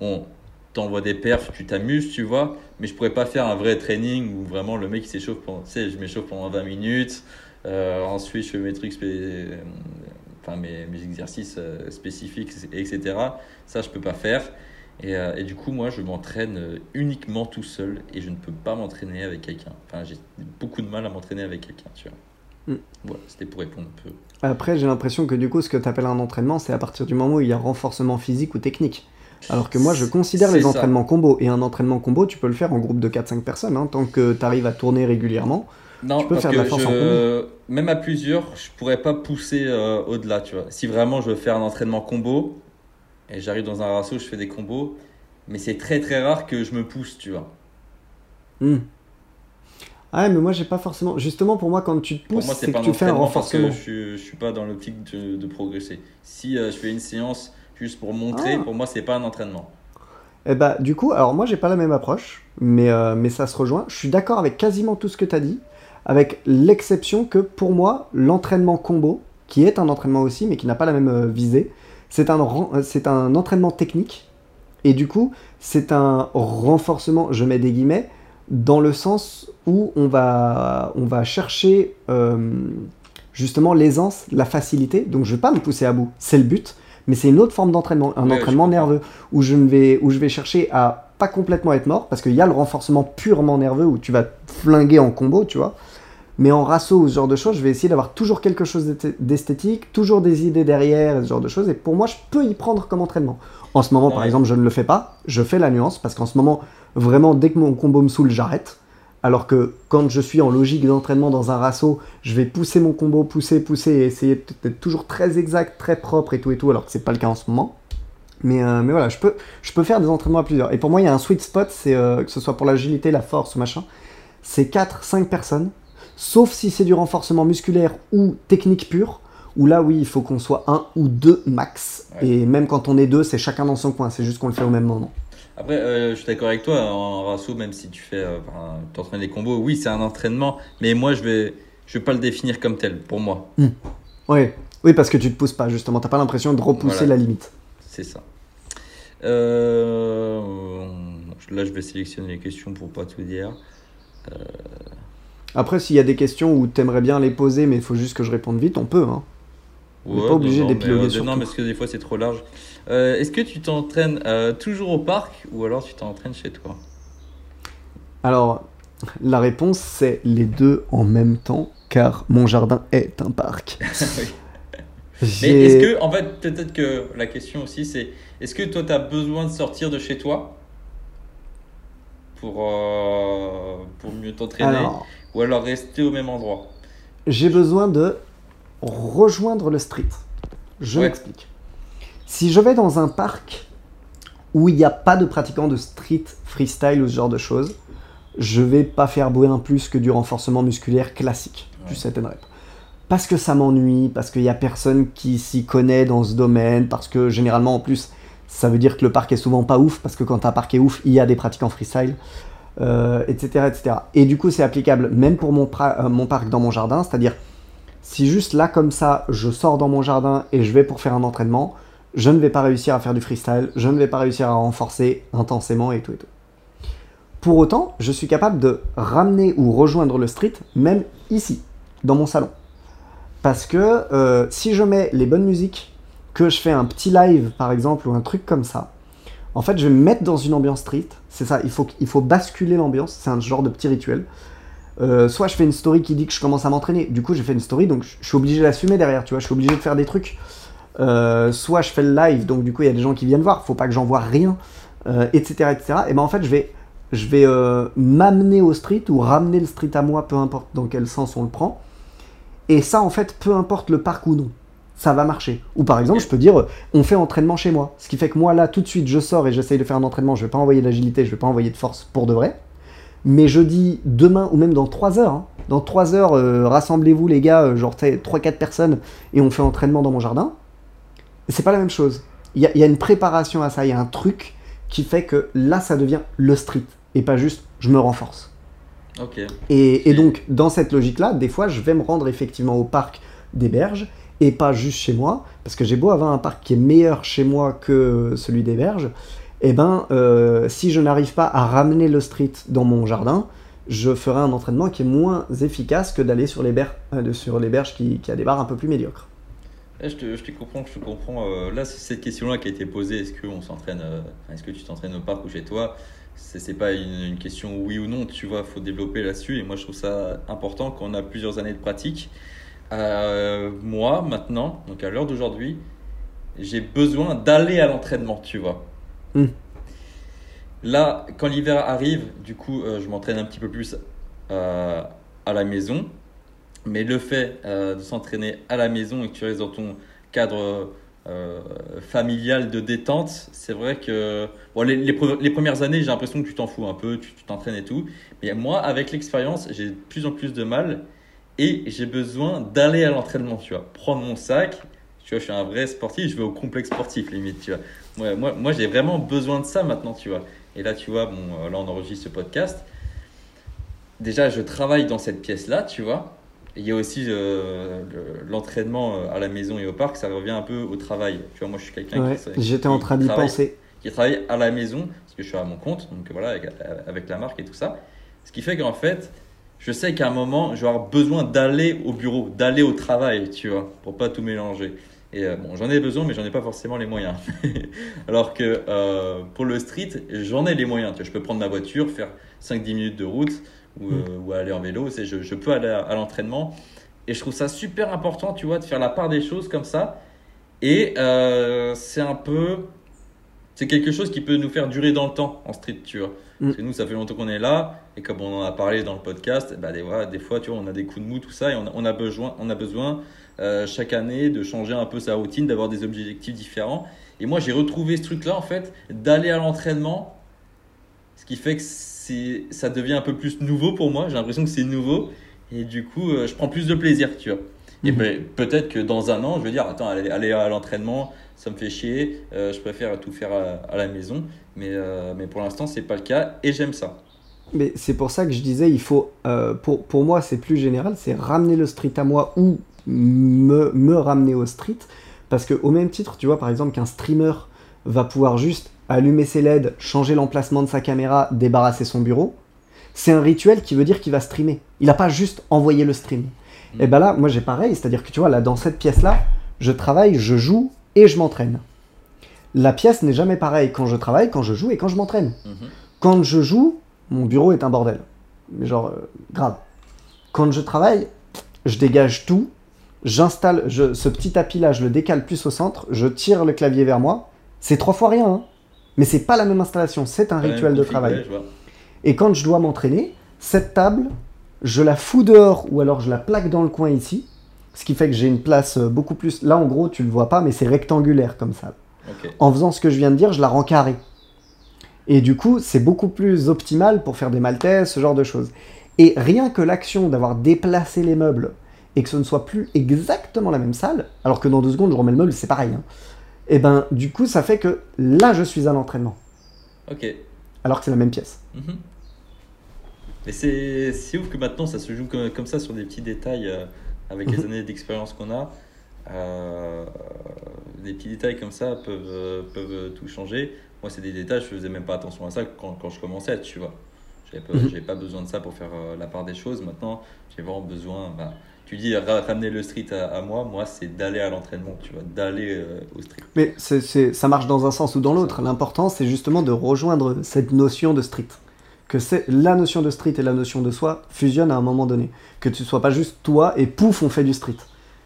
Speaker 2: on t'envoie des perfs, tu t'amuses, tu vois, mais je pourrais pas faire un vrai training où vraiment le mec il s'échauffe pendant, tu sais, je m'échauffe pendant 20 minutes, euh, ensuite je fais mes trucs, enfin mes, mes exercices euh, spécifiques, etc. Ça, je peux pas faire. Et, euh, et du coup, moi, je m'entraîne uniquement tout seul et je ne peux pas m'entraîner avec quelqu'un. Enfin, j'ai beaucoup de mal à m'entraîner avec quelqu'un, tu vois.
Speaker 1: Mm.
Speaker 2: Voilà, c'était pour répondre un peu.
Speaker 1: Après, j'ai l'impression que du coup, ce que tu appelles un entraînement, c'est à partir du moment où il y a renforcement physique ou technique. Alors que moi, je considère les
Speaker 2: ça.
Speaker 1: entraînements combo. Et un entraînement combo, tu peux le faire en groupe de 4-5 personnes. hein, tant que tu arrives à tourner régulièrement.
Speaker 2: Non,
Speaker 1: Tu peux
Speaker 2: parce
Speaker 1: faire de la force en
Speaker 2: même à plusieurs, je pourrais pas pousser euh, au-delà, tu vois. Si vraiment je veux faire un entraînement combo et j'arrive dans un rasso, je fais des combos, mais c'est très très rare que je me pousse, tu vois.
Speaker 1: Hmm. Ah ouais, mais moi, j'ai pas forcément. Justement, pour moi, quand tu te pousses, c'est que tu fais un
Speaker 2: entraînement parce que
Speaker 1: renforcement.
Speaker 2: je, je suis pas dans l'optique de, de progresser. Si euh, je fais une séance juste pour montrer,
Speaker 1: Ah.
Speaker 2: pour moi, c'est pas un entraînement.
Speaker 1: Eh bah, du coup, alors moi, j'ai pas la même approche, mais, euh, mais ça se rejoint. Je suis d'accord avec quasiment tout ce que tu as dit, avec l'exception que pour moi, l'entraînement combo, qui est un entraînement aussi, mais qui n'a pas la même euh, visée, c'est un, un entraînement technique, et du coup, c'est un renforcement, je mets des guillemets, dans le sens où on va, on va chercher euh, justement l'aisance, la facilité. Donc, je vais pas me pousser à bout, c'est le but, mais c'est une autre forme d'entraînement, un
Speaker 2: Ouais,
Speaker 1: entraînement nerveux où je, ne vais, où je vais chercher à pas complètement être mort, parce qu'il y a le renforcement purement nerveux où tu vas te flinguer en combo, tu vois. Mais en rasso ou ce genre de choses, je vais essayer d'avoir toujours quelque chose d'esth- d'esthétique, toujours des idées derrière, ce genre de choses. Et pour moi, je peux y prendre comme entraînement. En ce moment, par exemple, je ne le fais pas. Je fais la nuance parce qu'en ce moment, vraiment, dès que mon combo me saoule, j'arrête. Alors que quand je suis en logique d'entraînement dans un rasso, je vais pousser mon combo, pousser, pousser et essayer d'être toujours très exact, très propre et tout et tout, alors que c'est pas le cas en ce moment. Mais, euh, mais voilà, je peux, je peux faire des entraînements à plusieurs. Et pour moi, il y a un sweet spot, c'est euh, que ce soit pour l'agilité, la force ou machin, c'est 4-5 personnes, sauf si c'est du renforcement musculaire ou technique pure, où là, oui, il faut qu'on soit un ou deux max.
Speaker 2: Ouais.
Speaker 1: Et même quand on est deux, c'est chacun dans son coin, c'est juste qu'on le fait au même moment.
Speaker 2: Après, euh, je suis d'accord avec toi, en rasso, même si tu fais, euh, t'entraînes les combos, oui, c'est un entraînement, mais moi, je vais, je vais pas le définir comme tel, pour moi.
Speaker 1: Ouais. Oui, parce que tu te pousses pas, justement, t'as pas l'impression de repousser
Speaker 2: Voilà.
Speaker 1: la limite.
Speaker 2: C'est ça. Euh, là, je vais sélectionner les questions pour pas tout dire.
Speaker 1: Après, s'il y a des questions où t'aimerais bien les poser, mais il faut juste que je réponde vite, on peut. Hein. On n'est pas obligé d'épiloguer
Speaker 2: euh,
Speaker 1: sur
Speaker 2: Non, parce que des fois, c'est trop large. Euh, Est-ce que tu t'entraînes euh, toujours au parc ou alors tu t'entraînes chez toi?
Speaker 1: Alors, la réponse, c'est les deux en même temps, car mon jardin est un parc.
Speaker 2: Mais est-ce que, en fait, peut-être que la question aussi, c'est est-ce que toi, tu as besoin de sortir de chez toi pour, euh, pour mieux t'entraîner ou alors rester au même endroit?
Speaker 1: j'ai besoin de rejoindre le street. Je
Speaker 2: Ouais.
Speaker 1: m'explique. Si je vais dans un parc où il n'y a pas de pratiquants de street, freestyle ou ce genre de choses, je vais pas faire bien plus que du renforcement musculaire classique, du set and rep. Parce que ça m'ennuie, parce qu'il y a personne qui s'y connaît dans ce domaine, parce que généralement en plus, ça veut dire que le parc est souvent pas ouf, parce que quand un parc est ouf, il y a des pratiquants freestyle, euh, etc., etc. Et du coup, c'est applicable même pour mon, euh, mon parc dans mon jardin, c'est-à-dire si juste là comme ça, je sors dans mon jardin et je vais pour faire un entraînement, je ne vais pas réussir à faire du freestyle, je ne vais pas réussir à renforcer intensément et tout et tout. Pour autant, je suis capable de ramener ou rejoindre le street, même ici, dans mon salon. Parce que euh, si je mets les bonnes musiques, que je fais un petit live par exemple ou un truc comme ça, En fait, je vais me mettre dans une ambiance street. C'est ça, il faut, basculer l'ambiance. C'est un genre de petit rituel. Euh, soit je fais une story qui dit que je commence à m'entraîner. Du coup, j'ai fait une story, donc je suis obligé d'assumer derrière, tu vois. Je suis obligé de faire des trucs. Euh, soit je fais le live, donc du coup, il y a des gens qui viennent voir. Faut pas que j'envoie rien, etc., etc. Et ben en fait, je vais, je vais m'amener au street ou ramener le street à moi, peu importe dans quel sens on le prend. Et ça, en fait, peu importe le parc ou non ça va marcher. Ou par exemple, je peux dire, on fait entraînement chez moi. Ce qui fait que moi, là, tout de suite, je sors et j'essaye de faire un entraînement. Je vais pas envoyer d'agilité, je vais pas envoyer de force pour de vrai. Mais je dis demain ou même dans 3 heures, hein. dans 3 heures, euh, rassemblez-vous les gars, euh, genre 3-4 personnes, et on fait entraînement dans mon jardin. C'est pas la même chose. Il y, a une préparation à ça, il y a un truc qui fait que là, ça devient le street, et pas juste je me renforce. Et, et donc, dans cette logique-là, des fois, je vais me rendre effectivement au parc des berges et pas juste chez moi, parce que j'ai beau avoir un parc qui est meilleur chez moi que celui des berges, et eh ben euh, si je n'arrive pas à ramener le street dans mon jardin, je ferai un entraînement qui est moins efficace que d'aller sur les, berges, euh, sur les berges qui, qui, a des barres un peu plus médiocres.
Speaker 2: Eh, je, te, je te comprends, je te comprends. Euh, là, c'est cette question-là qui a été posée. Est-ce que on s'entraîne, est-ce que tu t'entraînes au parc ou chez toi? C'est pas une, une, question oui ou non. Tu vois, faut développer là-dessus. Et moi, je trouve ça important quand on a plusieurs années de pratique. Euh, moi, maintenant, donc à l'heure d'aujourd'hui, j'ai besoin d'aller à l'entraînement, tu vois. Hmm. Là, quand l'hiver arrive, du coup, euh, je m'entraîne un petit peu plus euh, à la maison. Mais le fait de s'entraîner à la maison et que tu restes dans ton cadre familial de détente, c'est vrai que bon, les, les, premières années, j'ai l'impression que tu t'en fous un peu, tu t'entraînes et tout. Mais moi, avec l'expérience, j'ai de plus en plus de mal et j'ai besoin d'aller à l'entraînement, tu vois, prendre mon sac, tu vois, je suis un vrai sportif, je vais au complexe sportif limite, tu vois. moi, moi j'ai vraiment besoin de ça maintenant, tu vois. Et là, tu vois, bon, euh, là, on enregistre ce podcast. Déjà, je travaille dans cette pièce-là, tu vois. Il y a aussi euh, l'entraînement euh, à la maison et au parc, ça revient un peu au travail. Tu vois, moi, je suis quelqu'un
Speaker 1: qui. J'étais en train d'y penser.
Speaker 2: Qui travaille à la maison, parce que je suis à mon compte, donc voilà, avec, avec la marque et tout ça. Ce qui fait qu'en fait, je sais qu'à un moment, je vais avoir besoin d'aller au bureau, d'aller au travail, tu vois, pour pas tout mélanger. Et euh, bon, j'en ai besoin, mais j'en ai pas forcément les moyens. Alors que euh, pour le street, j'en ai les moyens. Tu vois, je peux prendre ma voiture, faire 5-10 minutes de route ou, euh, ou aller en vélo. Je, je peux aller à, l'entraînement. Et je trouve ça super important, tu vois, de faire la part des choses comme ça. Et c'est un peu. C'est quelque chose qui peut nous faire durer dans le temps en street, tu vois. Mm. Parce que nous, ça fait longtemps qu'on est là, et comme on en a parlé dans le podcast, bah, des, fois, des fois, tu vois, on a des coups de mou, tout ça, et on a, besoin, on a besoin euh, chaque année de changer un peu sa routine, d'avoir des objectifs différents. Et moi, j'ai retrouvé ce truc-là, en fait, d'aller à l'entraînement, ce qui fait que ça devient un peu plus nouveau pour moi. J'ai l'impression que c'est nouveau, et du coup, euh, je prends plus de plaisir, tu vois. Et ben, peut-être que dans un an, je vais dire, attends, aller, aller à l'entraînement, ça me fait chier, euh, je préfère tout faire à, la maison. Mais, euh, mais pour l'instant, c'est pas le cas et j'aime ça.
Speaker 1: Mais c'est pour ça que je disais, il faut, euh, pour, pour moi, c'est plus général, c'est ramener le street à moi ou me, me ramener au street. Parce que au même titre, tu vois, par exemple, qu'un streamer va pouvoir juste allumer ses LED, changer l'emplacement de sa caméra, débarrasser son bureau, c'est un rituel qui veut dire qu'il va streamer. Il n'a pas juste envoyé le stream. Mm. Et ben là, moi j'ai pareil, c'est-à-dire que tu vois, là, dans cette pièce-là, je travaille, je joue, et je m'entraîne. La pièce n'est jamais pareille quand je travaille, quand je joue et quand je m'entraîne. Mhm. Quand je joue, mon bureau est un bordel. Mais genre, euh, grave. Quand je travaille, je dégage tout, j'installe ce petit tapis là, je le décale plus au centre, je tire le clavier vers moi. C'est trois fois rien, hein. Mais c'est pas la même installation, c'est un rituel de travail. et quand je dois m'entraîner, cette table, je la fous dehors ou alors je la plaque dans le coin ici ce qui fait que j'ai une place euh, beaucoup plus. Là, en gros, tu le vois pas, mais c'est rectangulaire comme ça. En faisant ce que je viens de dire, je la rends carrée. Et du coup, c'est beaucoup plus optimal pour faire des maltaises, ce genre de choses. Et rien que l'action d'avoir déplacé les meubles et que ce ne soit plus exactement la même salle, alors que dans deux secondes, je remets le meuble, c'est pareil. Hein, et eh ben, du coup, ça fait que là, je suis à l'entraînement.
Speaker 2: Ok.
Speaker 1: Alors que c'est la même pièce.
Speaker 2: Mhm. Mais c'est ouf que maintenant, ça se joue comme, ça sur des petits détails. Euh, avec les mhm. années d'expérience qu'on a, euh, des petits détails comme ça peuvent, peuvent tout changer. Moi, c'est des détails, je faisais même pas attention à ça quand, quand je commençais, tu vois. J'avais pas, mhm. pas besoin de ça pour faire euh, la part des choses. Maintenant, j'ai vraiment besoin. Bah, tu dis ramener le street à, moi, moi c'est d'aller à l'entraînement, tu vois, d'aller euh, au street.
Speaker 1: Mais ça marche dans un sens ou dans l'autre. L'important c'est justement de rejoindre cette notion de street. Que c'est la notion de street et la notion de soi fusionnent à un moment donné. Que tu sois pas juste toi et pouf, on fait du street.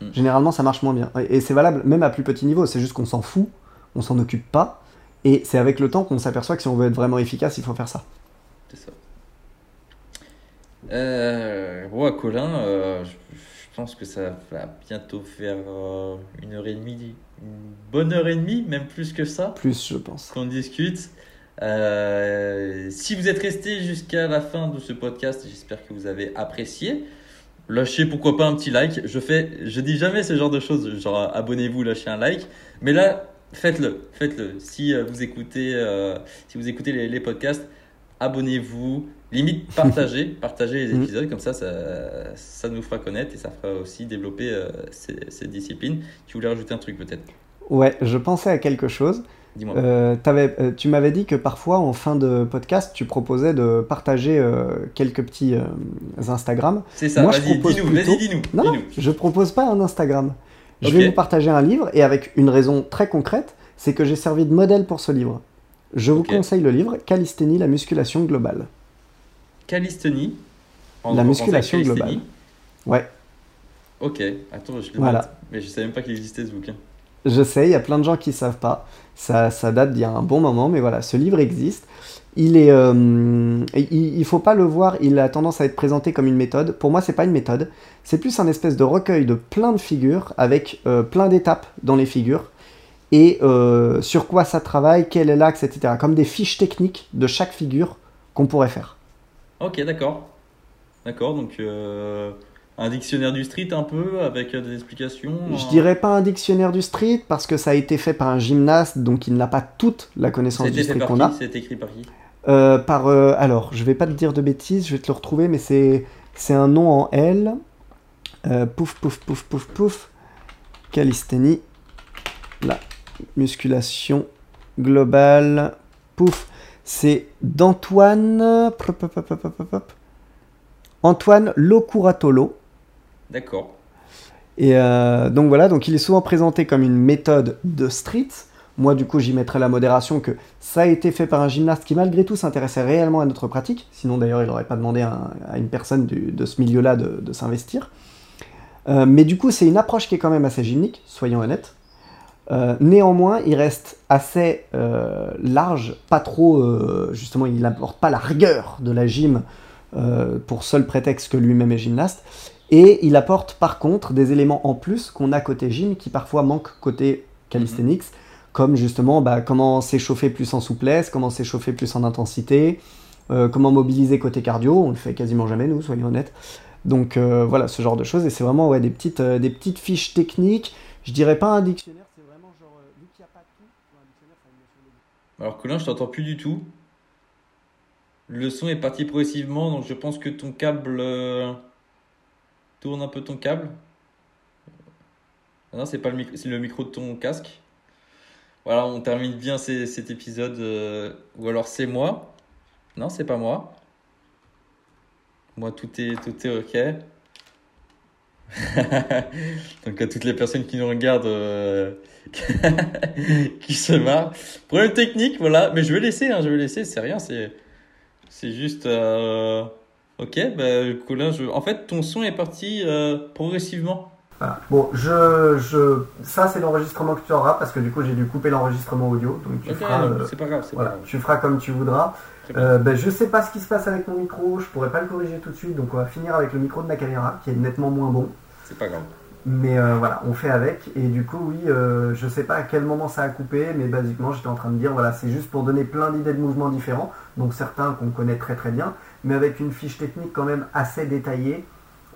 Speaker 1: Mm. Généralement, ça marche moins bien. Et c'est valable même à plus petit niveau. C'est juste qu'on s'en fout, on s'en occupe pas. Et c'est avec le temps qu'on s'aperçoit que si on veut être vraiment efficace, il faut faire ça.
Speaker 2: C'est ça. Euh, bon, Colin, euh, je pense que ça va bientôt faire euh, une heure et demie, une bonne heure et demie, même plus que ça.
Speaker 1: Plus, je pense.
Speaker 2: Qu'on discute. Euh, si vous êtes resté jusqu'à la fin de ce podcast, j'espère que vous avez apprécié. Lâchez pourquoi pas un petit like. Je fais, je dis jamais ce genre de choses, genre abonnez-vous, lâchez un like. Mais là, faites-le, faites-le. Si vous écoutez, si vous écoutez les podcasts, abonnez-vous, limite partagez, partagez les mm. épisodes, comme ça, ça, nous fera connaître et ça fera aussi développer euh, ces, disciplines. Tu voulais rajouter un truc peut-être?
Speaker 1: Ouais, je pensais à quelque chose.
Speaker 2: Dis-moi.
Speaker 1: Euh, euh, tu m'avais dit que parfois, en fin de podcast, tu proposais de partager quelques petits Instagram.
Speaker 2: C'est ça, vas-y, dis-nous, vas-y, dis-nous.
Speaker 1: Non, je propose pas un Instagram. Je vais vous partager un livre et avec une raison très concrète, c'est que j'ai servi de modèle pour ce livre. Je vous conseille le livre Calisthénie, la musculation globale.
Speaker 2: Calisthénie
Speaker 1: La musculation globale. Ouais.
Speaker 2: Ok, attends, je le voilà. Mais je savais même pas qu'il existait ce bouquin.
Speaker 1: Je sais, il y a plein de gens qui ne savent pas. Ça, ça date d'il y a un bon moment, mais voilà, ce livre existe. Il est, euh, il, faut pas le voir. Il a tendance à être présenté comme une méthode. Pour moi, c'est pas une méthode. C'est plus un espèce de recueil de plein de figures avec euh, plein d'étapes dans les figures et euh, sur quoi ça travaille, quel est l'axe, etc. Comme des fiches techniques de chaque figure qu'on pourrait faire.
Speaker 2: Ok, d'accord. D'accord, donc euh, un dictionnaire du street un peu, avec euh, des explications
Speaker 1: Je dirais pas un dictionnaire du street, parce que ça a été fait par un gymnaste, donc il n'a pas toute la connaissance du street qu'on a.
Speaker 2: C'est écrit par qui?
Speaker 1: Par, alors, je vais pas te dire de bêtises, je vais te le retrouver, mais c'est, un nom en L. pouf, pouf, pouf, pouf, pouf. Calisthénie. Là, musculation globale. Pouf, c'est d'Antoine. Antoine Locuratolo.
Speaker 2: D'accord.
Speaker 1: Et euh, donc voilà, donc il est souvent présenté comme une méthode de street. Moi, du coup, j'y mettrais la modération que ça a été fait par un gymnaste qui, malgré tout, s'intéressait réellement à notre pratique. Sinon, d'ailleurs, il n'aurait pas demandé à, une personne de ce milieu-là de, s'investir. Euh, mais du coup, c'est une approche qui est quand même assez gymnique, soyons honnêtes. Euh, néanmoins, il reste assez euh, large, pas trop, euh, justement, il n'apporte pas la rigueur de la gym pour seul prétexte que lui-même est gymnaste. Et il apporte par contre des éléments en plus qu'on a côté gym qui parfois manquent côté calisthenics, comme justement bah, comment s'échauffer plus en souplesse, comment s'échauffer plus en intensité, comment mobiliser côté cardio, on le fait quasiment jamais nous, soyons honnêtes. Donc voilà, ce genre de choses, et c'est vraiment ouais, des, petites, des petites fiches techniques, je dirais pas un dictionnaire
Speaker 2: Alors Colin, je t'entends plus du tout. Le son est parti progressivement, donc je pense que ton câble euh, tourne un peu ton câble. Ah non, c'est pas le micro, c'est le micro de ton casque. Voilà, on termine bien cet épisode. Euh, ou alors c'est moi. Non, c'est pas moi. Moi, tout est, tout est ok. Donc à toutes les personnes qui nous regardent, euh, qui se marrent. Problème technique, voilà. Mais je vais laisser, hein, je vais laisser, c'est rien, c'est, c'est juste... Euh, ok, bah, Colin, je... en fait, ton son est parti euh, progressivement.
Speaker 1: Bon, je, je... ça c'est l'enregistrement que tu auras parce que du coup j'ai dû couper l'enregistrement audio. Donc tu feras,
Speaker 2: c'est pas grave,
Speaker 1: voilà, tu feras comme tu voudras. Euh, ben, je sais pas ce qui se passe avec mon micro, je pourrais pas le corriger tout de suite, donc on va finir avec le micro de ma caméra qui est nettement moins bon.
Speaker 2: C'est pas grave.
Speaker 1: Mais euh, voilà, on fait avec. Et du coup, oui, euh, je sais pas à quel moment ça a coupé, mais basiquement, j'étais en train de dire, voilà, c'est juste pour donner plein d'idées de mouvements différents, donc certains qu'on connaît très très bien, mais avec une fiche technique quand même assez détaillée,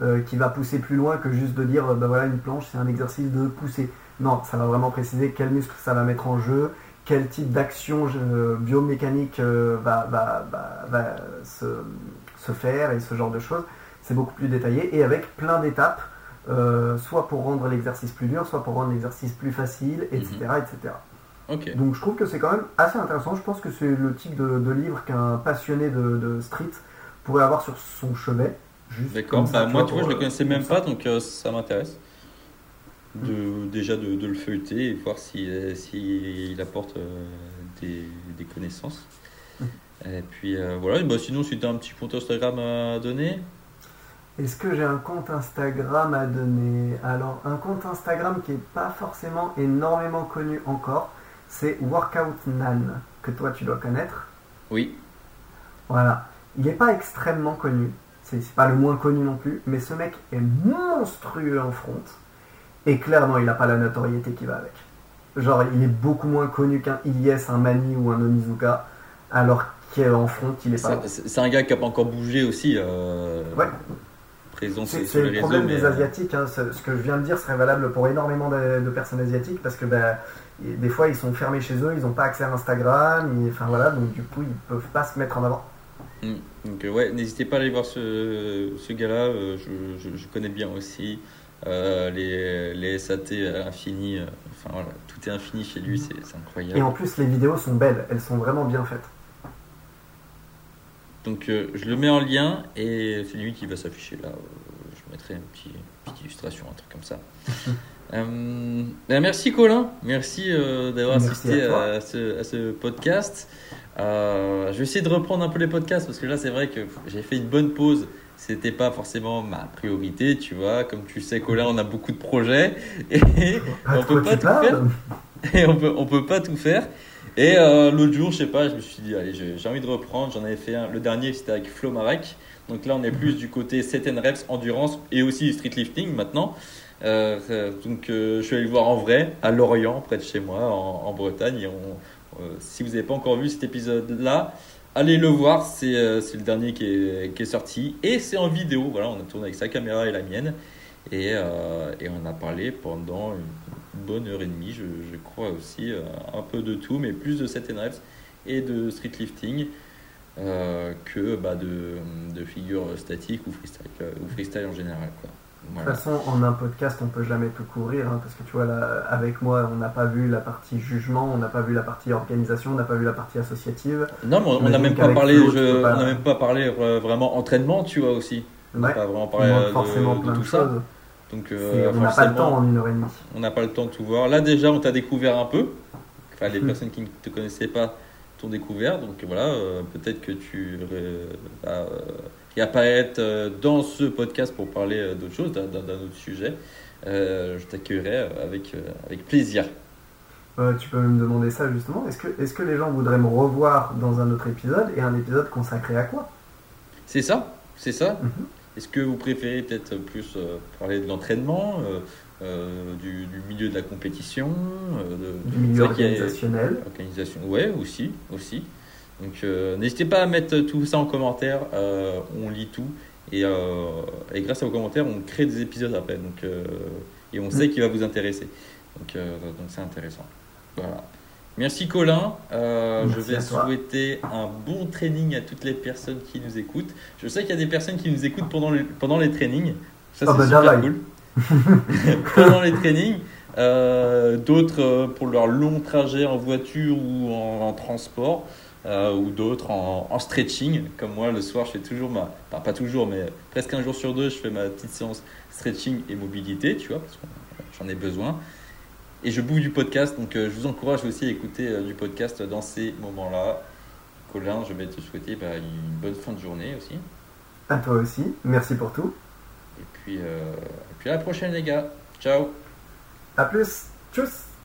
Speaker 1: euh, qui va pousser plus loin que juste de dire, ben voilà, une planche, c'est un exercice de pousser. Non, ça va vraiment préciser quel muscle ça va mettre en jeu, quel type d'action biomécanique va, va, se faire et ce genre de choses. C'est beaucoup plus détaillé et avec plein d'étapes euh, soit pour rendre l'exercice plus dur, soit pour rendre l'exercice plus facile, etc.
Speaker 2: Mhm. etc.
Speaker 1: Donc je trouve que c'est quand même assez intéressant. Je pense que c'est le type de, livre qu'un passionné de, street pourrait avoir sur son chevet.
Speaker 2: D'accord. Bah, moi, tu vois, je le
Speaker 1: euh,
Speaker 2: connaissais même pas, donc euh, ça m'intéresse. De, déjà de, de le feuilleter et voir si, euh, si il apporte euh, des, des connaissances. Et puis euh, voilà, bah, sinon, si tu as un petit compte Instagram à donner,
Speaker 1: Est-ce que j'ai un compte Instagram à donner? Alors, un compte Instagram qui n'est pas forcément énormément connu encore, c'est Workout Nan, que toi tu dois connaître.
Speaker 2: oui.
Speaker 1: Voilà. Il n'est pas extrêmement connu. C'est pas le moins connu non plus. Mais ce mec est monstrueux en front. Et clairement, il n'a pas la notoriété qui va avec. Genre, il est beaucoup moins connu qu'un Ilyes, un Mani ou un Onizuka. Alors qu'en front, il est pas.
Speaker 2: C'est un gars qui n'a pas encore bougé aussi. euh,
Speaker 1: Ouais.
Speaker 2: Présent sur,
Speaker 1: C'est le problème des
Speaker 2: euh,
Speaker 1: Asiatiques. hein. Ce ce que je viens de dire serait valable pour énormément de, de personnes asiatiques parce que et des fois, ils sont fermés chez eux, ils n'ont pas accès à Instagram. et- Enfin voilà, donc du coup, ils peuvent pas se mettre en avant.
Speaker 2: Mm. Donc euh, ouais, n'hésitez pas à aller voir ce, ce gars-là, euh, je, je- je connais bien aussi. Euh, les, les SAT à l'infini, euh, enfin voilà, tout est infini chez lui, c'est c'est incroyable.
Speaker 1: Et en plus, les vidéos sont belles, elles sont vraiment bien faites.
Speaker 2: Donc euh, je le mets en lien et c'est lui qui va s'afficher là. Euh, je mettrai une petite, petite illustration, un truc comme ça. Euh, ben, merci Colin, merci euh, d'avoir assisté
Speaker 1: à
Speaker 2: ce, à ce podcast. Euh, je vais essayer de reprendre un peu les podcasts parce que là c'est vrai que j'ai fait une bonne pause. C'était pas forcément ma priorité, tu vois. Comme tu sais, Colin, on a beaucoup de projets et on
Speaker 1: de quoi
Speaker 2: peut pas
Speaker 1: tu
Speaker 2: tout
Speaker 1: parles
Speaker 2: faire. et on peut, on peut pas tout faire. Et euh, l'autre jour, je sais pas, je me suis dit, allez, j'ai envie de reprendre. J'en avais fait un. Le dernier, c'était avec Flo Marek. Donc là, on est plus du côté 7 reps, endurance et aussi street lifting maintenant. Euh, euh, donc euh, je suis allé le voir en vrai à Lorient, près de chez moi, en, Bretagne. Si vous n'avez pas encore vu cet épisode-là, allez le voir. C'est le dernier qui est, sorti et c'est en vidéo. Voilà, on a tourné avec sa caméra et la mienne. Et, et on a parlé pendant une bonne heure et demie, je, je crois aussi, euh, un peu de tout, mais plus de 7 reps et de street lifting euh, que bah, de, de figures statiques ou freestyle, euh, ou freestyle en général. Quoi.
Speaker 1: De toute façon, en un podcast, on peut jamais tout couvrir, hein, parce que tu vois, là, avec moi, on n'a pas vu la partie jugement, on n'a pas vu la partie organisation, on n'a pas vu la partie associative.
Speaker 2: Non, mais on n'a même pas parlé, je-
Speaker 1: pas-
Speaker 2: on même pas parlé vraiment entraînement, tu vois aussi. On n'a
Speaker 1: Ouais,
Speaker 2: pas vraiment parlé de, de tout ça. Donc, euh,
Speaker 1: on n'a pas le temps en une heure et demie.
Speaker 2: on n'a pas le temps de tout voir. Là, déjà, on t'a découvert un peu. Enfin, les
Speaker 1: Mhm.
Speaker 2: personnes qui ne te connaissaient pas t'ont découvert. Donc, voilà, euh, peut-être que tu vas euh, réapparaître euh, dans ce podcast pour parler d'autre chose, d'un autre sujet. Je t'accueillerai avec, avec plaisir.
Speaker 1: Euh, tu peux me demander ça justement. Est-ce que, est que les gens voudraient me revoir dans un autre épisode et un épisode consacré à quoi?
Speaker 2: C'est ça, c'est ça.
Speaker 1: Mhm.
Speaker 2: Est-ce que vous préférez peut-être plus euh, parler de l'entraînement, euh, euh, du, du milieu de la compétition, de,
Speaker 1: Du milieu
Speaker 2: y a-
Speaker 1: organisationnel.
Speaker 2: Organisation, ouais, aussi, aussi. Donc euh, n'hésitez pas à mettre tout ça en commentaire, euh, on lit tout et, et grâce à vos commentaires, on crée des épisodes après. Donc et on sait qu'il va vous intéresser. Donc donc c'est intéressant. Voilà. Merci Colin. Euh,
Speaker 1: Merci
Speaker 2: je vais souhaiter un bon training à toutes les personnes qui nous écoutent. Je sais qu'il y a des personnes qui nous écoutent pendant les, pendant les trainings. Ça
Speaker 1: Ah
Speaker 2: c'est
Speaker 1: bah,
Speaker 2: super
Speaker 1: Davaï.
Speaker 2: cool. pendant les trainings. Euh, d'autres euh, pour leur long trajet en voiture ou en, en transport, euh, ou d'autres en, en stretching. Comme moi, le soir, je fais toujours ma. enfin, pas toujours, mais presque un jour sur deux, je fais ma petite séance stretching et mobilité, tu vois, parce que j'en ai besoin. Et je bouffe du podcast, donc euh, je vous encourage aussi à écouter euh, du podcast dans ces moments-là. Colin, je vais te souhaiter bah, une bonne fin de journée aussi.
Speaker 1: À toi aussi. Merci pour tout.
Speaker 2: Et puis, euh, et puis à la prochaine, les gars. Ciao!
Speaker 1: À plus. Tchuss